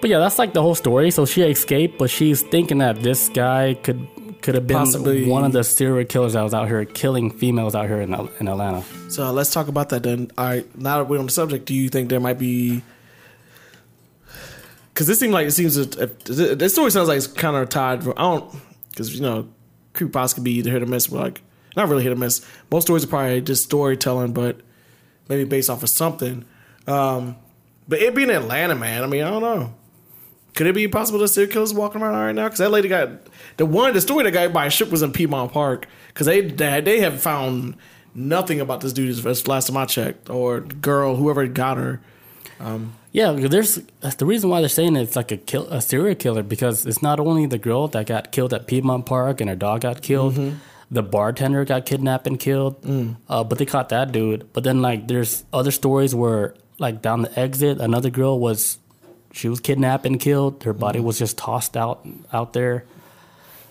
[SPEAKER 1] But yeah, that's like the whole story. So she escaped, but she's thinking that this guy could could have been
[SPEAKER 2] Possibly.
[SPEAKER 1] one of the serial killers that was out here killing females out here in, in Atlanta.
[SPEAKER 2] So let's talk about that then. All right, now that we're on the subject, do you think there might be? Because this seems like it seems this story sounds like it's kind of tied. For, I don't because you know creepypasta could be either hit or miss, but like not really hit or miss. Most stories are probably just storytelling, but maybe based off of something. Um, but it being Atlanta, man. I mean, I don't know. Could it be possible that serial killers walking around right now? Because that lady got the one, the story that got by a ship was in Piedmont Park. Because they, they they have found nothing about this dude as as last time I checked, or girl, whoever got her.
[SPEAKER 1] Um, yeah, there's that's the reason why they're saying it's like a kill a serial killer because it's not only the girl that got killed at Piedmont Park and her dog got killed, mm-hmm. the bartender got kidnapped and killed, mm. uh, but they caught that dude. But then like there's other stories where like down the exit, another girl was she was kidnapped and killed. Her body was just tossed out out there.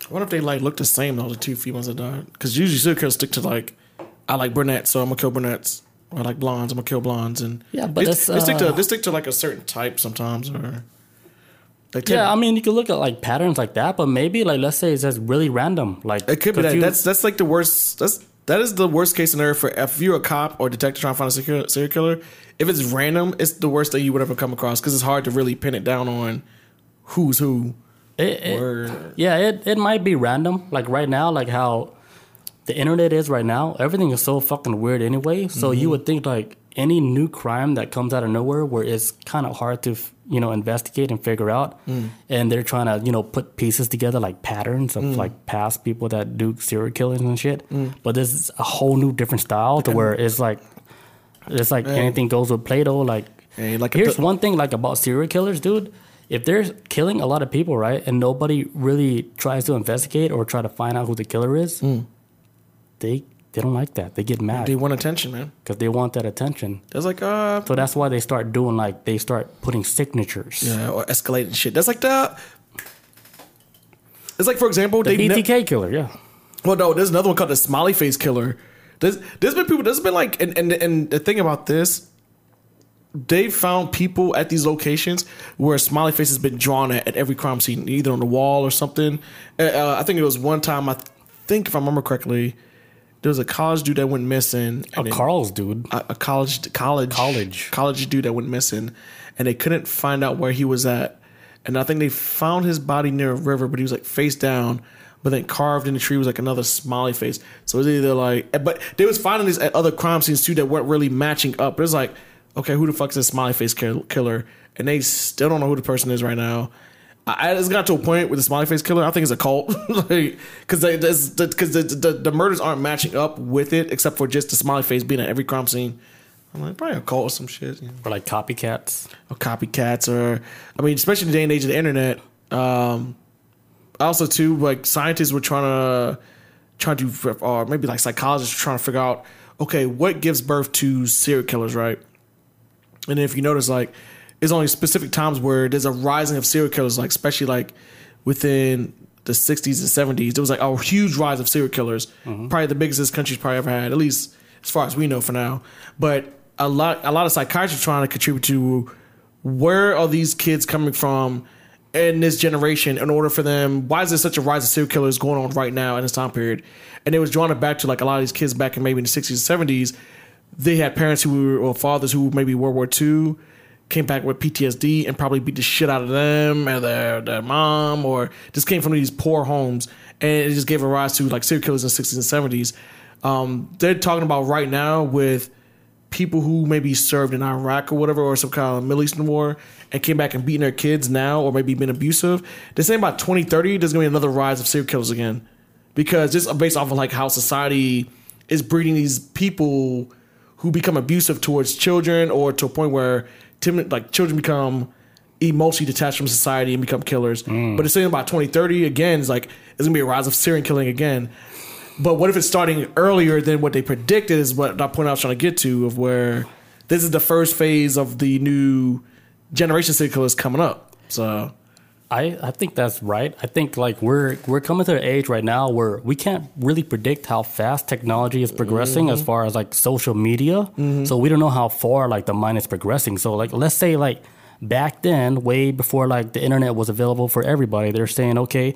[SPEAKER 2] I wonder if they like look the same though, the two females that died. Because usually serial killers stick to like, I like brunettes, so I'm gonna kill brunettes. Or I like blondes, I'm gonna kill blondes. And
[SPEAKER 1] Yeah, but
[SPEAKER 2] they,
[SPEAKER 1] it's,
[SPEAKER 2] they stick to
[SPEAKER 1] uh,
[SPEAKER 2] they stick to like a certain type sometimes, or they
[SPEAKER 1] Yeah, I mean you can look at like patterns like that, but maybe like let's say it's just really random. Like
[SPEAKER 2] It could be that.
[SPEAKER 1] you-
[SPEAKER 2] That's that's like the worst. That's that is the worst case scenario for if you're a cop or detective trying to find a serial serial killer. If it's random, it's the worst thing you would ever come across because it's hard to really pin it down on who's who.
[SPEAKER 1] it- it- Yeah, it, it might be random. Like right now, like how the internet is right now, everything is so fucking weird anyway. So
[SPEAKER 2] Mm-hmm.
[SPEAKER 1] you would think like any new crime that comes out of nowhere where it's kind of hard to f- you know investigate and figure out. And they're trying to you know put pieces together like patterns of like past people that do serial killings and shit. But this is a whole new different style to where it's like it's like anything goes with play-doh like
[SPEAKER 2] like
[SPEAKER 1] here's one thing like about serial killers dude. If they're killing a lot of people right and nobody really tries to investigate or try to find out who the killer is they they don't like that they get mad
[SPEAKER 2] They want attention, man.
[SPEAKER 1] because they want that attention.
[SPEAKER 2] That's like uh,
[SPEAKER 1] So that's why they start doing like they start putting signatures.
[SPEAKER 2] yeah, or escalating shit. That's like the. It's like for example,
[SPEAKER 1] The
[SPEAKER 2] they ne-
[SPEAKER 1] BTK killer, yeah.
[SPEAKER 2] Well, no, there's another one called the Smiley Face Killer. There's there's been people. There's been like, and and and the thing about this, they found people at these locations where a smiley face has been drawn at, at every crime scene, either on the wall or something. Uh, Uh, I think it was one time. I think if I remember correctly, there was a college dude that went missing.
[SPEAKER 1] A Carl's dude.
[SPEAKER 2] a, a college college
[SPEAKER 1] College.
[SPEAKER 2] college dude that went missing, and they couldn't find out where he was at. And I think they found his body near a river, but he was like face down. But then carved in the tree was like another smiley face. So it was either like, eh, but they was finding these at other crime scenes too that weren't really matching up. But it's like, okay, who the fuck is this smiley face killer? And they still don't know who the person is right now. I, it's got to a point with the smiley face killer. I think it's a cult, [laughs] because because the, the, the the murders aren't matching up with it, except for just the smiley face being at every crime scene. I'm like, probably a cult or some shit, you know,
[SPEAKER 1] Or like copycats.
[SPEAKER 2] or copycats, or I mean, especially in the day and age of the internet. Um, also, too, like scientists were trying to trying to, or maybe like psychologists were trying to figure out, okay, what gives birth to serial killers, right? And if you notice, like, there's only specific times where there's a rising of serial killers, like especially like within the 60s and 70s. There was like a huge rise of serial killers, mm-hmm. probably the biggest this country's probably ever had, at least as far as we know for now. But a lot, a lot of psychiatrists trying to contribute to where are these kids coming from in this generation in order for them why is there such a rise of serial killers going on right now in this time period and it was drawn it back to like a lot of these kids back in maybe in the 60s and 70s they had parents who were or fathers who maybe World War II came back with PTSD and probably beat the shit out of them and their their mom or just came from these poor homes and it just gave a rise to like serial killers in the 60s and 70s. Um, they're talking about right now with people who maybe served in Iraq or whatever or some kind of Middle Eastern war and came back and beating their kids now or maybe been abusive. They're saying about 2030 there's gonna be another rise of serial killers again because just based off of like how society is breeding these people who become abusive towards children or to a point where timid, like children become emotionally detached from society and become killers. Mm. But it's saying about 2030 again is like it's gonna be a rise of serial killing again. But what if it's starting earlier than what they predicted? Is what that point I was trying to get to of where this is the first phase of the new generation serial killers coming up. So
[SPEAKER 1] I, I think that's right. I think like we're we're coming to an age right now where we can't really predict how fast technology is progressing as far as like social media. So we don't know how far like the mind is progressing. So like let's say like back then, way before like the internet was available for everybody, they're saying okay,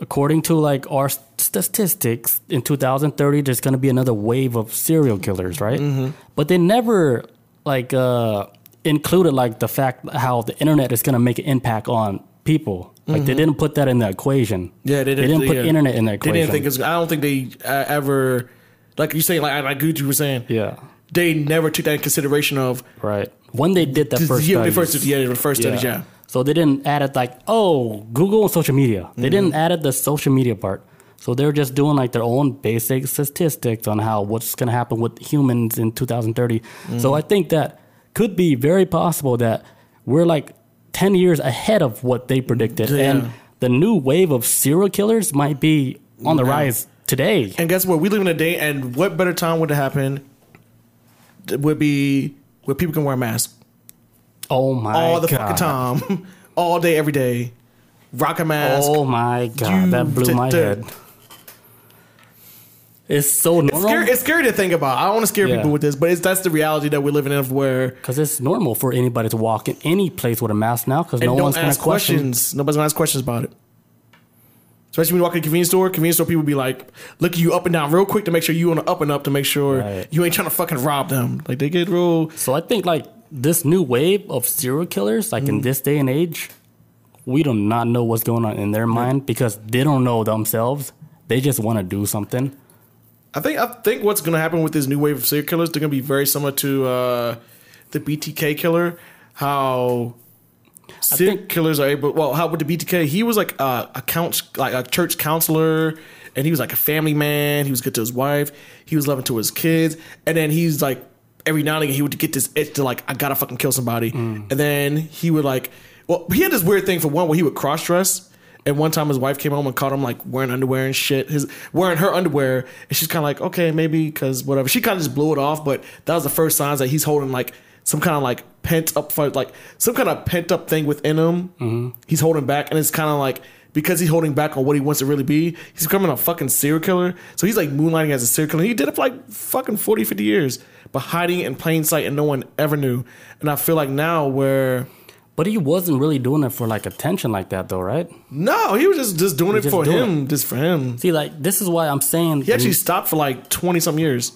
[SPEAKER 1] according to like our statistics in 2030 there's going to be another wave of serial killers right
[SPEAKER 2] Mm-hmm.
[SPEAKER 1] but they never like uh included like the fact how the internet is going to make an impact on people like they didn't put that in the equation
[SPEAKER 2] Mm-hmm. yeah, they
[SPEAKER 1] they
[SPEAKER 2] didn't,
[SPEAKER 1] didn't put
[SPEAKER 2] yeah.
[SPEAKER 1] internet in the
[SPEAKER 2] They
[SPEAKER 1] equation
[SPEAKER 2] didn't think it's. I don't think they uh, ever. Like you say, like like Gucci was saying,
[SPEAKER 1] yeah
[SPEAKER 2] they never took that in consideration of
[SPEAKER 1] right when they did that first
[SPEAKER 2] yeah, the first yeah, the first studies, yeah.
[SPEAKER 1] So they didn't add it like, oh, Google and social media.
[SPEAKER 2] Mm-hmm.
[SPEAKER 1] They didn't add it the social media part. So they're just doing like their own basic statistics on how what's going to happen with humans in 2030.
[SPEAKER 2] Mm-hmm.
[SPEAKER 1] So I think that could be very possible that we're like 10 years ahead of what they predicted.
[SPEAKER 2] Yeah.
[SPEAKER 1] And the new wave of serial killers might be on the
[SPEAKER 2] Yeah.
[SPEAKER 1] rise today.
[SPEAKER 2] And guess what? We live in a day, and what better time would it happen? Would be where people can wear masks
[SPEAKER 1] Oh my god.
[SPEAKER 2] all the
[SPEAKER 1] God.
[SPEAKER 2] fucking time, [laughs] all day, every day. Rock a mask.
[SPEAKER 1] Oh my God.
[SPEAKER 2] You
[SPEAKER 1] that blew my head. It's so
[SPEAKER 2] It's
[SPEAKER 1] normal.
[SPEAKER 2] scary, it's scary to think about. I don't want to scare
[SPEAKER 1] Yeah.
[SPEAKER 2] people with this, but it's, that's the reality that we're living in. Of where
[SPEAKER 1] Because it's normal for anybody to walk in any place with a mask now because no one's going
[SPEAKER 2] ask
[SPEAKER 1] to question.
[SPEAKER 2] questions. Nobody's gonna ask questions about it. Especially when you walk in a convenience store, convenience store people be like, look at you up and down real quick to make sure you on the up and up to make sure
[SPEAKER 1] Right.
[SPEAKER 2] you ain't trying to fucking rob them. Like they get real.
[SPEAKER 1] So I think like this new wave of serial killers, like
[SPEAKER 2] Mm.
[SPEAKER 1] in this day and age, we do not know what's going on in their mind because they don't know themselves. They just want to do something.
[SPEAKER 2] I think I think what's gonna happen with this new wave of serial killers, they're gonna be very similar to uh, the BTK killer. How serial
[SPEAKER 1] think-
[SPEAKER 2] killers are able. Well, how with the BTK, he was like a, a count, like a church counselor, and he was like a family man. He was good to his wife. He was loving to his kids, and then he's like every now and again he would get this itch to like I gotta fucking kill somebody, and then he would like. Well, he had this weird thing for one where he would cross dress. And one time his wife came home and caught him like wearing underwear and shit. His wearing her underwear, and she's kind of like, okay, maybe because whatever. She kind of just blew it off, but that was the first signs that he's holding like some kind of like pent up, for like some kind of pent up thing within him. Mm-hmm. He's holding back, and it's kind of like because he's holding back on what he wants to really be, he's becoming a fucking serial killer. So he's like moonlighting as a serial killer. He did it for like fucking 40, 50 years, but hiding in plain sight, and no one ever knew. And I feel like now where
[SPEAKER 1] But he wasn't really doing it for like attention like that, though, right?
[SPEAKER 2] no, he was just just doing it
[SPEAKER 1] just
[SPEAKER 2] for
[SPEAKER 1] doing
[SPEAKER 2] him, just for him.
[SPEAKER 1] See, like this is why I'm saying
[SPEAKER 2] He actually stopped for like twenty some years,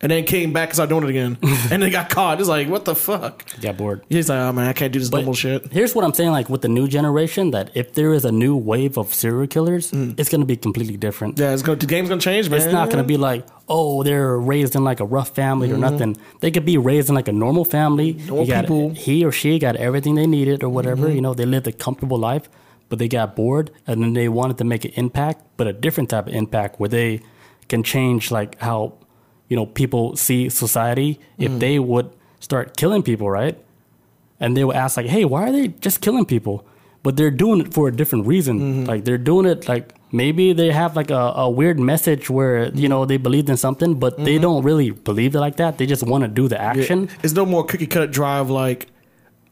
[SPEAKER 2] and then came back and started doing it again, [laughs] and then got caught. It's like what the fuck?
[SPEAKER 1] got bored.
[SPEAKER 2] He's like, oh man, I can't do this
[SPEAKER 1] But
[SPEAKER 2] normal shit.
[SPEAKER 1] Here's what I'm saying, like with the new generation, that if there is a new wave of serial killers, it's gonna be completely different.
[SPEAKER 2] Mm. Yeah, it's going. The game's gonna change, man.
[SPEAKER 1] It's not gonna be like, oh, they're raised in like a rough family or nothing. They could be raised in like a normal family.
[SPEAKER 2] Mm-hmm. Normal people. Mm-hmm.
[SPEAKER 1] He or she got everything they needed or whatever. You know, they lived a comfortable life, but they got bored and then they wanted to make an impact, but a different type of impact where they can change like how you know people see society. If
[SPEAKER 2] Mm.
[SPEAKER 1] they would start killing people, right? And they would ask like, hey, why are they just killing people? But they're doing it for a different reason.
[SPEAKER 2] Mm-hmm.
[SPEAKER 1] Like they're doing it like maybe they have like a, a weird message where you know they believed in something, but
[SPEAKER 2] Mm-hmm.
[SPEAKER 1] they don't really believe it like that. They just want to do the action.
[SPEAKER 2] It's no more cookie cutter drive like.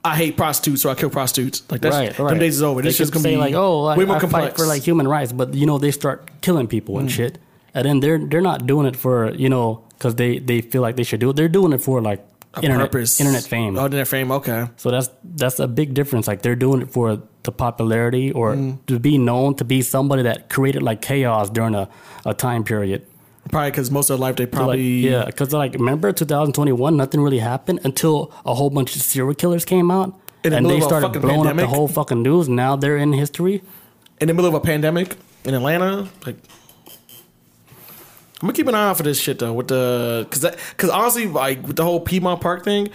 [SPEAKER 2] I hate prostitutes, so I kill prostitutes. Like that's
[SPEAKER 1] right, right.
[SPEAKER 2] them days is over. This
[SPEAKER 1] could
[SPEAKER 2] gonna be
[SPEAKER 1] like, "Oh, I,
[SPEAKER 2] way more
[SPEAKER 1] I
[SPEAKER 2] complex
[SPEAKER 1] fight for like human rights," but you know they start killing people
[SPEAKER 2] Mm.
[SPEAKER 1] and shit, and then they're they're not doing it for you know because they they feel like they should do it. They're doing it for like
[SPEAKER 2] A
[SPEAKER 1] internet
[SPEAKER 2] purpose.
[SPEAKER 1] internet fame.
[SPEAKER 2] Oh, internet fame. Okay.
[SPEAKER 1] So that's that's a big difference. Like they're doing it for the popularity or
[SPEAKER 2] Mm.
[SPEAKER 1] to be known to be somebody that created like chaos during a, a time period.
[SPEAKER 2] Probably because most of their life they
[SPEAKER 1] Like,
[SPEAKER 2] probably
[SPEAKER 1] yeah, because like remember 2021, nothing really happened until a whole bunch of serial killers came out.
[SPEAKER 2] The
[SPEAKER 1] and they
[SPEAKER 2] middle of a
[SPEAKER 1] started
[SPEAKER 2] fucking
[SPEAKER 1] blowing up the whole fucking news. Now they're in history.
[SPEAKER 2] in the middle of a pandemic in Atlanta. Like, I'm gonna keep an eye out for this shit though. With the because because honestly, like with the whole Piedmont Park thing,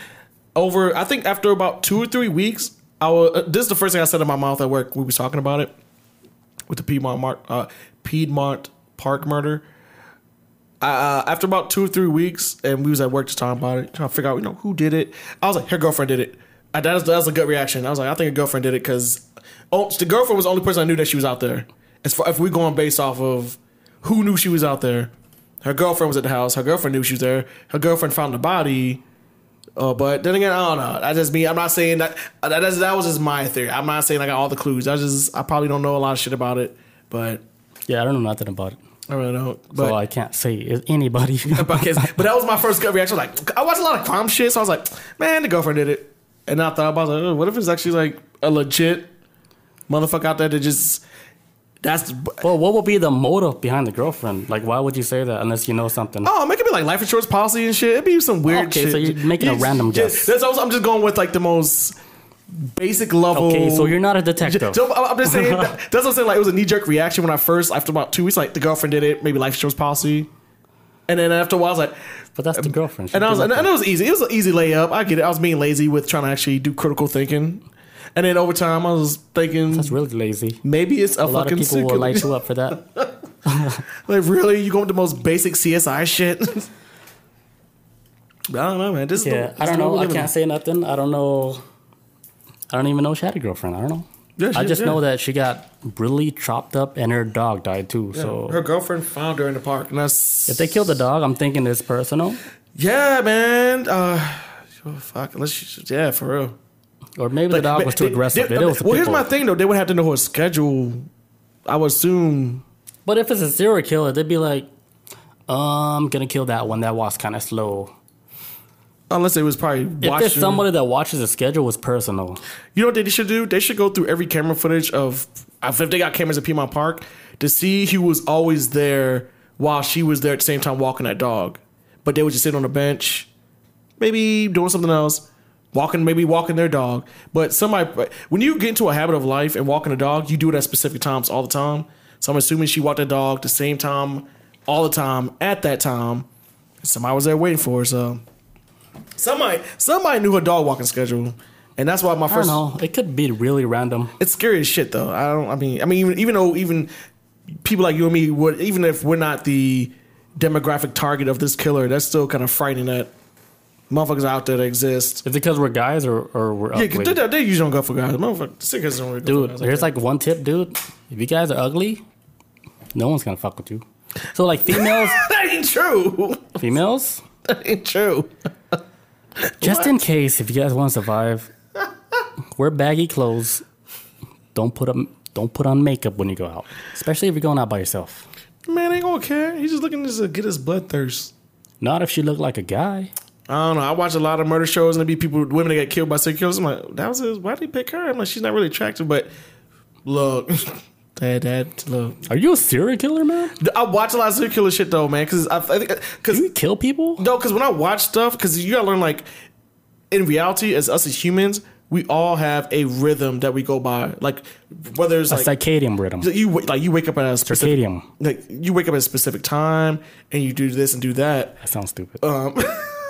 [SPEAKER 2] over I think after about two or three weeks, I was, uh, this is the first thing I said in my mouth at work. We was talking about it with the Piedmont Mar- uh, Piedmont Park murder. Uh, after about two or three weeks, and we was at work just talking about it, trying to figure out, you know, who did it. I was like, her girlfriend did it. I, that, was, that was a good reaction. I was like, I think her girlfriend did it because oh, the girlfriend was the only person I knew that she was out there. As far if we going based off of who knew she was out there, her girlfriend was at the house. Her girlfriend knew she was there. Her girlfriend found the body. Uh, but then again, I don't know. I just me. I'm not saying that. That, that was just my theory. I'm not saying I got all the clues. I just I probably don't know a lot of shit about it, but
[SPEAKER 1] Yeah, I don't know nothing about it,
[SPEAKER 2] I really don't.
[SPEAKER 1] so
[SPEAKER 2] But
[SPEAKER 1] I can't say anybody. [laughs]
[SPEAKER 2] but, but that was my first gut reaction. Like I watched a lot of crime shit, so I was like, man, the girlfriend did it. And I thought about like, oh, what if it's actually like a legit motherfucker out there that just that's
[SPEAKER 1] well, what would be the motive behind the girlfriend? Like, why would you say that unless you know something?
[SPEAKER 2] oh, make it be like life insurance policy and shit. It'd be some weird
[SPEAKER 1] Okay,
[SPEAKER 2] shit.
[SPEAKER 1] so you're making a random guess.
[SPEAKER 2] That's also, I'm just going with like the most basic level.
[SPEAKER 1] Okay, so you're not a detective.
[SPEAKER 2] So I'm just saying [laughs] that, that's what I'm saying. Like it was a knee jerk reaction when I first after about two weeks, like the girlfriend did it, maybe life insurance policy, and then after a while, I was like,
[SPEAKER 1] But that's the girlfriend. She
[SPEAKER 2] and I was, and
[SPEAKER 1] nothing.
[SPEAKER 2] it was easy. It was an easy layup. I get it. I was being lazy with trying to actually do critical thinking, and then over time, I was thinking
[SPEAKER 1] That's really lazy.
[SPEAKER 2] maybe it's a,
[SPEAKER 1] A lot of
[SPEAKER 2] fucking
[SPEAKER 1] people will light you up for that. [laughs]
[SPEAKER 2] like really, you going with the most basic CSI shit? [laughs] I don't know, man. This
[SPEAKER 1] Yeah,
[SPEAKER 2] the,
[SPEAKER 1] I don't know. I can't say nothing. I don't know. I don't even know she had a girlfriend. I don't know.
[SPEAKER 2] Yeah,
[SPEAKER 1] I just
[SPEAKER 2] yeah.
[SPEAKER 1] know that she got brutally chopped up and her dog died too. So
[SPEAKER 2] her girlfriend found her in the park, and that's
[SPEAKER 1] if they killed the dog, I'm thinking it's personal.
[SPEAKER 2] Yeah, man. Uh, [sighs] fuck. You, yeah, for real.
[SPEAKER 1] Or maybe the dog was too
[SPEAKER 2] They-
[SPEAKER 1] aggressive.
[SPEAKER 2] they-
[SPEAKER 1] It was
[SPEAKER 2] well, here's my thing though. They would have to know her schedule. I would assume.
[SPEAKER 1] But if it's a serial killer, they'd be like, um, I'm gonna kill that one. That walks kind of slow.
[SPEAKER 2] Unless it was probably
[SPEAKER 1] If
[SPEAKER 2] watching.
[SPEAKER 1] somebody that watches the schedule, it's personal.
[SPEAKER 2] You know what they should do? They should go through every camera footage of if they got cameras at Piedmont Park to see who was always there while she was there at the same time walking that dog. But they would just sit on a bench, maybe doing something else, walking maybe walking their dog. But somebody when you get into a habit of life and walking a dog, you do it at specific times all the time. So I'm assuming she walked the dog the same time all the time at that time. Somebody was there waiting for her, so somebody somebody knew her dog walking schedule, and that's why my
[SPEAKER 1] I don't
[SPEAKER 2] first.
[SPEAKER 1] know. It could be really random.
[SPEAKER 2] It's scary as shit, though. I don't. I mean, I mean, even even though even people like you and me would, even if we're not the demographic target of this killer, that's still kind of frightening that motherfuckers out there that exist.
[SPEAKER 1] Is it because we're guys or, or we're
[SPEAKER 2] Yeah,
[SPEAKER 1] ugly?
[SPEAKER 2] because they, they usually don't go for guys. Motherfuckers, sickers don't really
[SPEAKER 1] Dude,
[SPEAKER 2] for guys.
[SPEAKER 1] there's
[SPEAKER 2] that.
[SPEAKER 1] like one tip, dude. If you guys are ugly, no one's gonna fuck with you. So like females, [laughs]
[SPEAKER 2] that ain't true.
[SPEAKER 1] females, [laughs]
[SPEAKER 2] That ain't true. [laughs]
[SPEAKER 1] just in case if you guys want to survive, wear baggy clothes. Don't put on don't put on makeup when you go out, especially if you're going out by yourself.
[SPEAKER 2] Man ain't gonna care. He's just looking to get his bloodthirst.
[SPEAKER 1] Not if she look like a guy.
[SPEAKER 2] I don't know. I watch a lot of murder shows and there be people, women that get killed by serial killers. I'm like, that was his. Why did he pick her? I'm like, she's not really attractive, but look, [laughs] dad, dad, look.
[SPEAKER 1] Are you a serial killer, man?
[SPEAKER 2] I watch a lot of serial killer shit though, man. Because I, I think because
[SPEAKER 1] Do you kill people?
[SPEAKER 2] no, because when I watch stuff, because you gotta learn like in reality, as us as humans, we all have a rhythm that we go by. Like whether it's
[SPEAKER 1] A
[SPEAKER 2] like
[SPEAKER 1] circadian rhythm.
[SPEAKER 2] you like you wake up at a specific
[SPEAKER 1] Circadian.
[SPEAKER 2] like you wake up at a specific time and you do this and do that.
[SPEAKER 1] That sounds stupid.
[SPEAKER 2] Um, [laughs]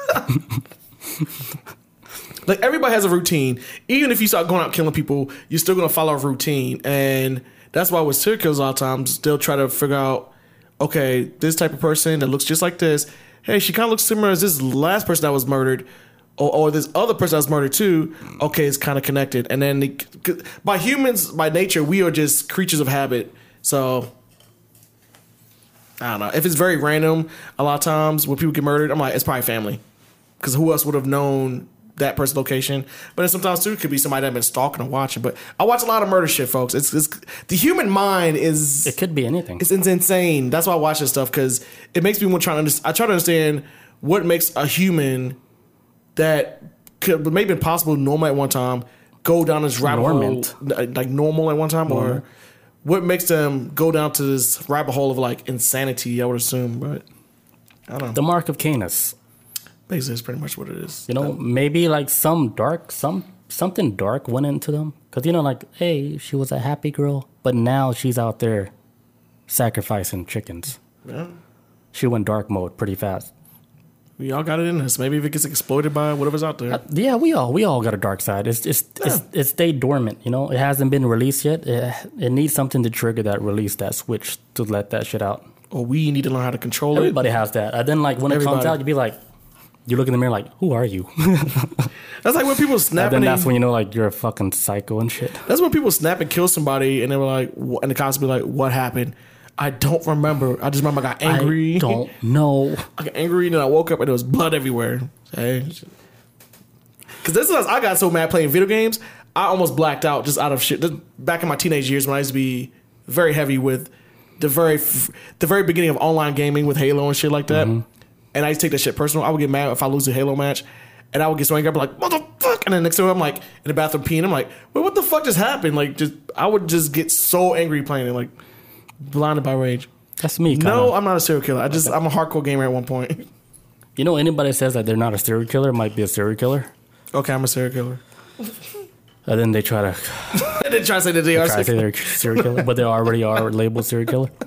[SPEAKER 2] [laughs] like everybody has a routine. Even if you start going out killing people, you're still gonna follow a routine, and that's why with serial killers a lot of times they'll try to figure out, okay, this type of person that looks just like this. Hey, she kind of looks similar as this last person that was murdered. Or, or this other person that was murdered too. Okay, it's kind of connected, and then by humans, by nature, we are just creatures of habit. So I don't know. If it's very random, a lot of times when people get murdered, I'm like, it's probably family. Because who else would have known that person's location? But then sometimes too, it could be somebody that been stalking or watching. But I watch a lot of murder shit, folks. It's, it's the human mind is
[SPEAKER 1] it could be anything.
[SPEAKER 2] it's, it's insane. That's why I watch this stuff because it makes me want to try to. Under, I try to understand what makes a human that could maybe impossible normal at one time go down this rabbit
[SPEAKER 1] Normant.
[SPEAKER 2] hole, uh, like normal at one time, or what makes them go down to this rabbit hole of like insanity? I would assume, but I don't know.
[SPEAKER 1] the mark of Canis.
[SPEAKER 2] Basically, it's pretty much what it is.
[SPEAKER 1] You know, maybe like some dark, some something dark went into them. Cause you know, like, hey, she was a happy girl, but now she's out there sacrificing chickens.
[SPEAKER 2] Yeah.
[SPEAKER 1] She went dark mode pretty fast.
[SPEAKER 2] We all got it in us. Maybe if it gets exploited by whatever's out there.
[SPEAKER 1] Uh, yeah, we all we all got a dark side. It's it's it's, it stayed dormant. You know, it hasn't been released yet. It, it needs something to trigger that release, that switch to let that shit out.
[SPEAKER 2] or we need to learn how to control it.
[SPEAKER 1] Everybody has that. And then like when it comes out, you'd be like, you look in the mirror like, who are you? [laughs]
[SPEAKER 2] That's like when people
[SPEAKER 1] and
[SPEAKER 2] snap
[SPEAKER 1] then
[SPEAKER 2] and
[SPEAKER 1] that's when you know like you're a fucking psycho and shit.
[SPEAKER 2] That's when people snap and kill somebody, and they were like, and the cops be like, "What happened?" I don't remember. I just remember I got angry.
[SPEAKER 1] I don't [laughs] know.
[SPEAKER 2] I got angry, and then I woke up and there was blood everywhere. Hey, because this is I got so mad playing video games, I almost blacked out just out of shit. This- back in my teenage years when I used to be very heavy with the very f- the very beginning of online gaming with Halo and shit like that, mm-hmm. And I used to take that shit personal. I would get mad if I lose a Halo match. And I would get so angry, I'd be like, "What the fuck?" And then next time I'm like in the bathroom peeing. I'm like, "Wait, what the fuck just happened?" Like, just I would just get so angry playing it, like blinded by rage.
[SPEAKER 1] That's me. Kinda.
[SPEAKER 2] No, I'm not a serial killer. I just I'm a hardcore gamer at one point. [laughs]
[SPEAKER 1] you know anybody that says that they're not a serial killer might be a serial killer,
[SPEAKER 2] Okay, I'm a serial killer.
[SPEAKER 1] and then they try to [laughs]
[SPEAKER 2] didn't try to say that they are
[SPEAKER 1] try to say they're a serial killer, but they already are labeled serial killer. [laughs]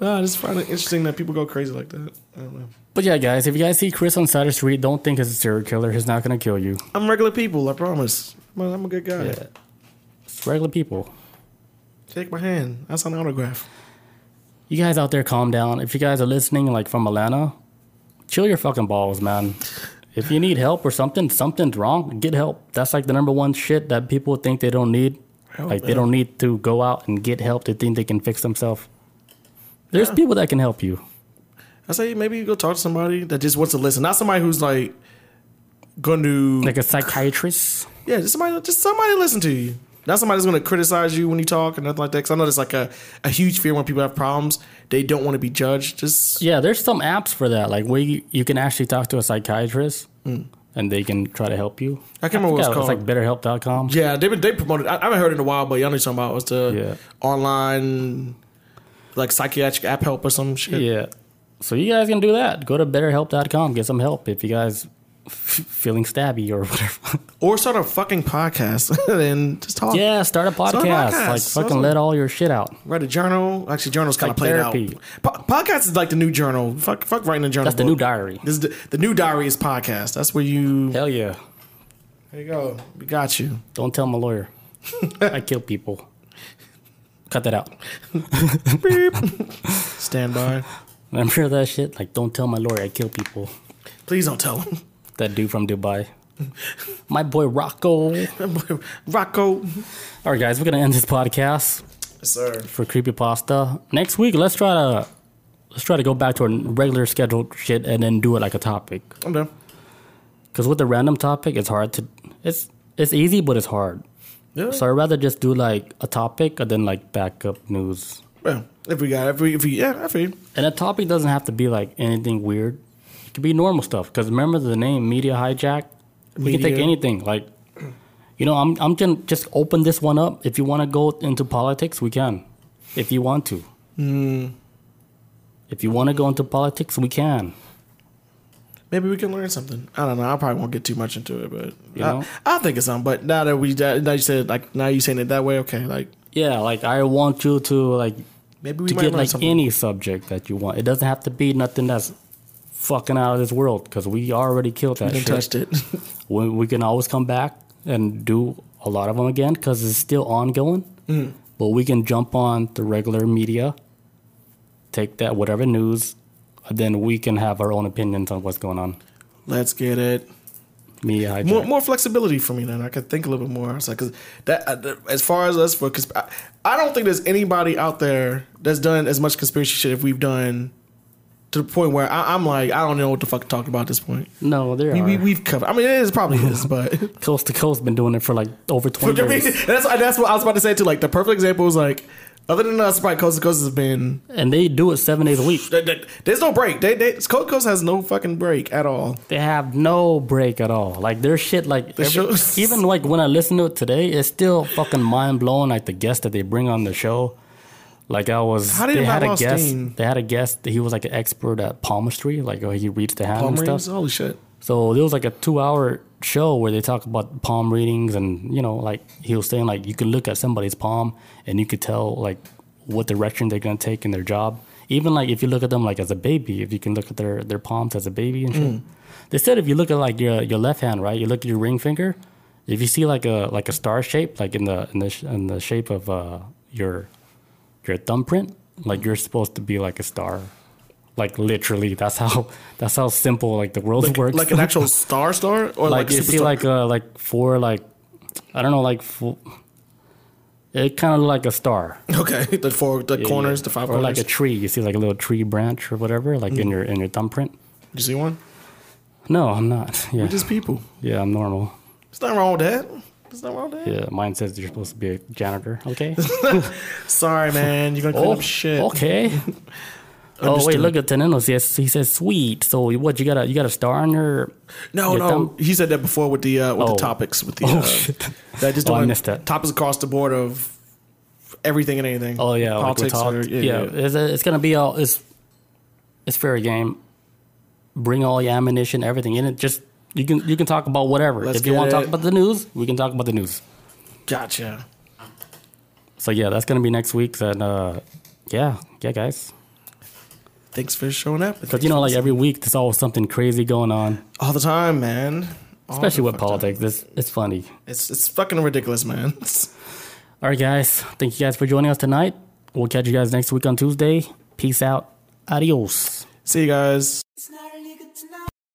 [SPEAKER 2] No, I just find it interesting that people go crazy like that. I don't know.
[SPEAKER 1] But yeah, guys, if you guys see Chris on side of the street, don't think he's a serial killer. He's not gonna kill you.
[SPEAKER 2] I'm regular people, I promise. I'm a, I'm a good guy.
[SPEAKER 1] Yeah. It's regular people.
[SPEAKER 2] Shake my hand. That's an autograph.
[SPEAKER 1] You guys out there, calm down. If you guys are listening, like from Atlanta, chill your fucking balls, man. If you need help or something, something's wrong, get help. That's like the number one shit that people think they don't need.
[SPEAKER 2] Help,
[SPEAKER 1] like they don't need to go out and get help. They think they can fix themselves. There's people that can help you.
[SPEAKER 2] I say maybe you go talk to somebody that just wants to listen. Not somebody who's like going to
[SPEAKER 1] Like a psychiatrist.
[SPEAKER 2] yeah, just somebody just somebody to listen to you. Not somebody that's going to criticize you when you talk and nothing like that. Because I know there's like a, a huge fear when people have problems. They don't want to be judged. Just
[SPEAKER 1] Yeah, there's some apps for that. Like where you, you can actually talk to a psychiatrist mm. and they can try to help you.
[SPEAKER 2] I can't remember what it's called.
[SPEAKER 1] It's like betterhelp.com.
[SPEAKER 2] yeah, they've been they promoted. I, I haven't heard it in a while, but y'all know what you're talking about. It's the
[SPEAKER 1] Yeah.
[SPEAKER 2] online like psychiatric app help or some shit.
[SPEAKER 1] Yeah. So you guys can do that. Go to betterhelp.com, get some help if you guys feeling stabby or [laughs] whatever.
[SPEAKER 2] Or start a fucking podcast [laughs] and just talk.
[SPEAKER 1] yeah, start a podcast.
[SPEAKER 2] podcast.
[SPEAKER 1] Like fucking let all your shit out.
[SPEAKER 2] Write a journal. Actually, journal's kind of
[SPEAKER 1] Like
[SPEAKER 2] played
[SPEAKER 1] therapy.
[SPEAKER 2] out. Po- podcast is like the new journal. Fuck, fuck writing a journal.
[SPEAKER 1] That's the
[SPEAKER 2] book.
[SPEAKER 1] new diary.
[SPEAKER 2] This is the, the new diary is podcast. That's where you.
[SPEAKER 1] Hell yeah.
[SPEAKER 2] There you go. We got you.
[SPEAKER 1] Don't tell my lawyer. [laughs] I kill people. Cut that out.
[SPEAKER 2] Stand by.
[SPEAKER 1] I'm sure that shit. Like, don't tell my lawyer I kill people.
[SPEAKER 2] Please don't tell him.
[SPEAKER 1] That dude from Dubai. My boy Rocco.
[SPEAKER 2] Rocco.
[SPEAKER 1] All right, guys, we're gonna end this podcast
[SPEAKER 2] Yes, sir.
[SPEAKER 1] for creepy pasta. Next week, let's try to let's try to go back to our regular scheduled shit and then do it like a topic.
[SPEAKER 2] I'm done.
[SPEAKER 1] Because with the random topic, it's hard to it's it's easy, but it's hard.
[SPEAKER 2] Yeah.
[SPEAKER 1] So I'd rather just do like a topic and then like backup news.
[SPEAKER 2] Well, if we got, if we, if we, yeah, I feel you.
[SPEAKER 1] And a topic doesn't have to be like anything weird. It could be normal stuff. Because remember the name Media Hijack? We can take anything. Like, you know, I'm I'm gonna just open this one up. If you want to go into politics, we can. If you want to. Hmm. If you want to go into politics, we can.
[SPEAKER 2] Maybe we can learn something. I don't know. I probably won't get too much into it, but
[SPEAKER 1] You
[SPEAKER 2] I,
[SPEAKER 1] know?
[SPEAKER 2] I'll think it's something. But now that we, now you said like now you saying it that way, okay, like
[SPEAKER 1] Yeah, like I want you to like
[SPEAKER 2] maybe we
[SPEAKER 1] to get like
[SPEAKER 2] something.
[SPEAKER 1] any subject that you want. It doesn't have to be nothing that's fucking out of this world because we already killed that shit.
[SPEAKER 2] touched it. [laughs]
[SPEAKER 1] we, we can always come back and do a lot of them again because it's still ongoing.
[SPEAKER 2] Mm.
[SPEAKER 1] But we can jump on the regular media, take that whatever news, and then we can have our own opinions on what's going on.
[SPEAKER 2] Let's get it.
[SPEAKER 1] Media hijack.
[SPEAKER 2] More, more flexibility for me then. I could think a little bit more. It's like cause that uh, as far as us for because I, I don't think there's anybody out there that's done as much conspiracy shit if we've done to the point where I, I'm like I don't know what the fuck to talk about at this point.
[SPEAKER 1] no, there
[SPEAKER 2] We,
[SPEAKER 1] are.
[SPEAKER 2] we we've covered. I mean, it is probably is, [laughs] but
[SPEAKER 1] Coast to Coast been doing it for like over 20 years.
[SPEAKER 2] that's that's what I was about to say too. Like the perfect example is like, other than us, probably Coast to Coast has been.
[SPEAKER 1] And they do it seven days a week.
[SPEAKER 2] there- there- There's no break. They, they Coast to Coast has no fucking break at all.
[SPEAKER 1] They have no break at all. Like their shit, like every- even like when I listen to it today, it's still fucking mind blowing. Like the guests that they bring on the show. Like I was,
[SPEAKER 2] How did
[SPEAKER 1] they had a guest.
[SPEAKER 2] steam?
[SPEAKER 1] They had a guest. He was like an expert at palmistry. Like uh, he reads the hand
[SPEAKER 2] Palm
[SPEAKER 1] and
[SPEAKER 2] rings?
[SPEAKER 1] stuff.
[SPEAKER 2] Holy shit.
[SPEAKER 1] So it was like a two-hour show where they talk about palm readings, and you know, like he was saying, like you can look at somebody's palm and you could tell like what direction they're gonna take in their job. Even like if you look at them like as a baby, if you can look at their their palms as a baby and shit. They said if you look at like your your left hand, right, you look at your ring finger. If you see like a like a star shape, like in the in the sh- in the shape of uh, your your thumbprint, like you're supposed to be like a star. Like literally, that's how [laughs] that's how simple like the world
[SPEAKER 2] Like,
[SPEAKER 1] works.
[SPEAKER 2] like an actual [laughs] star star or
[SPEAKER 1] like
[SPEAKER 2] like,
[SPEAKER 1] you see like uh like four like I don't know like four, it kind of like a star [laughs]
[SPEAKER 2] okay the four the
[SPEAKER 1] Yeah,
[SPEAKER 2] corners
[SPEAKER 1] yeah.
[SPEAKER 2] the five
[SPEAKER 1] or
[SPEAKER 2] corners.
[SPEAKER 1] like a tree you see like a little tree branch or whatever like in your in your thumbprint
[SPEAKER 2] you see one?
[SPEAKER 1] no I'm not yeah
[SPEAKER 2] We're just people.
[SPEAKER 1] yeah I'm normal
[SPEAKER 2] There's nothing wrong with that. There's nothing wrong with that.
[SPEAKER 1] yeah mine says you're supposed to be a janitor okay
[SPEAKER 2] Sorry, man. You're gonna clean
[SPEAKER 1] oh
[SPEAKER 2] up shit.
[SPEAKER 1] okay oh wait look at Teneno Yes, he says sweet so what you got a you got a star on your
[SPEAKER 2] No,
[SPEAKER 1] Your
[SPEAKER 2] no.
[SPEAKER 1] thumb?
[SPEAKER 2] He said that before with the uh, with
[SPEAKER 1] Oh.
[SPEAKER 2] the topics with the
[SPEAKER 1] Oh,
[SPEAKER 2] uh,
[SPEAKER 1] shit.
[SPEAKER 2] that just
[SPEAKER 1] Oh, I missed that.
[SPEAKER 2] topics across the board of everything and anything.
[SPEAKER 1] Oh yeah, like
[SPEAKER 2] politics.
[SPEAKER 1] talked.
[SPEAKER 2] or,
[SPEAKER 1] yeah, It's, it's gonna be all it's it's fair game. Bring all your ammunition, everything in it. Just you can you can talk about whatever.
[SPEAKER 2] Let's
[SPEAKER 1] if you want to talk about the news, we can talk about the news.
[SPEAKER 2] Gotcha.
[SPEAKER 1] So yeah, that's gonna be next week. And uh, yeah, yeah, guys.
[SPEAKER 2] Thanks for showing up.
[SPEAKER 1] Because you know, like every week, there's always something crazy going on,
[SPEAKER 2] all the time, man. All
[SPEAKER 1] especially with politics. It's it's funny.
[SPEAKER 2] It's it's fucking ridiculous, man. [laughs]
[SPEAKER 1] All right, guys. Thank you guys for joining us tonight. We'll catch you guys next week on Tuesday. Peace out. Adios.
[SPEAKER 2] See you guys.
[SPEAKER 3] It's not